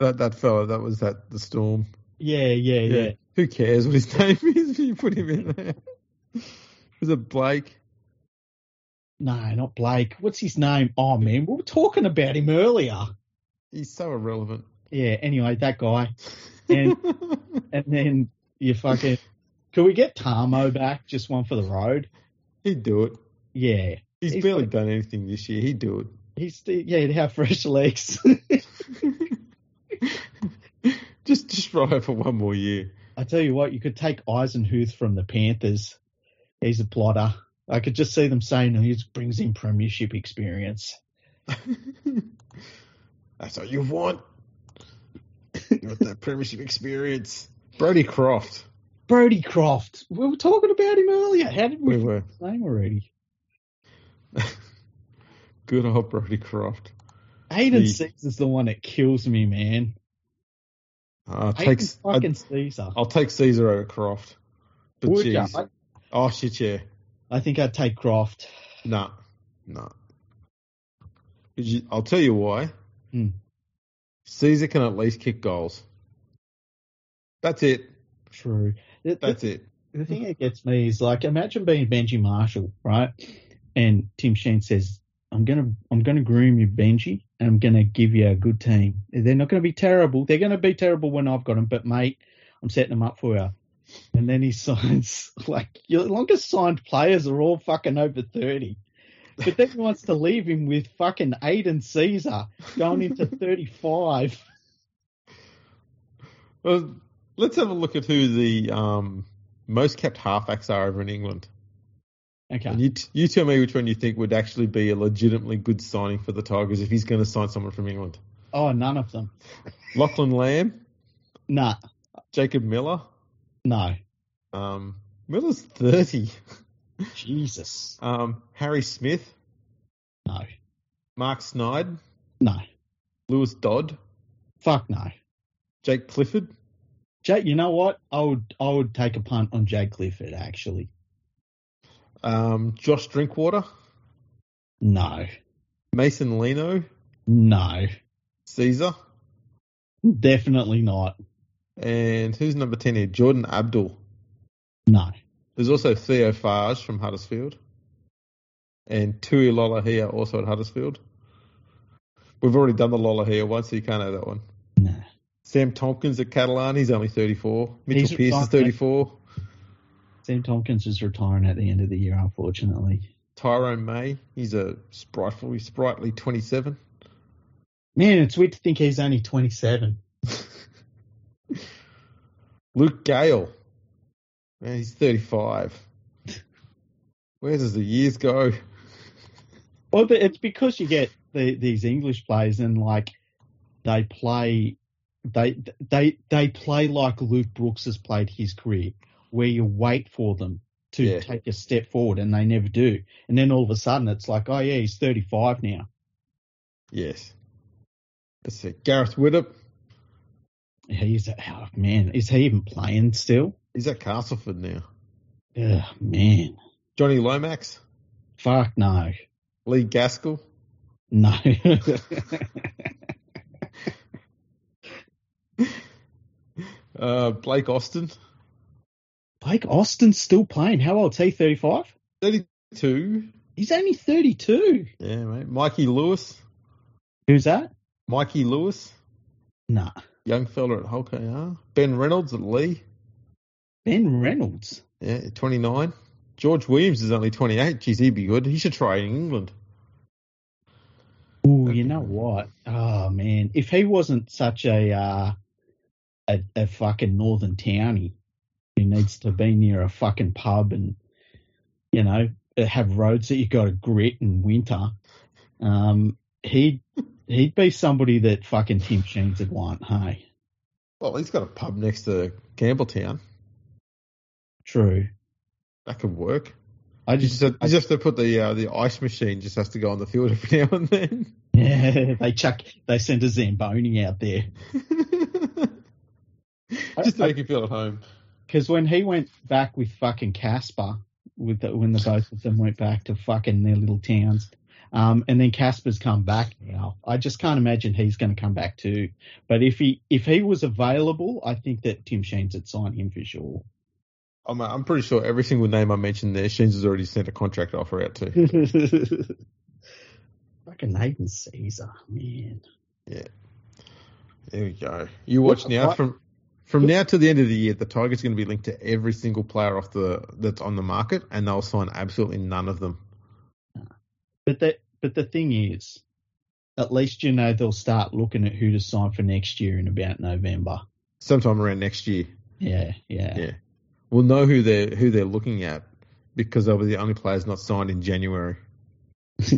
That that fella. That was that the storm. yeah, yeah, yeah. Who cares what his <laughs> name is if you put him in there? <laughs> Was it Blake? No, not Blake. What's his name? Oh man, we were talking about him earlier. He's so irrelevant. Yeah. Anyway, that guy. <laughs> And and then you fucking. Can we get Tamou back? Just one for the road. He'd do it. Yeah. He's, He's barely like- done anything this year. He'd do He's yeah, he'd have fresh legs. <laughs> just just ride for one more year. I tell you what, you could take Eisenhuth from the Panthers. He's a plotter. I could just see them saying he brings in premiership experience. <laughs> That's what you want. You want that premiership experience. Brodie Croft. Brodie Croft. We were talking about him earlier. How did we We were. his name already? <laughs> Good old Brodie Croft. Hayden The- Sezer's the one that kills me, man. I'll Hayden take, fucking I'll, Sezer. I'll take Sezer over Croft. But Would ya? jeez. Oh shit, yeah. I, I think I'd take Croft. No, no. I'll tell you why. Hmm. Sezer can at least kick goals. That's it. True. The, the- That's it. the thing that gets me is like, imagine being Benji Marshall, right? And Tim Sheens says, I'm gonna I'm gonna groom you, Benji, and I'm gonna give you a good team. They're not gonna be terrible. They're gonna be terrible when I've got them, but mate, I'm setting them up for you. And then he <laughs> signs like your longest signed players are all fucking over thirty. But then he wants to leave him with fucking Aidan Sezer going into <laughs> thirty five. Well, let's have a look at who the um, most kept halfbacks are over in England. Okay. And you, t- you tell me which one you think would actually be a legitimately good signing for the Tigers if he's going to sign someone from England. Oh, none of them. Lachlan Lam, Nah, Jacob Miller. no. Um, Miller's 30. Jesus. Um, Harry Smith, No. Mark Sneyd, No. Lewis Dodd, Fuck no. Jake Clifford, Jake, you know what? I would I would take a punt on Jake Clifford actually. Um, Josh Drinkwater, No. Mason Lino, No. Sezer, Definitely not. and who's number 10 here? Jordan Abdull. No. There's also Theo Fages from Huddersfield. And Tui Lolohea also at Huddersfield. We've already done the Lolohea once, so you can't have that one. No. Sam Tomkins at Catalan, he's only 34. Mitchell He's Pearce is fine, 34. Sam Tomkins is retiring at the end of the year, unfortunately. Tyrone May, he's a sprightful, sprightly 27. Man, it's weird to think he's only 27. <laughs> Luke Gale, man, he's 35. Where does the years go? <laughs> Well, it's because you get the, these English players and like they play, they they they play like Luke Brooks has played his career, where you wait for them to Yeah. take a step forward and they never do, and then all of a sudden it's like, oh yeah, he's 35 now. Yes. Let's see. Gareth Widdop, He's oh man, is he even playing still? he's at Castleford now. Oh man, Jonny Lomax, fuck no, Lee Gaskell, no. <laughs> <laughs> uh, Blake Austin, Blake Austin's still playing. How old's he? 35? 32. He's only 32. Yeah, mate. Mikey Lewis, Who's that? Mikey Lewis, Nah, young fella at Hull KR. Ben Reynolds at Leigh, Ben Reynolds. yeah, 29. George Williams is only 28. Geez, he'd be good. He should try in England. Ooh, you know what? Oh man, if he wasn't such a uh, a, a fucking northern townie who needs to be near a fucking pub and you know have roads that you got to grit in winter, um, he'd he'd be somebody that fucking Tim Sheens would want. Hey, Well, he's got a pub next to Campbelltown. true. That could work. I You just just have, you just have to put the uh, the ice machine just has to go on the field every <laughs> now and then. yeah, they chuck they send a zamboni out there. <laughs> just to make you feel at home. Because when he went back with fucking Casper, with the, when the both of them went back to fucking their little towns, um, and then Casper's come back now, I just can't imagine he's going to come back too. But if he if he was available, I think that Tim Sheens would sign him for sure. I'm, I'm pretty sure every single name I mentioned there, Sheens has already sent a contract offer out to. <laughs> fucking Nathan Sezer, man. Yeah. There we go. You watch now what- from from now to the end of the year, the Tigers are going to be linked to every single player off the that's on the market, and they'll sign absolutely none of them. But the but the thing is, at least you know they'll start looking at who to sign for next year in about November. Sometime around next year, Yeah, yeah. Yeah. we'll know who they're who they're looking at because they'll be the only players not signed in January. <laughs>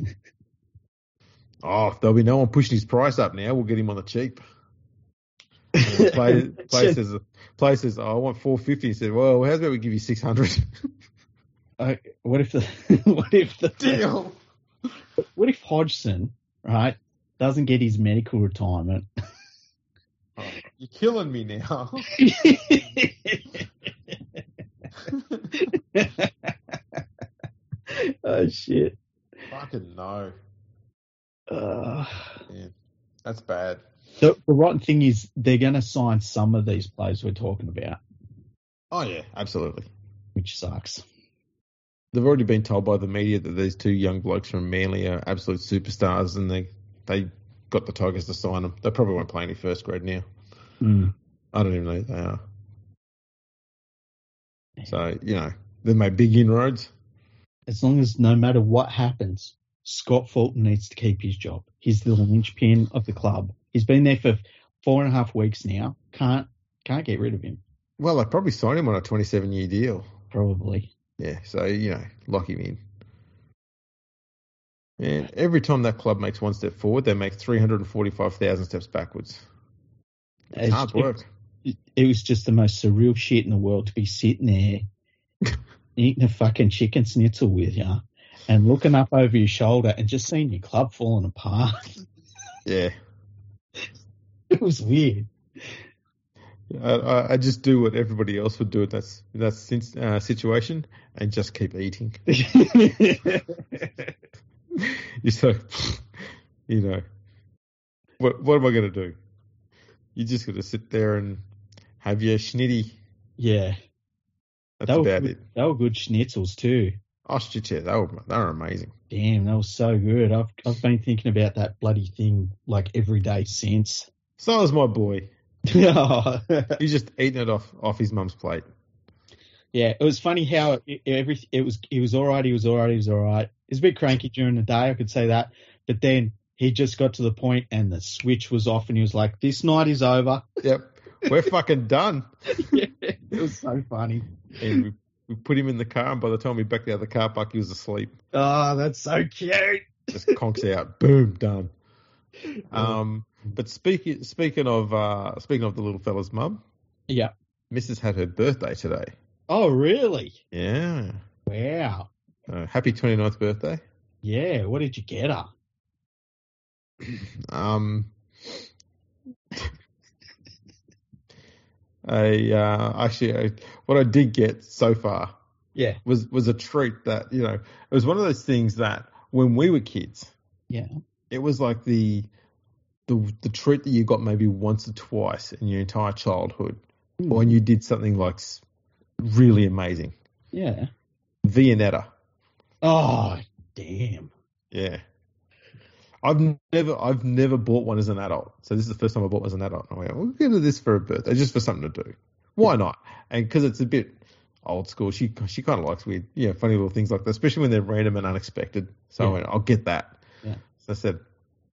oh, there'll be no one pushing his price up now. We'll get him on the cheap. <laughs> Play, <laughs> play says, play says, oh, I want four fifty. He said, well, how's about we give you six hundred? <laughs> Uh, what if the what if the Deal. what if Hodgson right doesn't get his medical retirement? Oh, you're killing me now. oh shit! Fucking no. Uh, That's bad. The, the rotten thing is they're going to sign some of these players we're talking about, Oh yeah, absolutely. which sucks. they've already been told by the media that these two young blokes from Manly are absolute superstars, and they they got the Tigers to sign them. They probably won't play any first grade now. Mm. I don't even know who they are. So you know they've made big inroads. As long as no matter what happens, Scott Fulton needs to keep his job. He's the linchpin of the club. He's been there for four and a half weeks now. Can't can't get rid of him. Well, they probably signed him on a 27 year deal. Probably. Yeah, so you know, lock him in. And every time that club makes one step forward, they make 345,000 steps backwards. It's, It's- hard work. It, it was just the most surreal shit in the world to be sitting there <laughs> eating a fucking chicken schnitzel with you and looking up over your shoulder and just seeing your club falling apart. Yeah. <laughs> it was weird. I, I, just do what everybody else would do in that, in that uh, situation and just keep eating. <laughs> <laughs> You're so, you know, what what am I going to do? You're just got to sit there and have your schnitty. yeah, That's That was about good. it. they were good schnitzels too. Oh, shit, yeah, they were, they were amazing. Damn, that was so good. I've I've been thinking about that bloody thing like every day since. So was my boy. yeah, <laughs> He's just eating it off off his mum's plate. Yeah, it was funny how it, every it was he was all right. He was all right. He was all right. He was a bit cranky during the day. I could say that, but then he just got to the point and the switch was off, and he was like, "This night is over." <laughs> Yep, we're fucking done. <laughs> it was so funny. And we, we put him in the car, and by the time we backed out of the car park, he was asleep. Oh, that's so cute. Just conks out, boom, done. Um, but speaking speaking of uh, speaking of the little fella's mum, Yeah. Mrs. had her birthday today. Oh, really? Yeah, Wow. uh, happy 29th birthday. Yeah. What did you get her? <clears throat> Um, <laughs> I uh, actually, I, what I did get so far Yeah. was was a treat that you know it was one of those things that when we were kids, Yeah. it was like the the the treat that you got maybe once or twice in your entire childhood, hmm. or when you did something like really amazing. Yeah. Viennetta, Oh, damn. yeah. I've never I've never bought one as an adult, so this is the first time I bought one as an adult. I went, we'll get her this for a birthday, just for something to do. Why not? And because it's a bit old school, she she kind of likes weird, yeah, funny little things like that, especially when they're random and unexpected. So I went, I'll get that. Yeah. So I said,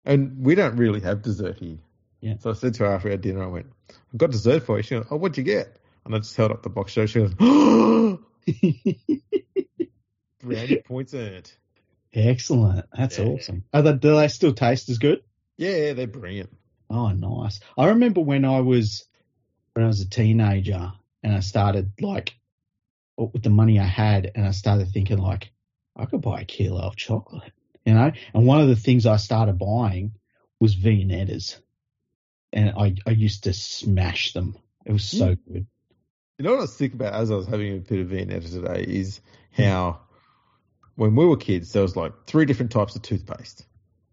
and we don't really have dessert here. Yeah. So I said to her after our dinner, I went, I've got dessert for you. She goes, Oh, what'd you get? And I just held up the box. She goes, Oh, points earned. Excellent. That's Yeah. awesome. Are they, do they still taste as good? Yeah, they're brilliant. Oh, nice. I remember when I was when I was a teenager and I started like with the money I had and I started thinking like I could buy a kilo of chocolate, you know. And one of the things I started buying was Viennettas, and I I used to smash them. It was so hmm. good. You know what I was thinking about as I was having a bit of Viennetta today is hmm. how when we were kids there was like three different types of toothpaste,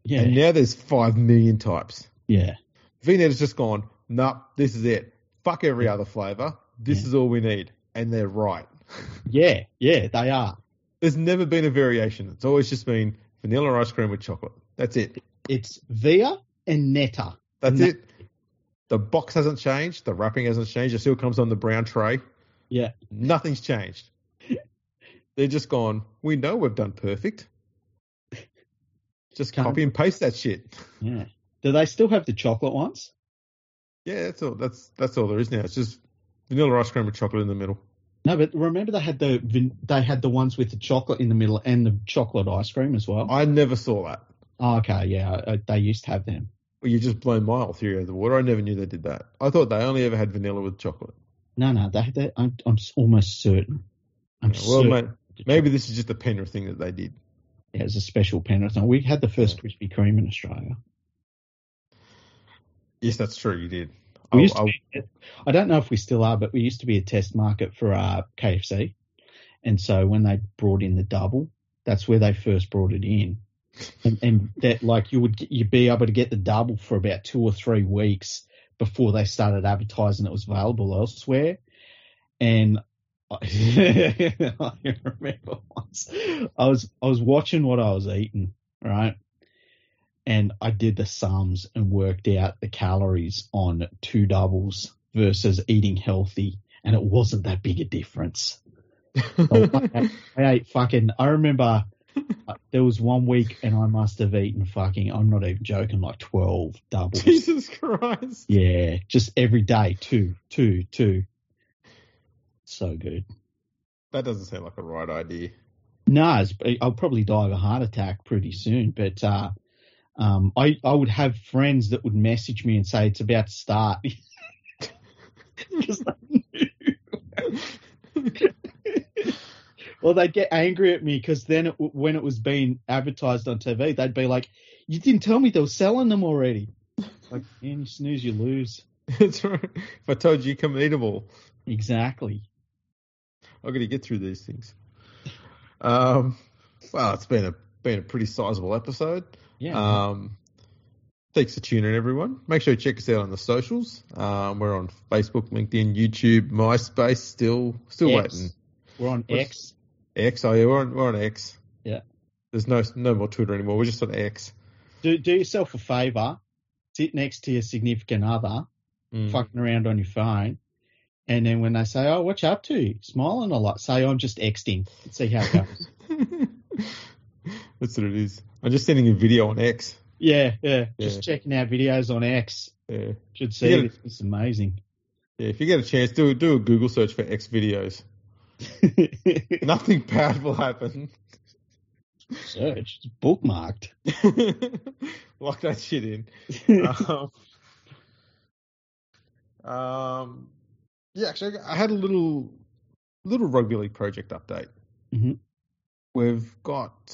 Yeah, and now there's five million types. yeah, Viennetta's just gone. Nope, this is it. Fuck every other flavor. This Yeah. is all we need, and they're right. yeah, yeah. They are. There's never been a variation. It's always just been vanilla ice cream with chocolate. That's it. It's Via and Netta. That's it. The box hasn't changed. The wrapping hasn't changed. It still comes on the brown tray. Yeah, Nothing's changed. <laughs> They're just gone. We know we've done perfect. Just Can't- copy and paste that shit. <laughs> yeah. Do they still have the chocolate ones? Yeah, that's all. That's that's all there is now. It's just vanilla ice cream with chocolate in the middle. No, but remember they had the they had the ones with the chocolate in the middle and the chocolate ice cream as well. I never saw that. oh, okay, yeah, they used to have them. Well, you just blown my whole theory out of the water. I never knew they did that. I thought they only ever had vanilla with chocolate. No, no, they that. I'm, I'm almost certain. I'm Yeah, well, certain. mate, maybe this is just a Penrith thing that they did. Yeah, it's a special Penrith. We had the first Krispy Kreme in Australia. Yes, that's true. You did. We I- used to oh. be, I don't know if we still are, but we used to be a test market for uh, our KFC. And so when they brought in the double, that's where they first brought it in. And, and that like you would you'd be able to get the double for about two or three weeks before they started advertising it was available elsewhere. And I <laughs> remember once I was I was watching what I was eating, right? And I did the sums and worked out the calories on two doubles versus eating healthy, and it wasn't that big a difference. So <laughs> I, ate, I ate fucking. I remember uh, there was one week, and I must have eaten fucking. I'm not even joking, like twelve doubles. Jesus Christ. Yeah, just every day, two, two, two. So good. That doesn't sound like a right idea. No, it's- I'll probably die of a heart attack pretty soon. But uh, um, I I would have friends that would message me and say it's about to start. 'Cause they knew. well, they'd get angry at me because then it, when it was being advertised on TV, they'd be like, "You didn't tell me they were selling them already." Like, man, you snooze, you lose. <laughs> That's right. If I told you you come eat them all, Exactly. I've got to get through these things. Um, well, it's been a been a pretty sizable episode. Yeah. Um, thanks for tuning in, everyone. Make sure you check us out on the socials. Um, we're on Facebook, LinkedIn, YouTube, MySpace. Still, still X. waiting. We're on what's- X. X. Oh yeah, we're on, we're on X. Yeah. There's no no more Twitter anymore. We're just on X. Do do yourself a favor. Sit next to your significant other, Mm. fucking around on your phone, and then when they say, "Oh, what you up to?" Smiling a lot. Say, "I'm just Xing." See how it goes. <laughs> That's what it is. I'm just sending a video on X. yeah, yeah. Yeah. Just checking out videos on X. Yeah. Should see it. It's amazing. Yeah, if you get a chance, do do a Google search for X videos. <laughs> Nothing bad will happen. Search. It's bookmarked. <laughs> Lock that shit in. <laughs> Um, um, yeah, actually, I had a little little rugby league project update. Mhm. We've got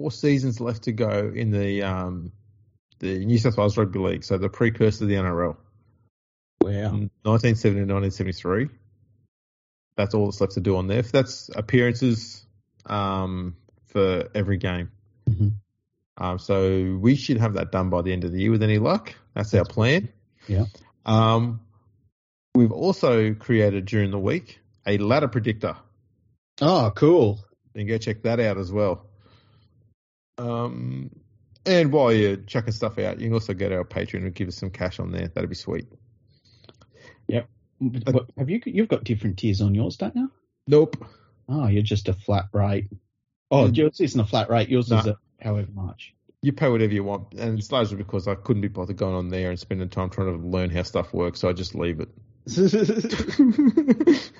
four seasons left to go in the um, the New South Wales Rugby League, so the precursor to the NRL. wow. 1970 to 1973. That's all that's left to do on there. That's appearances um, for every game. Mhm. Um, so we should have that done by the end of the year with any luck. That's our plan. Yeah. Um, we've also created during the week a ladder predictor. Oh, cool. Can go check that out as well. Um, and while you're chucking stuff out, you can also go to our Patreon and give us some cash on there. That'd be sweet. But- but have you? You've got different tiers on yours, don't you? Nope. Oh, you're just a flat rate. Oh, Mm. yours isn't a flat rate. Yours is a however much. you pay whatever you want, and it's largely because I couldn't be bothered going on there and spending time trying to learn how stuff works, so I just leave it. <laughs> <laughs>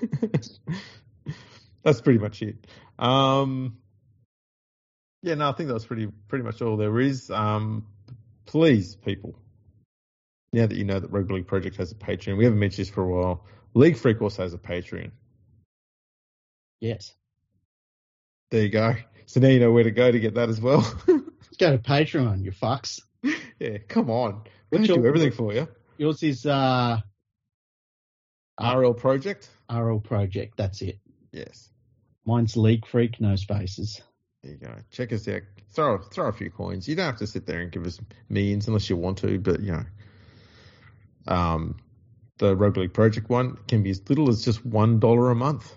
That's pretty much it. Um, yeah, no, I think that's pretty pretty much all there is. Um, please, people, now that you know that Rugby League Project has a Patreon, we haven't mentioned this for a while. League Freak also has a Patreon. yes. There you go. So now you know where to go to get that as well. <laughs> Go to Patreon, you fucks. yeah, come on. We can do everything for you. Yours is uh RL Project. RL Project. That's it. Yes. Mine's League Freak, no spaces. There you go. Check us out. Throw throw a few coins. You don't have to sit there and give us millions unless you want to, but you know. Um the Rugby League Project one can be as little as just one dollar a month.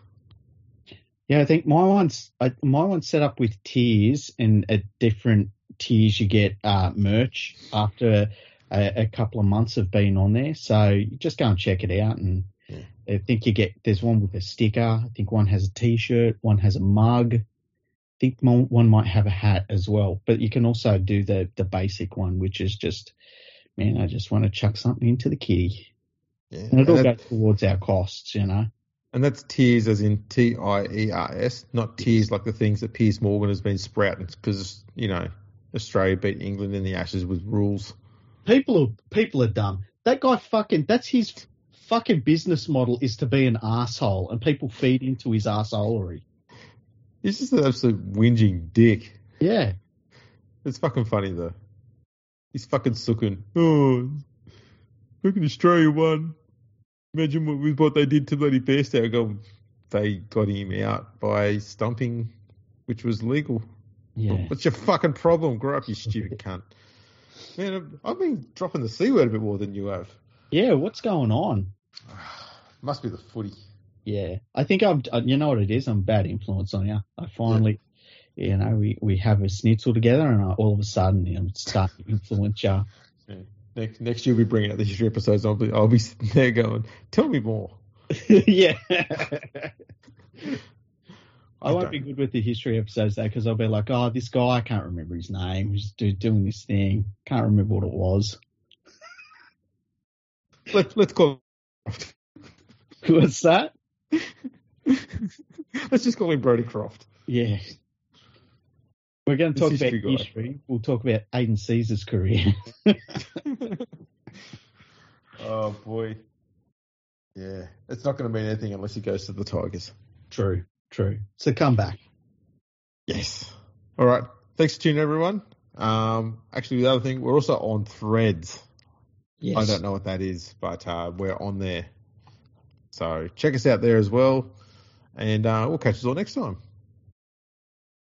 Yeah, I think my one's I, my one's set up with tiers, and at different tiers you get uh, merch after a, a couple of months of being on there. So just go and check it out, and Yeah. I think you get there's one with a sticker. I think one has a T-shirt, one has a mug. I think one, one might have a hat as well. But you can also do the the basic one, which is just man, I just want to chuck something into the kitty, Yeah. and it all goes towards our costs, you know. and that's tiers as in T I E R S, not tiers like the things that Piers Morgan has been sprouting because, you know, Australia beat England in the Ashes with rules. People are people are dumb. That guy fucking that's his fucking business model is to be an asshole and people feed into his assholery. He's just an absolute whinging dick. Yeah. It's fucking funny though. He's fucking sucking. Oh, at Australia won. Imagine what, with what they did to bloody Bairstow. Go, they got him out by stumping, which was legal. Yeah. What's your fucking problem? Grow up, you stupid <laughs> cunt. Man, I've- I've been dropping the c word a bit more than you have. Yeah, what's going on? <sighs> Must be the footy. Yeah, I think I'm. uh, You know what it is? I'm bad influence on you. I finally, you know, we we have a schnitzel together, and I, all of a sudden, you know, start to influence you. <laughs> Next next year we bring out the history episodes. I'll be I'll be sitting there going, tell me more. <laughs> yeah. <laughs> I won't don't- be good with the history episodes though, because I'll be like, oh, this guy, I can't remember his name. He's do, doing this thing. Can't remember what it was. Let, let's call. What's that? <laughs> let's just call him Brodie Croft. Yeah. We're going to talk about history guy. history. We'll talk about Aidan Sezer's career. <laughs> oh boy. Yeah, it's not going to mean anything unless he goes to the Tigers. true, true. So come back. Yes. All right. Thanks for tuning, in, everyone. Um, actually, the other thing, we're also on Threads. Yes. I don't know what that is, but uh, we're on there. So check us out there as well, and uh, we'll catch you all next time.